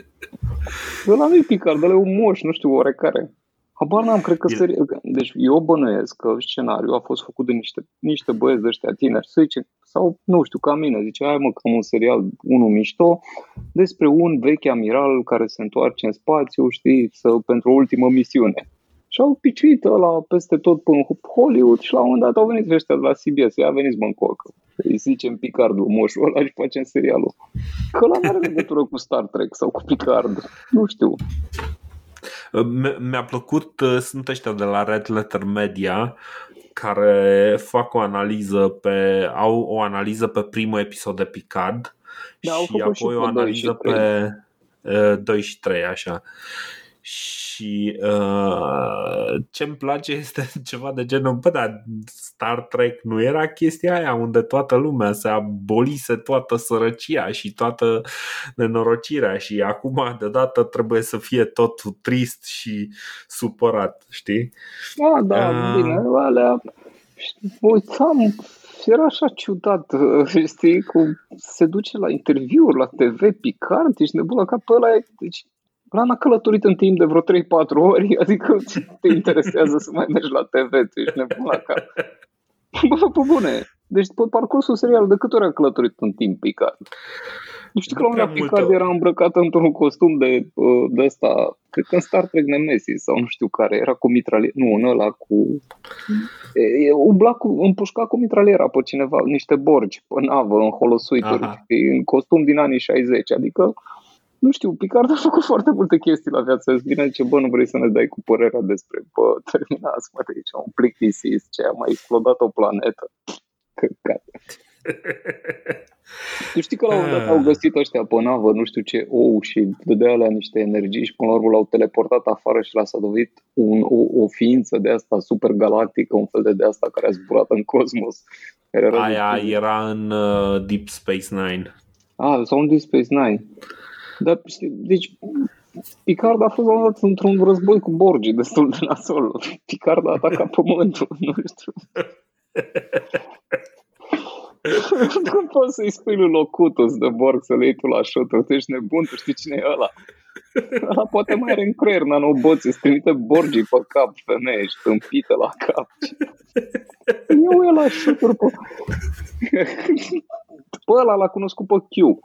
[laughs] Ăla nu e Picard, ăla e un moș, nu știu, oarecare. Habar n-am, cred că... Seri... Deci eu bănuiesc că scenariul a fost făcut de niște, niște băieți de ăștia tineri, să zicem, sau nu știu, ca mine, zice, hai mă, cam un serial, unul mișto, despre un vechi amiral care se întoarce în spațiu, știi, să, pentru o ultimă misiune. Și au piciuit ăla peste tot până Hollywood și la un moment dat au venit ăștia de la CBS, ia veniți mă încoacă. Îi zicem Picardul, moșul ăla și facem serialul. Că la are legătură cu Star Trek sau cu Picard, nu știu. Mi-a plăcut, uh, sunt ăștia de la Red Letter Media care fac o analiză pe, au o analiză pe primul episod de Picard da, și apoi și o analiză pe 2 uh, și 3, așa. Și uh, ce-mi place [laughs] este ceva de genul, bă, dar Star Trek nu era chestia aia unde toată lumea se abolise toată sărăcia și toată nenorocirea și acum deodată trebuie să fie tot trist și supărat, știi? Da, da, uh... bine, alea uitam, era așa ciudat, [laughs] știi, cum se duce la interviuri la TV, Picard, ești nebun la cap ăla, deci L-am călătorit în timp de vreo 3-4 ori, adică te interesează să mai mergi la TV, tu ești nebun la cap. Bă, pe bune. Deci pe parcursul serial de câte ori a călătorit în timp Picard? Nu știu că la un moment Picard era îmbrăcat într-un costum de, de ăsta, cred că în Star Trek Nemesis sau nu știu care, era cu mitralier, nu, în ăla cu... E, umbla cu, împușca cu mitraliera pe cineva, niște borgi pe navă, în holosuituri, în costum din anii 60, adică nu știu, Picard a făcut foarte multe chestii la viața. Îți vine ce bă, nu vrei să ne dai cu părerea despre, bă, terminați, mă, de aici, un plictisis, ce a mai explodat o planetă. Căcat. [laughs] tu știi că la un moment dat au găsit ăștia pe navă, nu știu ce, ou și dădea alea niște energii și până la urmă l-au teleportat afară și l-a sadovit un, o, o ființă de asta super galactică, un fel de de asta care a zburat în cosmos. Care era Aia era în uh, Deep Space Nine. Ah, sau în Deep Space Nine. Dar, deci, Picard a fost dat într-un război cu borgii destul de nasol. Picard a atacat pământul, nu știu. [laughs] Cum poți să-i spui lui Locutus de Borg să le iei tu la șuturi? Tu ești nebun, tu știi cine e ăla? Ăla poate mai are în creier nanoboții, îți trimite borgii pe cap, femeie, și tâmpită la cap. Eu e la șuturi pe... [laughs] Pe ăla l-a cunoscut pe Q.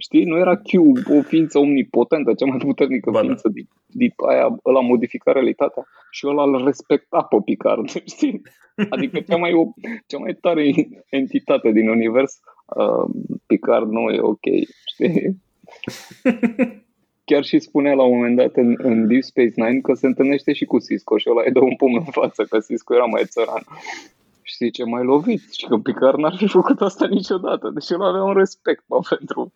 Știi? Nu era Q o ființă omnipotentă, cea mai puternică ba, da. ființă din, din aia, ăla modifica realitatea și ăla îl respecta pe Picard, [laughs] știi? Adică cea mai, cea mai tare entitate din univers, uh, Picard nu e ok, știi? [laughs] Chiar și spunea la un moment dat în, în Deep Space Nine că se întâlnește și cu Cisco și ăla îi dă un pumn în față, că Cisco era mai țăran. Știi ce mai lovit? Și că Picard n-ar fi făcut asta niciodată. Deci el avea un respect bă, pentru,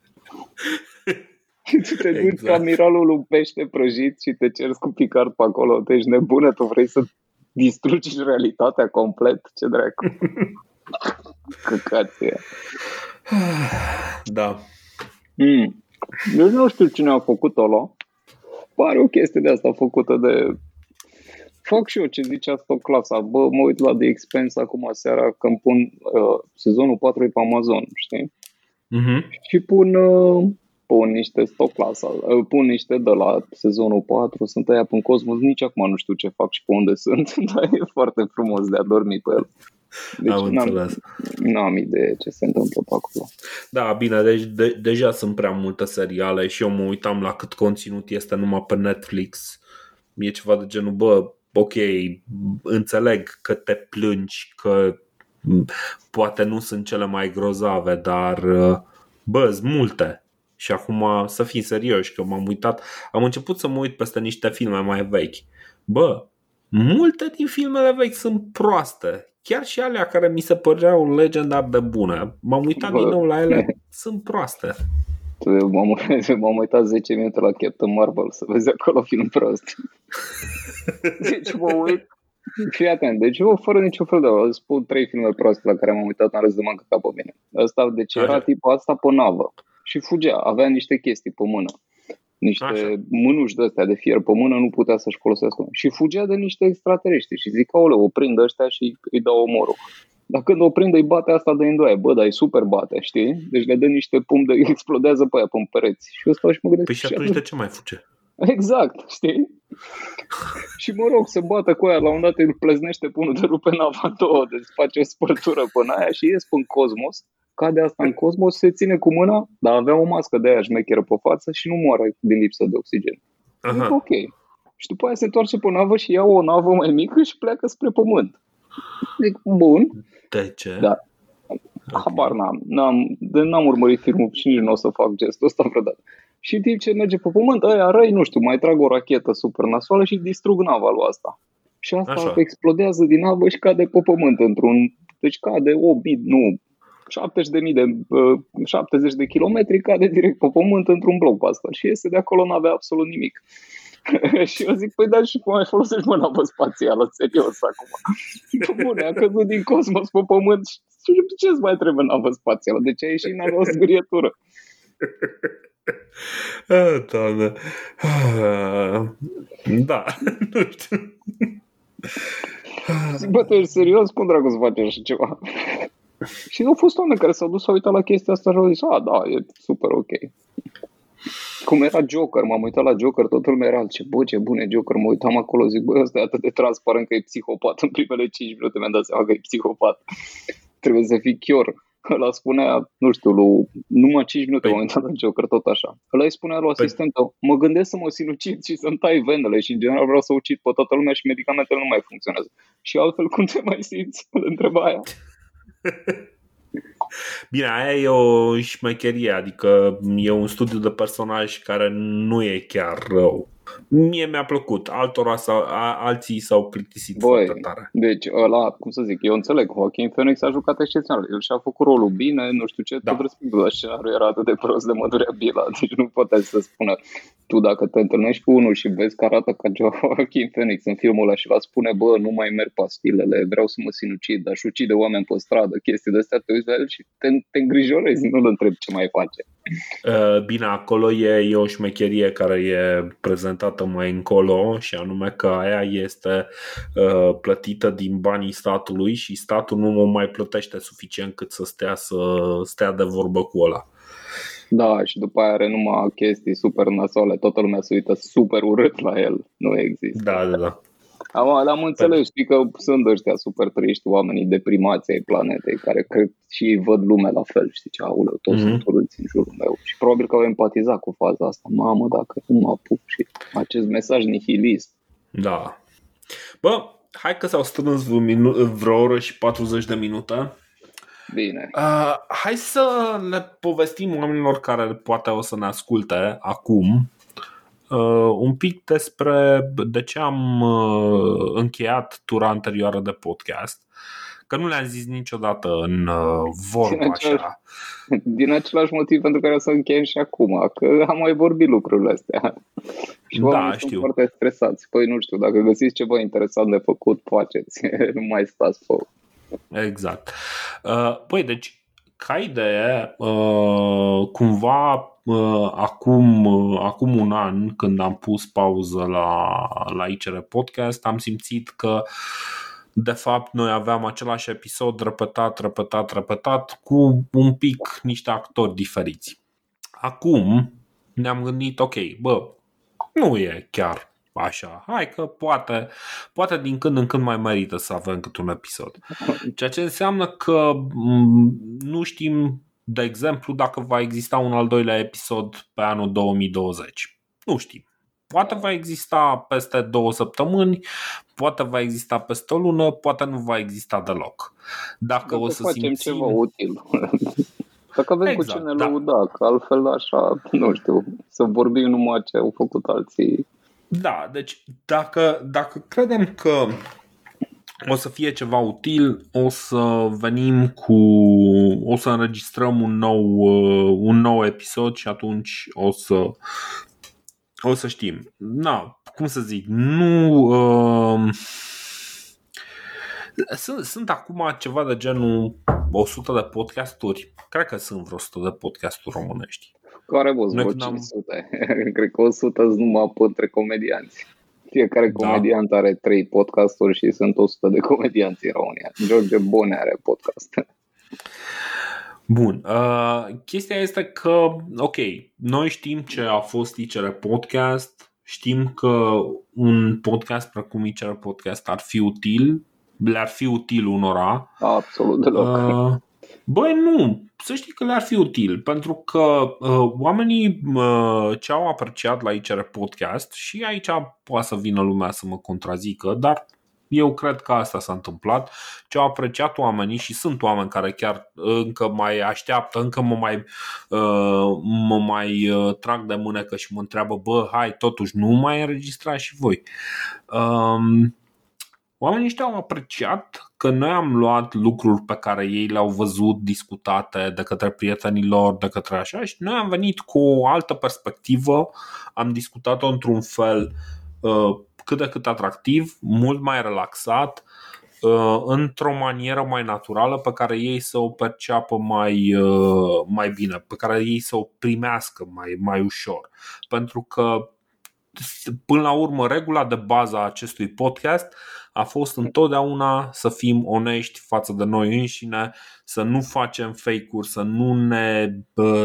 [laughs] tu te duci exact. amiralul un pește prăjit și te cerți cu Picard pe acolo. Tu ești nebună, tu vrei să distrugi realitatea complet? Ce dracu? [laughs] Căcație. Da. Mm. Eu nu știu cine a făcut ăla. Pare o chestie de asta făcută de... Fac și eu ce zice asta clasa. Bă, mă uit la The Expense acum seara când pun uh, sezonul 4 pe Amazon, știi? Uh-huh. și pun, uh, pun niște stock clasa, uh, pun niște de la sezonul 4, sunt aia pe Cosmos, nici acum nu știu ce fac și pe unde sunt, [laughs] dar e foarte frumos de a dormi pe el. Deci Am n-am, înțeles. n-am idee ce se întâmplă pe acolo. Da, bine, deci de, deja sunt prea multe seriale și eu mă uitam la cât conținut este numai pe Netflix. E ceva de genul, bă, ok, înțeleg că te plângi, că poate nu sunt cele mai grozave, dar uh, bă, multe. Și acum să fim serioși că m-am uitat, am început să mă uit peste niște filme mai vechi. Bă, multe din filmele vechi sunt proaste. Chiar și alea care mi se păreau legendar de bune. M-am uitat Bă. din nou la ele, [laughs] sunt proaste. M-am, [laughs] m-am uitat 10 minute la Captain Marvel să vezi acolo film prost. [laughs] Deci mă uit [laughs] Fii atent, deci eu fără niciun fel de îți spun trei filme proaste la care m-am uitat, am râs de mă pe mine. Ăsta, deci era Așa. tipul asta pe navă și fugea, avea niște chestii pe mână. Niște Așa. mânuși de astea de fier pe mână nu putea să-și folosească. Și fugea de niște extraterestri și zic, aole, o prind ăștia și îi dau omorul. Dar când o prinde, îi bate asta de îndoaie. Bă, dar e super bate, știi? Deci le dă niște pum de [laughs] explodează pe aia pe pereți. Și eu stau și mă gândesc... Păi și atunci de ce mai fuge? Exact, știi? și mă rog, se bată cu aia, la un dat îl pleznește până de rupe nava două, deci face o spărtură până aia și ies în cosmos cade asta în cosmos, se ține cu mâna, dar avea o mască de aia șmecheră pe față și nu moare din lipsă de oxigen. Zic, Aha. ok. Și după aia se întoarce pe navă și ia o navă mai mică și pleacă spre pământ. Zic, bun, De ce? Da. habar n-am. N-am, de n-am urmărit filmul și nici nu o să fac gestul ăsta vreodată. Și în timp ce merge pe pământ, ăia răi, nu știu, mai trag o rachetă super nasoală și distrug nava lui asta. Și asta Așa. explodează din navă și cade pe pământ într-un... Deci cade o bit, nu, 70 de, mii de, uh, 70 de kilometri, cade direct pe pământ într-un blockbuster și iese de acolo, n-avea absolut nimic. [laughs] și eu zic, păi da, și cum mai folosești mă navă spațială, serios acum. [laughs] Bă, Bune, a căzut din cosmos pe pământ și ce îți mai trebuie navă spațială? De ce ai ieșit navă o zgârietură? [laughs] Ah, Doamne. Ah, Da, [laughs] nu știu. Zic, bă, tu ești serios? Cum dracu să faci așa ceva? și au fost oameni care s-au dus să uitat la chestia asta și au zis, a, da, e super ok. Cum era Joker, m-am uitat la Joker, totul lumea era, ce bă, ce bun e Joker, mă uitam acolo, zic, bă, ăsta e atât de transparent că e psihopat [laughs] în primele 5 minute, mi-am dat seama că e psihopat. Trebuie să fii chior. [laughs] Ăla spunea, nu știu, lui, numai 5 minute Păi- m-am uitat la Joker, tot așa. Ăla îi spunea lui asistentă, mă gândesc să mă sinucid și să-mi tai venele și în general vreau să ucid pe toată lumea și medicamentele nu mai funcționează. Și altfel [laughs] cum te mai simți? Îl întreba aia. [laughs] Bine, aia e o șmecherie, adică e un studiu de personaj care nu e chiar rău. Mie mi-a plăcut, altora sau, a, alții s-au plictisit Băi, foarte tare. Deci ăla, cum să zic, eu înțeleg, Joaquin Phoenix a jucat excepțional. El și-a făcut rolul bine, nu știu ce, Da. tot respectul, dar scenariul era atât de prost de mă durea bila. [laughs] Deci nu puteai să spună tu dacă te întâlnești cu unul și vezi că arată ca Joaquin Phoenix în filmul ăla și va spune, bă, nu mai merg pastilele, vreau să mă sinucid, aș ucide oameni pe stradă, chestii de astea, te uiți la el și te, te îngrijorezi, nu-l întrebi ce mai face. Uh, Bine, acolo e, e o șmecherie care e prezentată mai încolo și anume că aia este uh, plătită din banii statului și statul nu o mai plătește suficient cât să stea, să stea de vorbă cu ăla. Da, și după aia are numai chestii super nasoale, toată lumea se uită super urât la el, nu există. Da, da, da. Am, am înțeles, știi că sunt ăștia super triști, oamenii deprimați ai planetei, care cred și ei văd lumea la fel, știi ce, auleu, toți Mhm. mm-hmm. sunt urâți în jurul meu. Și probabil că au empatizat cu faza asta. Mamă, dacă nu mă apuc și acest mesaj nihilist. Da. Bă, hai că s-au strâns vreo, minu- vreo oră și 40 de minute. Bine. Uh, hai să le povestim oamenilor care poate o să ne asculte acum uh, un pic despre de ce am uh, încheiat tura anterioară de podcast. Că nu le-am zis niciodată în uh, vorba așa. Din același motiv pentru care o să încheiem și acum, că am mai vorbit lucrurile astea. [laughs] Și Da, oamenii știu. sunt foarte stresați. Păi nu știu, dacă găsiți ceva interesant de făcut, faceți. [laughs] nu mai stați pe Exact. Uh, Păi, deci, ca idee, uh, cumva uh, acum, uh, acum un an, când am pus pauză la, la ICR Podcast, am simțit că de fapt noi aveam același episod repetat, repetat, repetat cu un pic niște actori diferiți. Acum ne-am gândit, ok, bă, nu e chiar așa. Hai că poate, poate din când în când mai merită să avem câte un episod. [laughs] Ceea ce înseamnă că m, nu știm, de exemplu, dacă va exista un al doilea episod pe anul 2020. Nu știm. Poate va exista peste două săptămâni, poate va exista peste o lună, poate nu va exista deloc. Dacă Dacă o să facem simțim... ceva util. [laughs] Dacă avem Exact, cu ce ne da. lăuda, că altfel așa, nu știu, să vorbim numai ce au făcut alții. Da, deci dacă, dacă credem că o să fie ceva util, o să venim cu. o să înregistrăm un nou, uh, un nou episod și atunci o să. o să știm. Na, cum să zic, nu. Uh, sunt, sunt acum ceva de genul 100 de podcasturi. Cred că sunt vreo 100 de podcasturi românești. Care vă Noi vreo când am- 500? [laughs] Cred că 100 sunt numai pe între comedianți. Fiecare Da. comediant are 3 podcasturi și sunt 100 de comedianți în România. George Bone are podcast. Bun. Uh, chestia este că, ok, noi știm ce a fost ICR Podcast, știm că un podcast precum ICR Podcast ar fi util, le-ar fi util unora. Absolut deloc. Uh, Băi, nu. Să știi că le-ar fi util, pentru că uh, oamenii uh, ce au apreciat la ICR Podcast și aici poate să vină lumea să mă contrazică, dar eu cred că asta s-a întâmplat. Ce au apreciat oamenii și sunt oameni care chiar încă mai așteaptă, încă mă mai, uh, mă mai uh, trag de mânecă și mă întreabă, bă, hai, totuși nu mai înregistrați și voi. Um, Oamenii ăștia au apreciat că noi am luat lucruri pe care ei le-au văzut discutate de către prietenii lor, de către așa și noi am venit cu o altă perspectivă, am discutat-o într-un fel uh, cât de cât atractiv, mult mai relaxat, uh, într-o manieră mai naturală pe care ei să o perceapă mai, uh, mai bine, pe care ei să o primească mai, mai ușor. Pentru că până la urmă, regula de bază a acestui podcast a fost întotdeauna să fim onești față de noi înșine, să nu facem fake-uri, să nu ne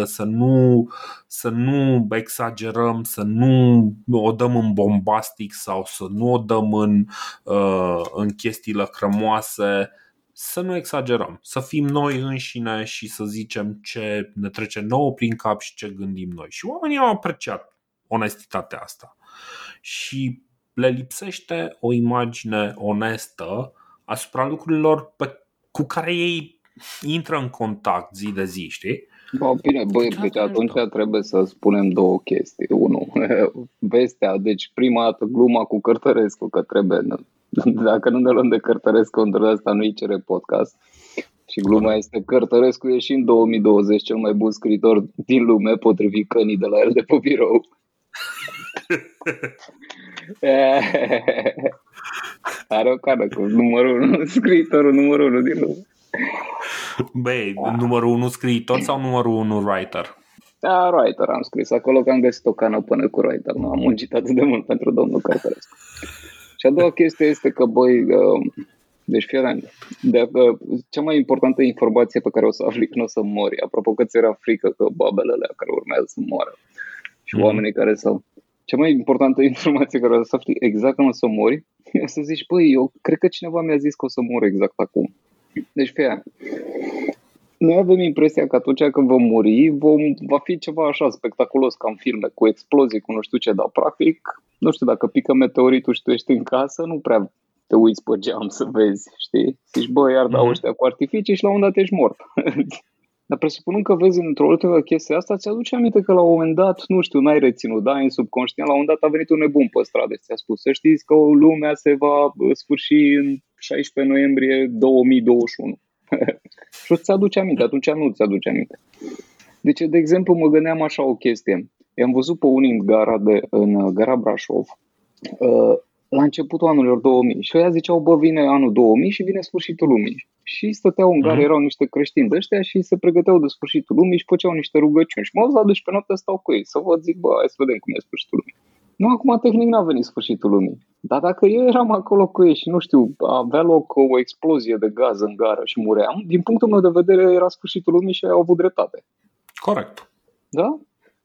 să nu, să nu exagerăm, să nu o dăm în bombastic sau să nu o dăm în, uh, în chestii lăcrămoase să nu exagerăm, să fim noi înșine și să zicem ce ne trece nouă prin cap și ce gândim noi. Și oamenii au apreciat onestitatea asta. Și le lipsește o imagine onestă asupra lucrurilor pe, cu care ei intră în contact zi de zi, știi? Bă, bine, băi, deci atunci trebuie să spunem două chestii. Unu, [laughs] vestea, deci prima dată gluma cu Cărtărescu, că trebuie, [laughs] dacă nu ne luăm de Cărtărescu, într asta nu-i cere podcast. Și gluma este Cărtărescu e și în 2020 cel mai bun scriitor din lume, potrivit cănii de la el de pe birou. [laughs] Are o cană cu numărul 1, scriitorul numărul 1 din lume. Băi, da. numărul 1 scriitor sau numărul 1 writer? Da, writer am scris acolo că am găsit o cană până cu writer. Nu am muncit atât de mult pentru domnul Cartărescu. Și a doua chestie este că, băi, um, deci fii de, cea mai importantă informație pe care o să afli când o să mori, apropo că ți era frică că babele alea care urmează să moară și mm. oamenii care s-au cea mai importantă [laughs] informație care o să afli exact când o să mori, e să zici, păi, eu cred că cineva mi-a zis că o să mor exact acum. Deci, fie, noi avem impresia că atunci când vom muri, vom, va fi ceva așa spectaculos ca în filme, cu explozii, cu nu știu ce, dar practic, nu știu, dacă pică meteoritul și tu ești în casă, nu prea te uiți pe geam să vezi, știi? Zici, bă, iar dau mhm. ăștia cu artificii și la un dat ești mort. [laughs] Dar presupunând că vezi într-o ultimă chestie asta, ți-aduce aminte că la un moment dat, nu știu, n-ai reținut, da, în subconștient, la un moment dat a venit un nebun pe stradă și ți-a spus să știți că lumea se va sfârși în 16 noiembrie 2021. și [laughs] ți aduce aminte, atunci nu ți aduce aminte. Deci, de exemplu, mă gândeam așa o chestie. I-am văzut pe unii în gara, de, în gara Brașov, uh, la începutul anului 2000 și ăia ziceau, bă, vine anul 2000 și vine sfârșitul lumii. Și stăteau în gare, mm. erau niște creștini de ăștia și se pregăteau de sfârșitul lumii și făceau niște rugăciuni. Și mă au dus pe noapte stau cu ei, să văd, zic, bă, hai să vedem cum e sfârșitul lumii. Nu, acum tehnic n-a venit sfârșitul lumii. Dar dacă eu eram acolo cu ei și, nu știu, avea loc o explozie de gaz în gară și muream, din punctul meu de vedere era sfârșitul lumii și au avut dreptate. Corect. Da?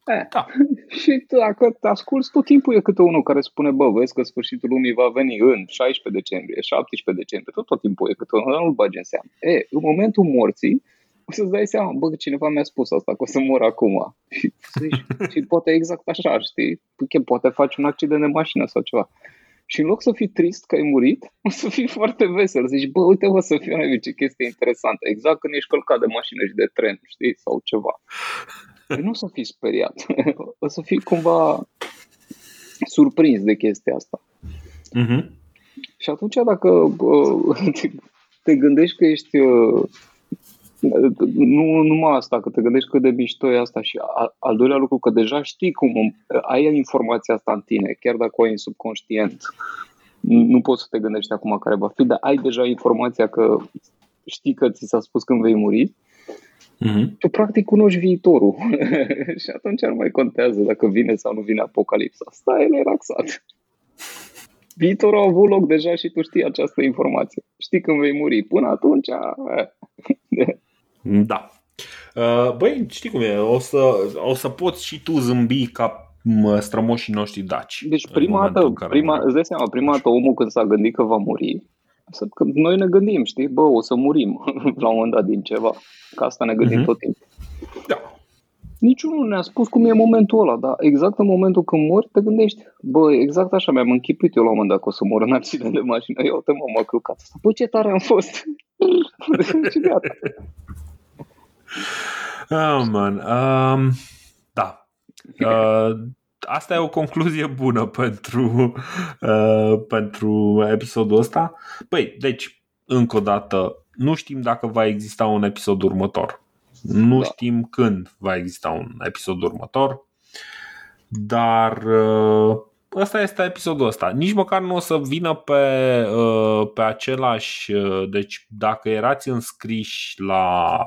E. Da. [laughs] și dacă te asculti, tot timpul e câte unul care spune, bă, vezi că sfârșitul lumii va veni în 16 decembrie, 17 decembrie, tot, tot timpul e câte unul, nu-l bagi în seamă. E, în momentul morții, o să-ți dai seama, bă, cineva mi-a spus asta, că o să mor acum. [laughs] Și, zici, și poate exact așa, știi? Că poate faci un accident de mașină sau ceva. Și în loc să fii trist că ai murit, o să fii foarte vesel. Zici, bă, uite, o să fie ce chestie interesantă. Exact când ești călcat de mașină și de tren, știi? Sau ceva. Păi nu o să fii speriat. [laughs] o să fii cumva surprins de chestia asta. Uh-huh. Și atunci dacă uh, te gândești că ești uh, nu numai asta, că te gândești cât de mișto e asta și al, al doilea lucru că deja știi cum ai informația asta în tine, chiar dacă o ai în subconștient. Nu poți să te gândești acum care va fi, dar ai deja informația că știi că ți s-a spus când vei muri Mm-hmm. Tu practic cunoști viitorul [laughs] și atunci nu mai contează dacă vine sau nu vine apocalipsa. Stai relaxat. Viitorul a avut loc deja și tu știi această informație. Știi când vei muri. Până atunci... da. Uh, băi, știi cum e? O să, o să poți și tu zâmbi ca strămoșii noștri daci. Deci prima dată, prima, îți dai seama, prima dată omul când s-a gândit că va muri, Să, că noi ne gândim, știi, bă, o să murim [laughs] la un moment dat din ceva. Că asta ne gândim uh-huh. tot timpul. Da. Niciunul nu ne-a spus cum e momentul ăla, dar exact în momentul când mori te gândești, bă, exact așa mi-am închipuit eu la un moment dat că o să mor în accident de mașină. Eu te mă, m-a călcat asta. Bă, ce tare am fost. [laughs] și gata. Oh, man. Um, da. Uh, asta e o concluzie bună [laughs] pentru, uh, pentru episodul ăsta. Păi, deci, încă o dată, nu știm dacă va exista un episod următor. Nu da. știm când va exista un episod următor, dar uh, ăsta este episodul ăsta. Nici măcar nu o să vină pe, uh, pe același. Uh, deci, dacă erați înscriși la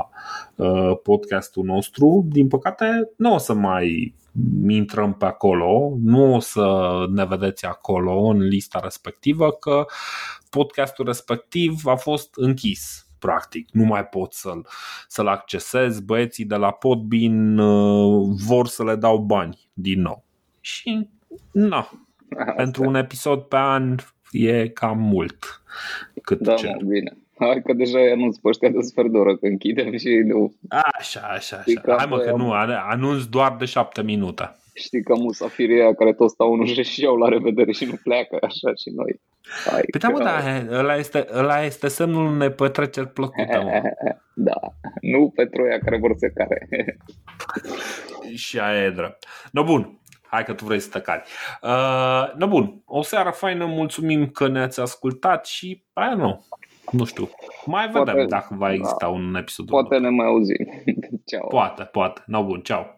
podcastul nostru, din păcate, nu o să mai intrăm pe acolo, nu o să ne vedeți acolo în lista respectivă, că podcastul respectiv a fost închis practic, nu mai pot să-l, să-l accesez. Băieții de la Podbean uh, vor să le dau bani din nou. Și nu. [laughs] Pentru un episod pe an e cam mult cât da, cer. bine. Hai că deja e anunț pe ăștia de sfert de oră că închidem și nu. Așa, așa, așa. Hai mă că nu, anunț doar de șapte minute. Știi că musafirii aia care tot stau în ușă și iau la revedere și nu pleacă așa și noi. Hai păi da, mă, da, ăla este, ăla este semnul unei petreceri plăcute, mă. [laughs] Da, nu pentru ea care vor să care. și aia e drept. No, bun, Hai că tu vrei să te cari. Uh, no, bun, o seară faină, mulțumim că ne-ați ascultat și aia nu, nu știu. Mai vedem poate, dacă va exista da, un episod. Poate urmă. ne mai auzim. [laughs] Ceau. Poate, poate. No, bun, ceau.